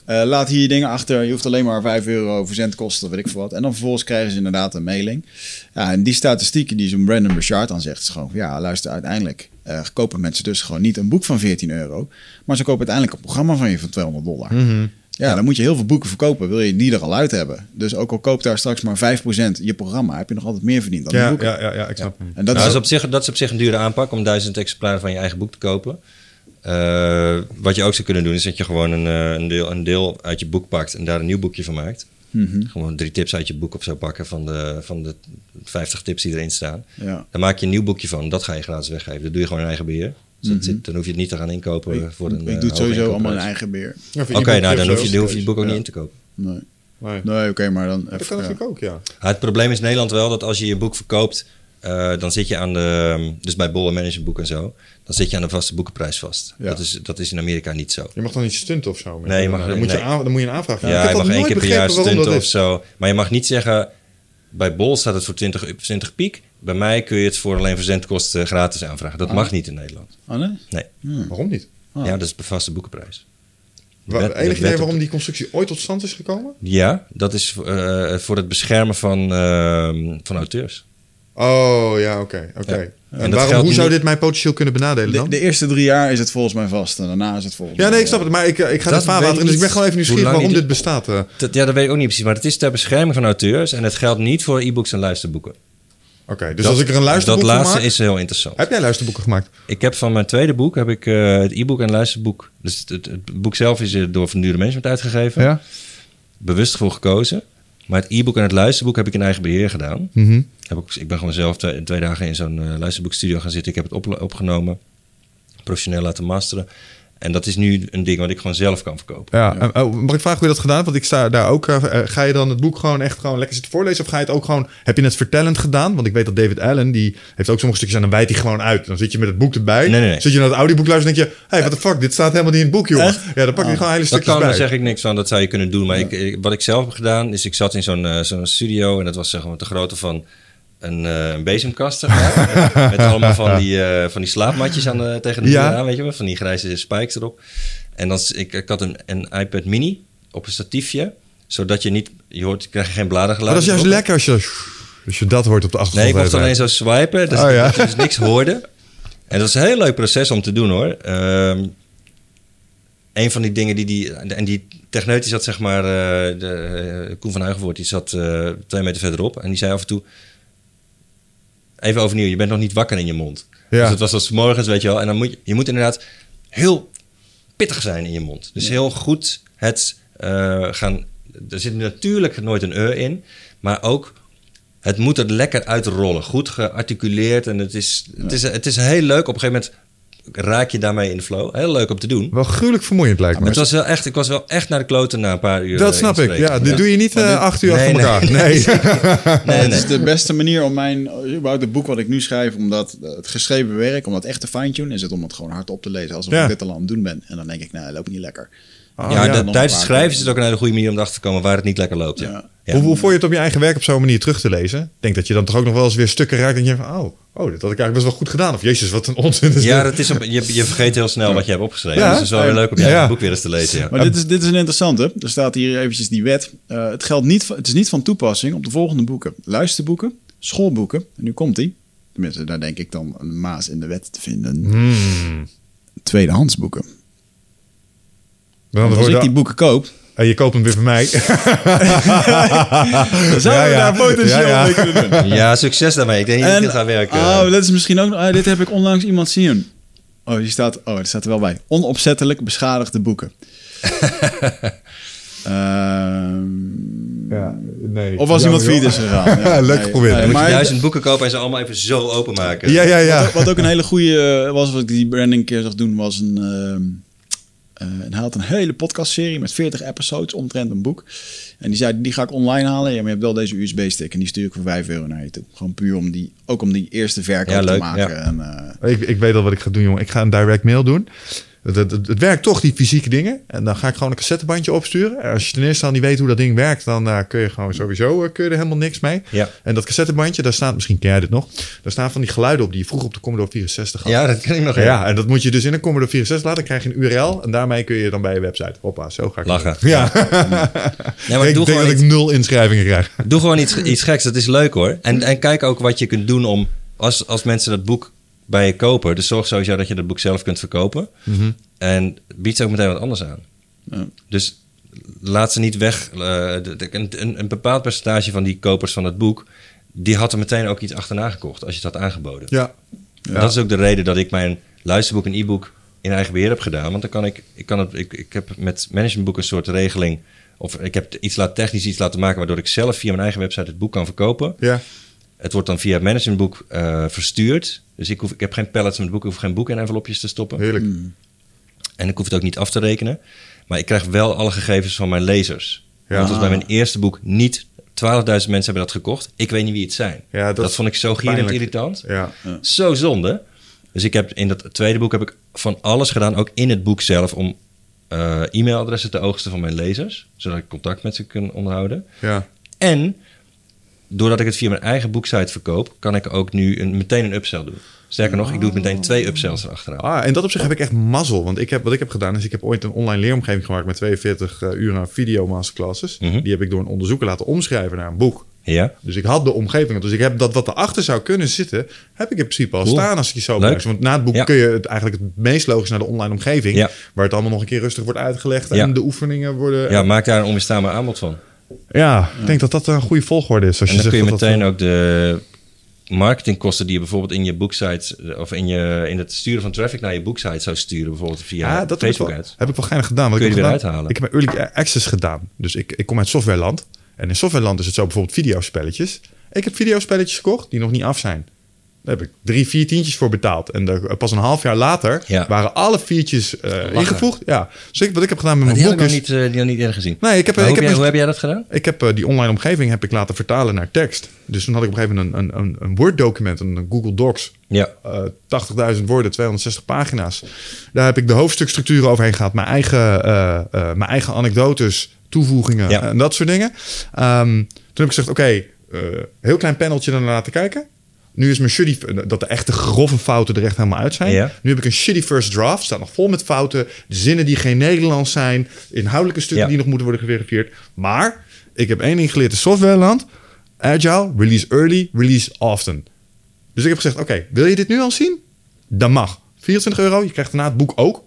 Eh, laat hier je dingen achter. Je hoeft alleen maar 5 euro verzendkosten, weet ik veel wat. En dan vervolgens krijgen ze inderdaad een mailing. Ja, en die statistieken die zo'n Brandon Bouchard dan zegt, is gewoon van, ja, luister, uiteindelijk eh, kopen mensen dus gewoon niet een boek van 14 euro. Maar ze kopen uiteindelijk een programma van je van 200 dollar. Mhm. Ja, dan moet je heel veel boeken verkopen. Wil je die er al uit hebben? Dus ook al koopt daar straks maar 5% je programma, heb je nog altijd meer verdiend dan die Ja, boeken. ja, ja, ja, ik snap hem. En dat Nou, is dat, is op zich, dat is op zich een dure aanpak om duizend exemplaren van je eigen boek te kopen. Eh, wat je ook zou kunnen doen, is dat je gewoon een, eh, een, deel, een deel uit je boek pakt en daar een nieuw boekje van maakt. Mhm, Gewoon drie tips uit je boek of zo pakken van de, van de 50 tips die erin staan. ja. Dan maak je een nieuw boekje van. Dat ga je gratis weggeven. Dat doe je gewoon in eigen beheer. Dus dat Mhm. zit, dan hoef je het niet te gaan inkopen Ik, voor een ik eh, doe het sowieso allemaal in eigen beheer. Ja, Oké, nou dan hoef je, ook. dan hoef je het boek ook Ja. niet in te kopen. Nee, Nee. nee oké, maar dan... Dat even, kan ja. natuurlijk ook, ja. Het probleem is in Nederland wel dat als je je boek verkoopt, eh, dan zit je aan de, dus bij Bolle Management en zo, dan zit je aan de vaste boekenprijs vast. Ja. Dat, is, dat is in Amerika niet zo. Je mag dan niet stunten of zo. Nee, je mag- dan, moet je aan, dan moet je een aanvraag gaan. Ja, je mag één nooit keer per jaar stunten of zo. Maar je mag niet zeggen, bij Bol staat het voor 20, 20 piek. Bij mij kun je het voor alleen verzendkosten gratis aanvragen. Dat Ah. mag niet in Nederland. Oh, nee? Nee, Hmm. Waarom niet? Ah. ja, dat is de vaste boekenprijs. Wet- Enig idee waarom die constructie ooit tot stand is gekomen? Ja, dat is eh, voor het beschermen van, ehm, van auteurs. Oh, ja, oké. oké. Ja. En, waarom, hoe zou dit mij potentieel kunnen benadelen De, dan? de eerste drie jaar is het volgens mij vast en daarna is het volgens ja, nee, ik snap het. Maar ik, eh, ik ga het vaarwater dus ik ben gewoon even nieuwsgierig waarom dit bestaat. eh. Dat, ja, dat weet ik ook niet precies, maar het is ter bescherming van auteurs en het geldt niet voor e-books en luisterboeken. Oké, dus Dat- als ik er een luisterboek Dat laatste maak... is heel interessant. Heb jij luisterboeken gemaakt? Ik heb van mijn tweede boek heb ik eh, het e-book en luisterboek. Dus het, het, het boek zelf is eh, door Van Dure Management uitgegeven. Bewust voor gekozen. Maar het e-book en het luisterboek heb ik in eigen beheer gedaan. Mhm. Heb ik, ik ben gewoon zelf twee, twee dagen in zo'n eh, luisterboekstudio gaan zitten. Ik heb het op, opgenomen, professioneel laten masteren. En dat is nu een ding wat ik gewoon zelf kan verkopen. Ja, en, oh, mag ik vragen hoe je dat gedaan? Want ik sta daar ook. eh, eh, ga je dan het boek gewoon echt gewoon lekker zitten voorlezen? Of ga je het ook gewoon. Heb je het vertellend gedaan? Want ik weet dat David Allen, die heeft ook sommige stukjes en dan wijt hij gewoon uit. Dan zit je met het boek erbij. Nee, nee, nee. Zit je naar het audioboek luisteren en denk je: hé, hey, what the fuck, dit staat helemaal niet in het boek, jongen. Echt? Ja, dan pak je Ah. gewoon hele Dat stukjes kan, bij. daar zeg ik niks van. Dat zou je kunnen doen. Maar ik, ik- wat ik zelf heb gedaan, is ik zat in zo'n eh, zo'n studio. En dat was zeg maar de grootte van een, eh, een bezemkast. zeg maar. (laughs) met allemaal van die, eh, van die slaapmatjes aan tegen de Ja. muur aan, weet je wel. Van die grijze spikes erop. En dan, ik, ik had een, een iPad mini op een statiefje. Zodat je niet... Je hoort, je krijgt geen bladergeluid. Maar dat is juist lekker als je, als je dat hoort op de Nee, achtergrond. ik mocht alleen zo swipen, dus Oh, ja. dat je dus niks hoorde. En dat is een heel leuk proces om te doen hoor. Ehm een van die dingen die die... En die techneut die zat zeg maar... eh, de, Koen van Huigenvoort, die zat twee meter verderop. En die zei af en toe... Even overnieuw, je bent nog niet wakker in je mond. Ja. Dus het was als 's morgens, weet je wel. En dan moet je, je moet inderdaad heel pittig zijn in je mond. Dus heel goed het eh, gaan... Er zit natuurlijk nooit een e in. Maar ook het moet er lekker uitrollen. Goed gearticuleerd. En het is, het, is, het is heel leuk. Op een gegeven moment raak je daarmee in de flow. Heel leuk om te doen. Wel gruwelijk vermoeiend lijkt me. Het was wel echt, ik was wel echt naar de kloten na een paar uur. dat eh, snap ik. Ja, dit doe je niet eh, acht uur Nee, achter elkaar. nee. Nee. (laughs) Nee, Het nee. is de beste manier om mijn, überhaupt het boek wat ik nu schrijf, om dat, eh, het geschreven werk, om dat echt te fine-tunen, is het om het gewoon hard op te lezen, alsof Ja. ik dit al aan het doen ben. En dan denk ik, nou, dat loopt niet lekker. Oh, ja, tijdens het schrijven is het ook een hele goede manier om erachter te komen waar het niet lekker loopt. Ja. Ja. Ja. Hoe, hoe vond je het om je eigen werk op zo'n manier terug te lezen? Ik denk dat je dan toch ook nog wel eens weer stukken raakt en je denkt van, oh, oh, dit had ik eigenlijk best wel goed gedaan. Of jezus, wat een onzin is Ja, dat is op, je, je vergeet heel snel wat je hebt opgeschreven. Ja. Dus het is wel weer leuk om je eigen boek weer eens te lezen. Ja. Maar dit, is, dit is een interessante. Er staat hier eventjes die wet. Eh, het, geldt niet, het is niet van toepassing op de volgende boeken. Luisterboeken, schoolboeken. En nu komt die. Tenminste, daar denk ik dan een maas in de wet te vinden. Hmm. Tweedehands boeken. Dan als ik dat- die boeken koop, en je koopt hem weer van mij. (laughs) (laughs) dan zouden Ja, we ja. daar potentieel Ja, ja. mee kunnen doen. ja, succes daarmee. Ik denk niet dat En- dit gaat werken. Oh, dat is misschien ook nog... ah, dit heb ik onlangs iemand zien. Oh, die staat, oh, er staat er wel bij. Onopzettelijk beschadigde boeken. (laughs) Ehm, Ja, nee. Of was iemand failliet is gegaan. Ja, leuk geprobeerd. Je maar- duizend boeken kopen en ze allemaal even zo openmaken. Ja, ja, ja. Wat, wat ook een hele goede was, wat ik die branding een keer zag doen, was een. ehm, eh, en hij had een hele podcastserie met 40 episodes omtrent een boek. En die zei, die ga ik online halen. Ja, maar je hebt wel deze USB-stick en die stuur ik voor 5 euro naar je toe. Gewoon puur om die, ook om die eerste verkoop Ja, te maken. ja. En, eh, Ik, ik weet al wat ik ga doen, jongen. Ik ga een direct mail doen. Het, het, het werkt toch, die fysieke dingen. En dan ga ik gewoon een cassettebandje opsturen. En als je ten eerste al niet weet hoe dat ding werkt, dan eh, kun je gewoon sowieso eh, kun je er helemaal niks mee. Ja. En dat cassettebandje, daar staat, misschien ken jij dit nog, daar staan van die geluiden op die je vroeger op de Commodore 64 had. Ja, dat ken ik nog. Ja, en dat moet je dus in een Commodore 64 laten. Dan krijg je een URL en daarmee kun je dan bij je website. Hoppa, zo ga ik Lachen. Ja, (laughs) Nee, maar (laughs) ik doe denk dat ik nul inschrijvingen krijg. doe gewoon iets, iets geks. Dat is leuk hoor. En, en kijk ook wat je kunt doen om... Als, als mensen dat boek bij je kopen... Dus zorg sowieso dat je dat boek zelf kunt verkopen. En bied ze ook meteen wat anders aan. Ja. Dus laat ze niet weg. eh, de- de- een, een, een bepaald percentage van die kopers van het boek... die had er meteen ook iets achterna gekocht... als je het had aangeboden. Ja. En Dat is ook de reden dat ik mijn luisterboek en e-book in eigen beheer heb gedaan. Want dan kan ik, ik, kan het, ik, ik heb met managementboek een soort regeling. Of ik heb iets laat, technisch iets laten maken waardoor ik zelf via mijn eigen website het boek kan verkopen. Ja. Het wordt dan via het managementboek eh, verstuurd. Dus ik, hoef, ik heb geen pallets met boeken, ik hoef geen boeken in envelopjes te stoppen. Heerlijk. En ik hoef het ook niet af te rekenen. Maar ik krijg wel alle gegevens van mijn lezers. Ja. Want als bij mijn eerste boek niet 12.000 mensen hebben dat gekocht. Ik weet niet wie het zijn. Ja, dat vond ik zo gierend irritant. Ja. Zo zonde. Dus ik heb in dat tweede boek heb ik van alles gedaan, ook in het boek zelf, om eh, e-mailadressen te oogsten van mijn lezers, zodat ik contact met ze kan onderhouden. Ja. En doordat ik het via mijn eigen boeksite verkoop, kan ik ook nu een, meteen een upsell doen. Sterker nog, ik doe meteen twee upsells erachteraan. Ah, en dat op zich heb ik echt mazzel. Want ik heb, wat ik heb gedaan is, ik heb ooit een online leeromgeving gemaakt met 42 eh, uur aan video masterclasses. Mhm. Die heb ik door een onderzoeker laten omschrijven naar een boek. Ja? Dus ik had de omgeving. Dus ik heb dat wat erachter zou kunnen zitten, heb ik in principe al Cool. staan als ik je zo beluister. Want na het boek Ja. kun je het eigenlijk het meest logisch naar de online omgeving. Ja. Waar het allemaal nog een keer rustig wordt uitgelegd. En de oefeningen worden... ja, maak daar een onweerstaanbaar aanbod van. Ja, ik denk dat dat een goede volgorde is. Als En je dan kun zegt je dat meteen dat, ook de marketingkosten die je bijvoorbeeld in je boeksite eh, of in, je, in het sturen van traffic naar je boeksite zou sturen, bijvoorbeeld via Ja, dat heb ik, Facebook wel, heb ik wel geinig gedaan. Wat Kun ik je heb gedaan- uithalen. Ik heb early access gedaan. Dus ik, ik kom uit softwareland. En in softwareland is het zo bijvoorbeeld videospelletjes. Ik heb videospelletjes gekocht die nog niet af zijn. Daar heb ik drie, vier tientjes voor betaald. En pas een half jaar later Ja. waren alle viertjes eh, ingevoegd. Ja. Dus ik, wat ik heb gedaan met Maar mijn boek nog is... niet, eh, die nog niet eerder gezien. Nee, ik heb, Maar ik hoe, heb, heb jij, een- hoe heb jij dat gedaan? ik heb eh, die online omgeving heb ik laten vertalen naar tekst. Dus toen had ik op een gegeven moment een, een, een Word-document, een Google Docs Ja. eh 80.000 woorden, 260 pagina's. Daar heb ik de hoofdstukstructuren overheen gehad. Mijn eigen, eh, eh, mijn eigen anekdotes, toevoegingen Ja. en dat soort dingen. Ehm, toen heb ik gezegd, oké, eh, heel klein paneltje dan laten kijken. Nu is mijn shitty, dat de echte grove fouten er echt helemaal uit zijn. Ja. Nu heb ik een shitty first draft. Staat nog vol met fouten. Zinnen die geen Nederlands zijn. Inhoudelijke stukken Ja. die nog moeten worden geverifieerd. Maar ik heb één ding geleerd in softwareland. Agile, release early, release often. Dus ik heb gezegd, oké, wil je dit nu al zien? Dan mag. 24 euro, je krijgt daarna het boek ook.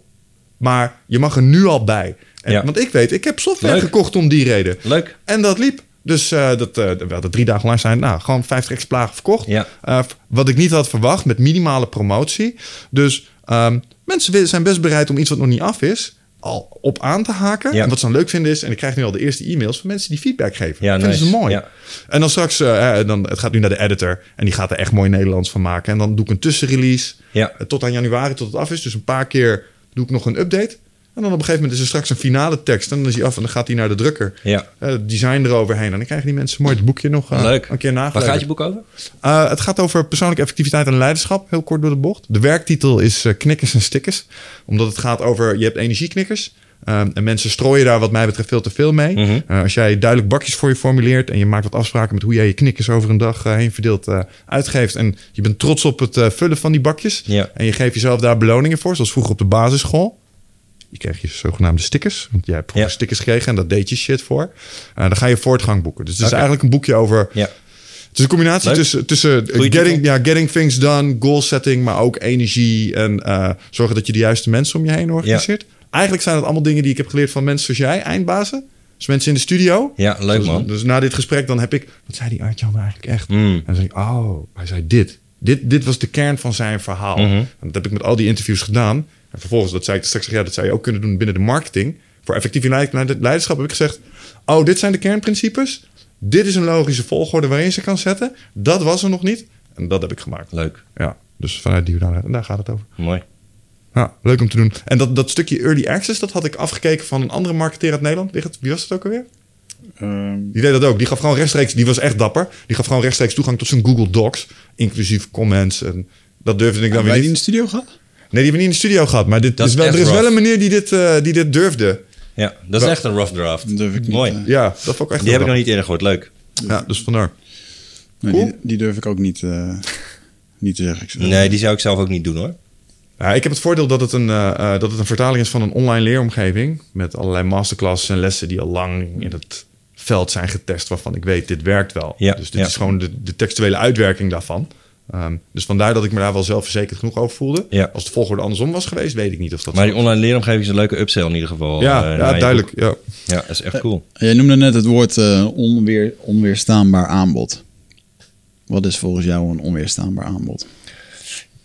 Maar je mag er nu al bij. En, Ja. Want ik weet, ik heb software Leuk. gekocht om die reden. Leuk. En dat liep. Dus eh, dat, eh we hadden drie dagen lang zijn. Nou, gewoon 50 exemplaren verkocht. Ja. Eh, wat ik niet had verwacht met minimale promotie. Dus ehm, mensen zijn best bereid om iets wat nog niet af is. al op aan te haken. Ja. En wat ze dan leuk vinden is. En ik krijg nu al de eerste e-mails van mensen die feedback geven. Ja, Vinden ze nice. mooi. Ja. En dan straks, dan, het gaat nu naar de editor. En die gaat er echt mooi Nederlands van maken. En dan doe ik een tussenrelease. Ja. Tot aan januari, tot het af is. Dus een paar keer doe ik nog een update. En dan op een gegeven moment is er straks een finale tekst. En dan is hij af en dan gaat hij naar de drukker. Ja. Het design eroverheen. En dan krijgen die mensen mooi het boekje nog eh, Leuk. een keer Waar nageleverd. gaat je boek over? Eh, het gaat over persoonlijke effectiviteit en leiderschap. Heel kort door de bocht. De werktitel is Knikkers en Stickers. Omdat het gaat over, je hebt energieknikkers. Ehm, en mensen strooien daar wat mij betreft veel te veel mee. Mhm. Als jij duidelijk bakjes voor je formuleert... en je maakt wat afspraken met hoe jij je knikkers over een dag heen verdeeld uitgeeft... en je bent trots op het vullen van die bakjes... Ja. en je geeft jezelf daar beloningen voor... zoals vroeger op de basisschool... Je kreeg je zogenaamde stickers. Want jij hebt Ja. stickers gekregen en dat deed je shit voor. Eh, dan ga je voortgang boeken. Dus het is eigenlijk een boekje over Ja. het is een combinatie Leuk. tussen, tussen Goeie getting, ja, getting things done, goal setting, maar ook energie en eh, zorgen dat je de juiste mensen om je heen organiseert. Eigenlijk zijn het allemaal dingen die ik heb geleerd van mensen zoals jij, eindbazen. Dus mensen in de studio. Ja, leuk dus, man. Dus na dit gesprek dan heb ik, wat zei die Artjan nou eigenlijk echt? Mm. En dan zeg ik, oh, hij zei dit. Dit, dit was de kern van zijn verhaal. Mhm. En dat heb ik met al die interviews gedaan. En vervolgens, dat zei ik straks, ja, dat zou je ook kunnen doen binnen de marketing. Voor effectieve leid- leiderschap heb ik gezegd, oh, dit zijn de kernprincipes. Dit is een logische volgorde waarin je ze kan zetten. Dat was er nog niet. En dat heb ik gemaakt. Leuk. Ja, dus vanuit die hoedanigheid. En daar gaat het over. Mooi. Ja, leuk om te doen. En dat, dat stukje early access, dat had ik afgekeken van een andere marketeer uit Nederland. Wie het- Wie was het ook alweer? Ehm, Die deed dat ook. Die gaf gewoon rechtstreeks, die was echt dapper. Die gaf gewoon rechtstreeks toegang tot zijn Google Docs. Inclusief comments. En dat durfde ik dan weer die in niet. de studio gehad? Nee, die hebben we niet in de studio gehad. Maar dit Dat is is wel, er is wel rough. een meneer die dit, eh, die dit durfde. Ja, dat is echt een rough draft. Dat durf ik niet, Mooi. eh. Ja, dat vond ik echt Die heb ik nog niet eerder gehoord. Leuk. Ja, dus vandaar. Nee, Cool. die, die durf ik ook niet, eh, niet te zeggen. Ik zeg- Nee, die zou ik zelf ook niet doen hoor. Ja, ik heb het voordeel dat het, een, eh, eh, dat het een vertaling is van een online leeromgeving. Met allerlei masterclasses en lessen die al lang in het veld zijn getest. Waarvan ik weet, dit werkt wel. Ja, dus dit ja. is gewoon de, de textuele uitwerking daarvan. Ehm, dus vandaar dat ik me daar wel zelfverzekerd genoeg over voelde. Ja. Als de volgorde andersom was geweest, weet ik niet of dat Maar die online leeromgeving is een leuke upsell in ieder geval. Ja, eh, ja duidelijk. Ja. Ja, dat is echt cool. Jij noemde net het woord eh, onweer, onweerstaanbaar aanbod. Wat is volgens jou een onweerstaanbaar aanbod?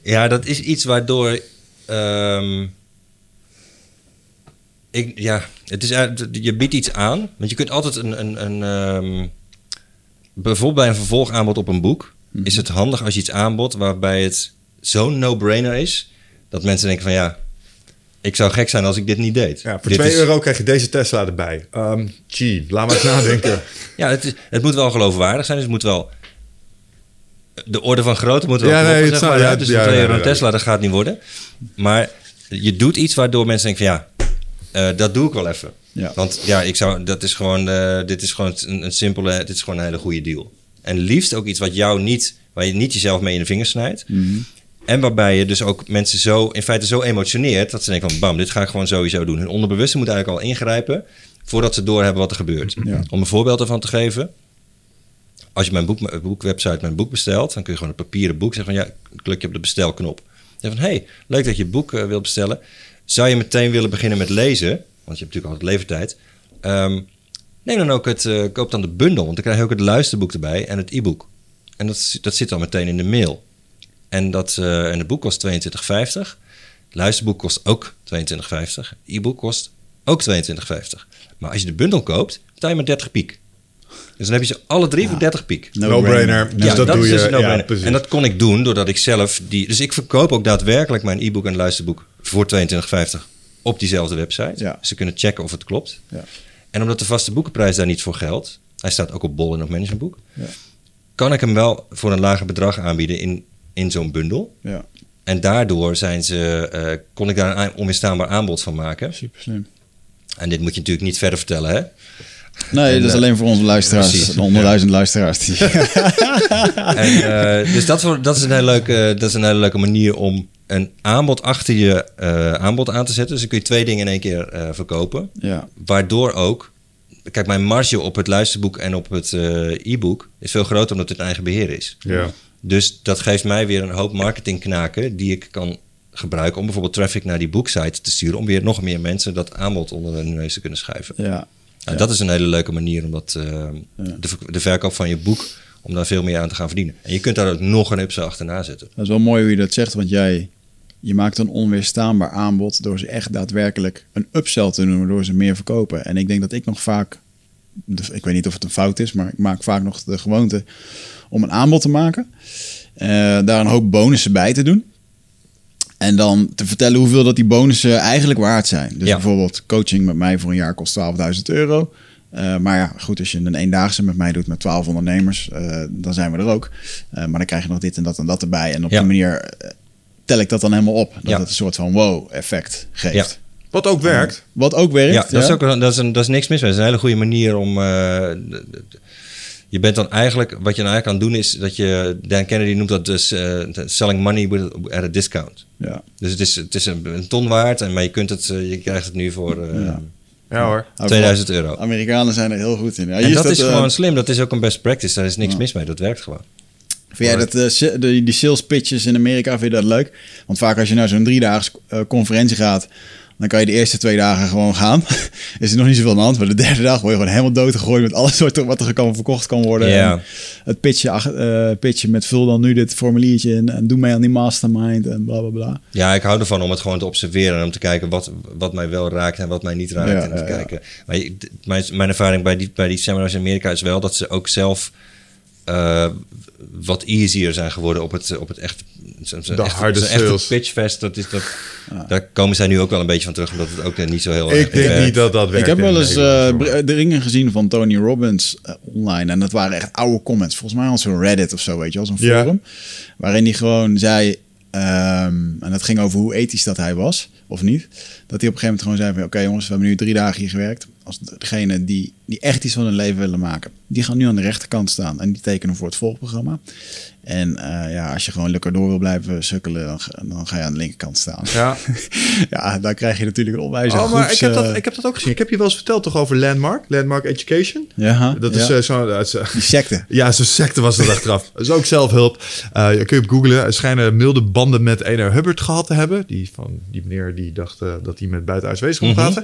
Ja, dat is iets waardoor. ehm, ik, ja, het is, je biedt iets aan. Want je kunt altijd een. een, een ehm, bijvoorbeeld bij een vervolgaanbod op een boek. Is het handig als je iets aanbod waarbij het zo'n no-brainer is. dat mensen denken van ja. Ik zou gek zijn als ik dit niet deed. Ja, voor Dit 2 is- euro krijg je deze Tesla erbij. Ehm gee, laat maar eens nadenken. (laughs) Ja, het, is, het moet wel geloofwaardig zijn. Dus het moet wel. De orde van grootte moet wel. Ja, nee, zeg het maar, ja, dus ja, de 2 ja, euro ja, een ja. Tesla, dat gaat niet worden. Maar je doet iets waardoor mensen denken van ja, eh, dat doe ik wel even. Ja. Want ja, ik zou, dat is gewoon, eh, dit is gewoon een, een simpele, dit is gewoon een hele goede deal. En liefst ook iets wat jou niet, waar je niet jezelf mee in de vingers snijdt. En waarbij je dus ook mensen zo, in feite zo emotioneert, dat ze denken van bam, dit ga ik gewoon sowieso doen. Hun onderbewuste moet eigenlijk al ingrijpen voordat ze doorhebben wat er gebeurt. Ja. Om een voorbeeld ervan te geven. Als je mijn boek, boekwebsite mijn boek bestelt, dan kun je gewoon een papieren boek zeggen van ja, klik je op de bestelknop. Zeg van hey, leuk dat je het boek eh, wilt bestellen. Zou je meteen willen beginnen met lezen? Want je hebt natuurlijk altijd levertijd. Ehm, neem dan ook het, eh, koop dan de bundel, want dan krijg je ook het luisterboek erbij en het e-book. En dat, dat zit dan meteen in de mail. En, dat, eh, en het boek kost 22,50. Het luisterboek kost ook 22,50. E-book kost ook 22,50. Maar als je de bundel koopt, betaal je maar 30 piek. Dus dan heb je ze alle drie voor 30 piek. No-brainer. Dus ja, dat, doe is je. dus ja, precies. en dat kon ik doen doordat ik zelf die. Dus ik verkoop ook daadwerkelijk mijn e-book en luisterboek voor 22,50 op diezelfde website. Ja. Ze kunnen checken of het klopt. Ja. En omdat de vaste boekenprijs daar niet voor geldt, hij staat ook op Bol en op Managementboek, Ja. kan ik hem wel voor een lager bedrag aanbieden in, in zo'n bundel. Ja, En daardoor zijn ze, eh, kon ik daar een aan- onweerstaanbaar aanbod van maken. super slim. En dit moet je natuurlijk niet verder vertellen, hè? Nee, En, dat is eh, alleen voor onze luisteraars. precies. De honderdduizend luisteraars. Die, (laughs) En, eh, dus dat, dat, is een hele leuke, dat is een hele leuke manier om een aanbod achter je eh, aanbod aan te zetten. Dus dan kun je twee dingen in één keer eh, verkopen. ja, Waardoor ook... Kijk, mijn marge op het luisterboek en op het eh, e-book is veel groter omdat het eigen beheer is. Ja. Dus dat geeft mij weer een hoop marketingknaken die ik kan gebruiken om bijvoorbeeld traffic naar die boeksite te sturen. Om weer nog meer mensen dat aanbod onder hun neus te kunnen schuiven. ja. Nou, Dat is een hele leuke manier om dat, Ja. de verkoop van je boek, om daar veel meer aan te gaan verdienen. En je kunt daar ook nog een upsell achterna zetten. Dat is wel mooi hoe je dat zegt, want jij je maakt een onweerstaanbaar aanbod door ze echt daadwerkelijk een upsell te doen, waardoor ze meer verkopen. En ik denk dat ik nog vaak, de- ik weet niet of het een fout is, maar ik maak vaak nog de gewoonte om een aanbod te maken, eh, daar een hoop bonussen bij te doen. En dan te vertellen hoeveel dat die bonussen eigenlijk waard zijn. Dus Ja. bijvoorbeeld coaching met mij voor een jaar kost 12.000 euro. Eh, maar ja, goed, als je een eendaagse met mij doet met 12 ondernemers, eh, dan zijn we er ook. Maar dan krijg je nog dit en dat en dat erbij. En op Ja. die manier tel ik dat dan helemaal op. Dat Ja. het een soort van wow-effect geeft. Ja. Wat ook werkt. Wat ook werkt. Ja, dat is, ook, een- dat, is een, dat is niks mis mee. Dat is een hele goede manier om... eh, je bent dan eigenlijk... Wat je dan eigenlijk kan doen is dat je... Dan Kennedy noemt dat dus eh, selling money with, at a discount. Ja. Dus het is, het is een, een ton waard, en, maar je, kunt het, eh, je krijgt het nu voor eh, Ja. Ja hoor. 2000 euro. Amerikanen zijn er heel goed in. Ja, En dat is gewoon slim. Dat is ook een best practice. Daar is niks mis mee. Dat werkt gewoon. Vind jij dat, eh, de, die sales pitches in Amerika, vind je dat leuk? Want vaak als je naar zo'n driedaags eh, conferentie gaat, Dan kan je de eerste twee dagen gewoon gaan. (laughs) is er nog niet zoveel aan de hand. Maar de derde dag word je gewoon helemaal doodgegooid met alles wat er, wat er kan verkocht kan worden. Het pitchen, eh, pitchen met vul dan nu dit formuliertje in en doe mee aan die mastermind en bla bla bla. Ja, ik hou ervan om het gewoon te observeren en om te kijken wat, wat mij wel raakt en wat mij niet raakt. Ja, en te ja, ja. kijken. Maar mijn, mijn ervaring bij die, bij die seminars in Amerika is wel dat ze ook zelf wat easier zijn geworden op het, op het echt. De echt- harde echte pitchfest. Dat is dat, Daar komen zij nu ook wel een beetje van terug, omdat het ook niet zo heel erg Ik denk werkt. niet dat dat werkt. Ik heb wel eens eh, br- de ringen gezien van Tony Robbins eh, online. En dat waren echt oude comments. Volgens mij als zo'n Reddit of zo, weet je zo'n Ja. forum. Waarin hij gewoon zei, ehm, en dat ging over hoe ethisch dat hij was, of niet. Dat hij op een gegeven moment gewoon zei van, oké jongens, we hebben nu drie dagen hier gewerkt. Als degene die, die echt iets van hun leven willen maken, die gaan nu aan de rechterkant staan. En die tekenen voor het volgprogramma. En eh, ja, als je gewoon lekker door wil blijven sukkelen, dan, ga- dan ga je aan de linkerkant staan. Ja. (laughs) ja, daar krijg je natuurlijk een onwijs Oh, maar ik heb, dat, eh, ik heb dat ook gezien. Ik heb je wel eens verteld toch over Landmark? Landmark Education? Ja, Dat is ja. eh, zo'n... Die secte. (laughs) Ja, zo'n secte was dat achteraf. Dat is ook zelfhulp. Je kun je op googlen. Schijnen milde banden met Ene Hubbard gehad te hebben. Die, van, die meneer die dacht dat hij met buitenaards wezen kon Mhm. praten.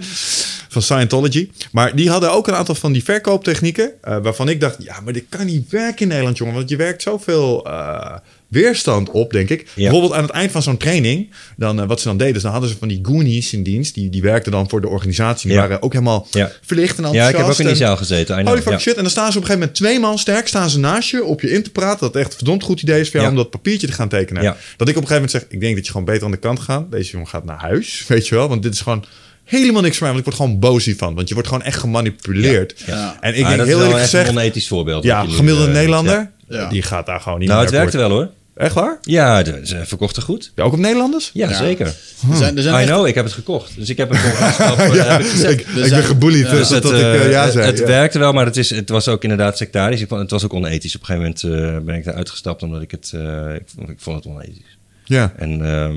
Van Scientology. Maar die hadden ook een aantal van die verkooptechnieken. eh, waarvan ik dacht, ja, maar dit kan niet werken in Nederland, jongen. Want je werkt zoveel eh, weerstand op, denk ik. Bijvoorbeeld aan het eind van zo'n training. Dan, eh, wat ze dan deden, is dan hadden ze van die goonies in dienst. Die, die werkten dan voor de organisatie. Die Ja. waren ook helemaal Ja. verlicht en Ja, enthousiast. ik heb ook in die zaal gezeten. Know, ja. shit. En dan staan ze op een gegeven moment twee man sterk, staan ze naast je op je in te praten. Dat echt een verdomd goed idee is voor jou Ja. om dat papiertje te gaan tekenen. Ja. Dat ik op een gegeven moment zeg, ik denk dat je gewoon beter aan de kant gaat. Deze jongen gaat naar huis, (laughs) weet je wel. Want dit is gewoon helemaal niks voor mij. Want ik word gewoon boos hiervan. Want je wordt gewoon echt gemanipuleerd. Ja. En ik Ah, denk dat heel is wel eerlijk echt gezegd, een onethisch voorbeeld. ja, nu, gemiddelde eh, Nederlander, ja. Ja. die gaat daar gewoon niet Nou, meer het werkte wel hoor. Echt waar? Ja, de- ze verkochten goed. Ja, ook op Nederlanders? Ja, Ja. zeker. Er zijn, er zijn I echt- know, ik heb het gekocht. Dus ik heb het gewoon (laughs) Ja, heb ik ik, ik zijn- ben gebullied ja. dus Dus dat het, ik eh, eh, ja het- zei. het ja. werkte wel, maar het, is, het was ook inderdaad sectarisch. Ik vond, het was ook onethisch. Op een gegeven moment eh, ben ik eruit gestapt omdat ik het... eh, ik, vond, ik vond het onethisch. Ja, En, ehm,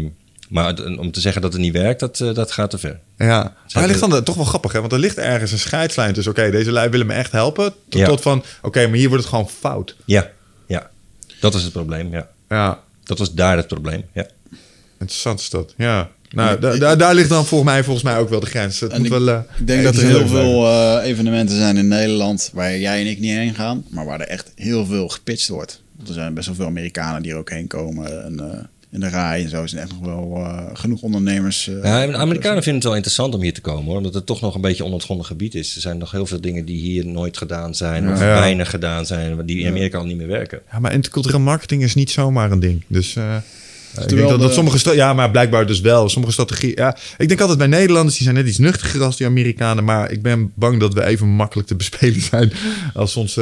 maar om te zeggen dat het niet werkt, dat, eh, dat gaat te ver. ja. Maar er ligt dan toch wel grappig, hè? Want er ligt ergens een scheidslijn tussen... oké, deze lui willen me echt helpen... tot, Ja. tot van, oké, maar hier wordt het gewoon fout. Ja, ja. Dat was het probleem, ja. Ja, Dat was daar het probleem, ja. Interessant is dat, ja. Nou, da- da- daar ligt dan volgens mij, volgens mij ook wel de grens. Het moet ik, wel, eh, ik denk eh, dat er heel veel eh, evenementen zijn in Nederland waar jij en ik niet heen gaan, maar waar er echt heel veel gepitcht wordt. Want er zijn best wel veel Amerikanen die er ook heen komen. En, eh, in de rij en zo zijn echt nog wel eh, genoeg ondernemers. eh, Ja, en de Amerikanen vinden het wel interessant om hier te komen hoor. Omdat het toch nog een beetje onontgonnen gebied is. Er zijn nog heel veel dingen die hier nooit gedaan zijn. Of Ja. weinig gedaan zijn. Die in Amerika al niet meer werken. Ja, maar intercultureel marketing is niet zomaar een ding. Dus eh, ik denk dat, sommige... Ja, maar blijkbaar dus wel. Sommige strategieën... Ja, ik denk altijd bij Nederlanders, die zijn net iets nuchtiger als die Amerikanen. Maar ik ben bang dat we even makkelijk te bespelen (laughs) zijn als onze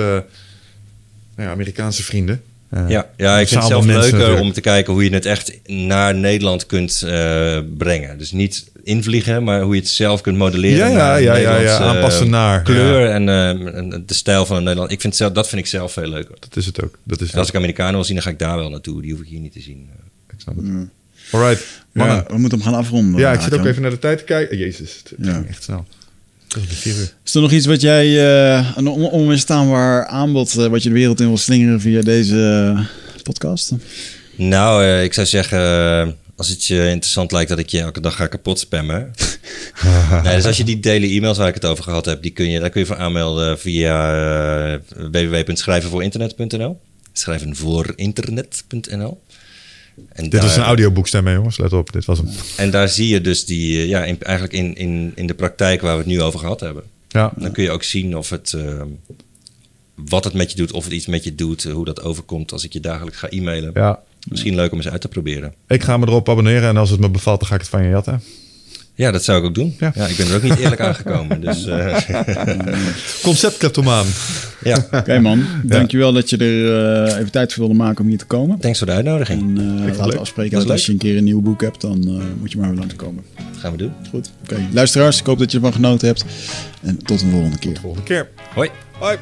nou ja, Amerikaanse vrienden. Eh, Ja, ja ik vind het zelf leuker natuurlijk. om te kijken hoe je het echt naar Nederland kunt eh, brengen. Dus niet invliegen, maar hoe je het zelf kunt modelleren. Ja, ja, naar ja, ja, ja, eh, aanpassen naar, kleur en, eh, en de stijl van Nederland. Ik vind zelf, dat vind ik zelf veel leuker. Dat is het ook. Dat is als ik Amerikanen wil zien, dan ga ik daar wel naartoe. Die hoef ik hier niet te zien. Ik snap het. Alright, ja, mannen. we moeten hem gaan afronden. Ja, ik zit ook even naar de tijd te kijken. Jezus, het Ja. ging echt snel. Dat is er nog iets wat jij, eh, een on- onweerstaanbaar aanbod, eh, wat je de wereld in wil slingeren via deze eh, podcast? Nou, eh, ik zou zeggen, als het je interessant lijkt dat ik je elke dag ga kapot spammen. (laughs) nee, dus als je die daily e-mails waar ik het over gehad heb, die kun je, daar kun je voor aanmelden via uh, www.schrijvenvoorinternet.nl. Schrijven voor internet.nl. En Dit daar, was een audioboekstem, hè, jongens. Let op, dit was hem. En daar zie je dus die, eh, ja, in, eigenlijk in, in, in de praktijk waar we het nu over gehad hebben. Ja, Dan kun je ook zien of het, eh, wat het met je doet, of het iets met je doet, hoe dat overkomt als ik je dagelijks ga e-mailen. ja. Misschien leuk om eens uit te proberen. Ik ga me erop abonneren en als het me bevalt, dan ga ik het van je jatten. Ja, dat zou ik ook doen. Ja. Ja. ik ben er ook niet eerlijk aangekomen. (laughs) Dus (laughs) uh, Concept kleptomaan. ja, (laughs) Oké man, dankjewel dat je er uh, even tijd voor wilde maken om hier te komen. thanks voor de uitnodiging. En uh, laten we afspreken dat als je een keer een nieuw boek hebt, dan uh, moet je maar weer langskomen. Dat gaan we doen. Goed, oké. Luisteraars, ik hoop dat je ervan genoten hebt. En tot een volgende keer. Volgende keer. Hoi. Hoi.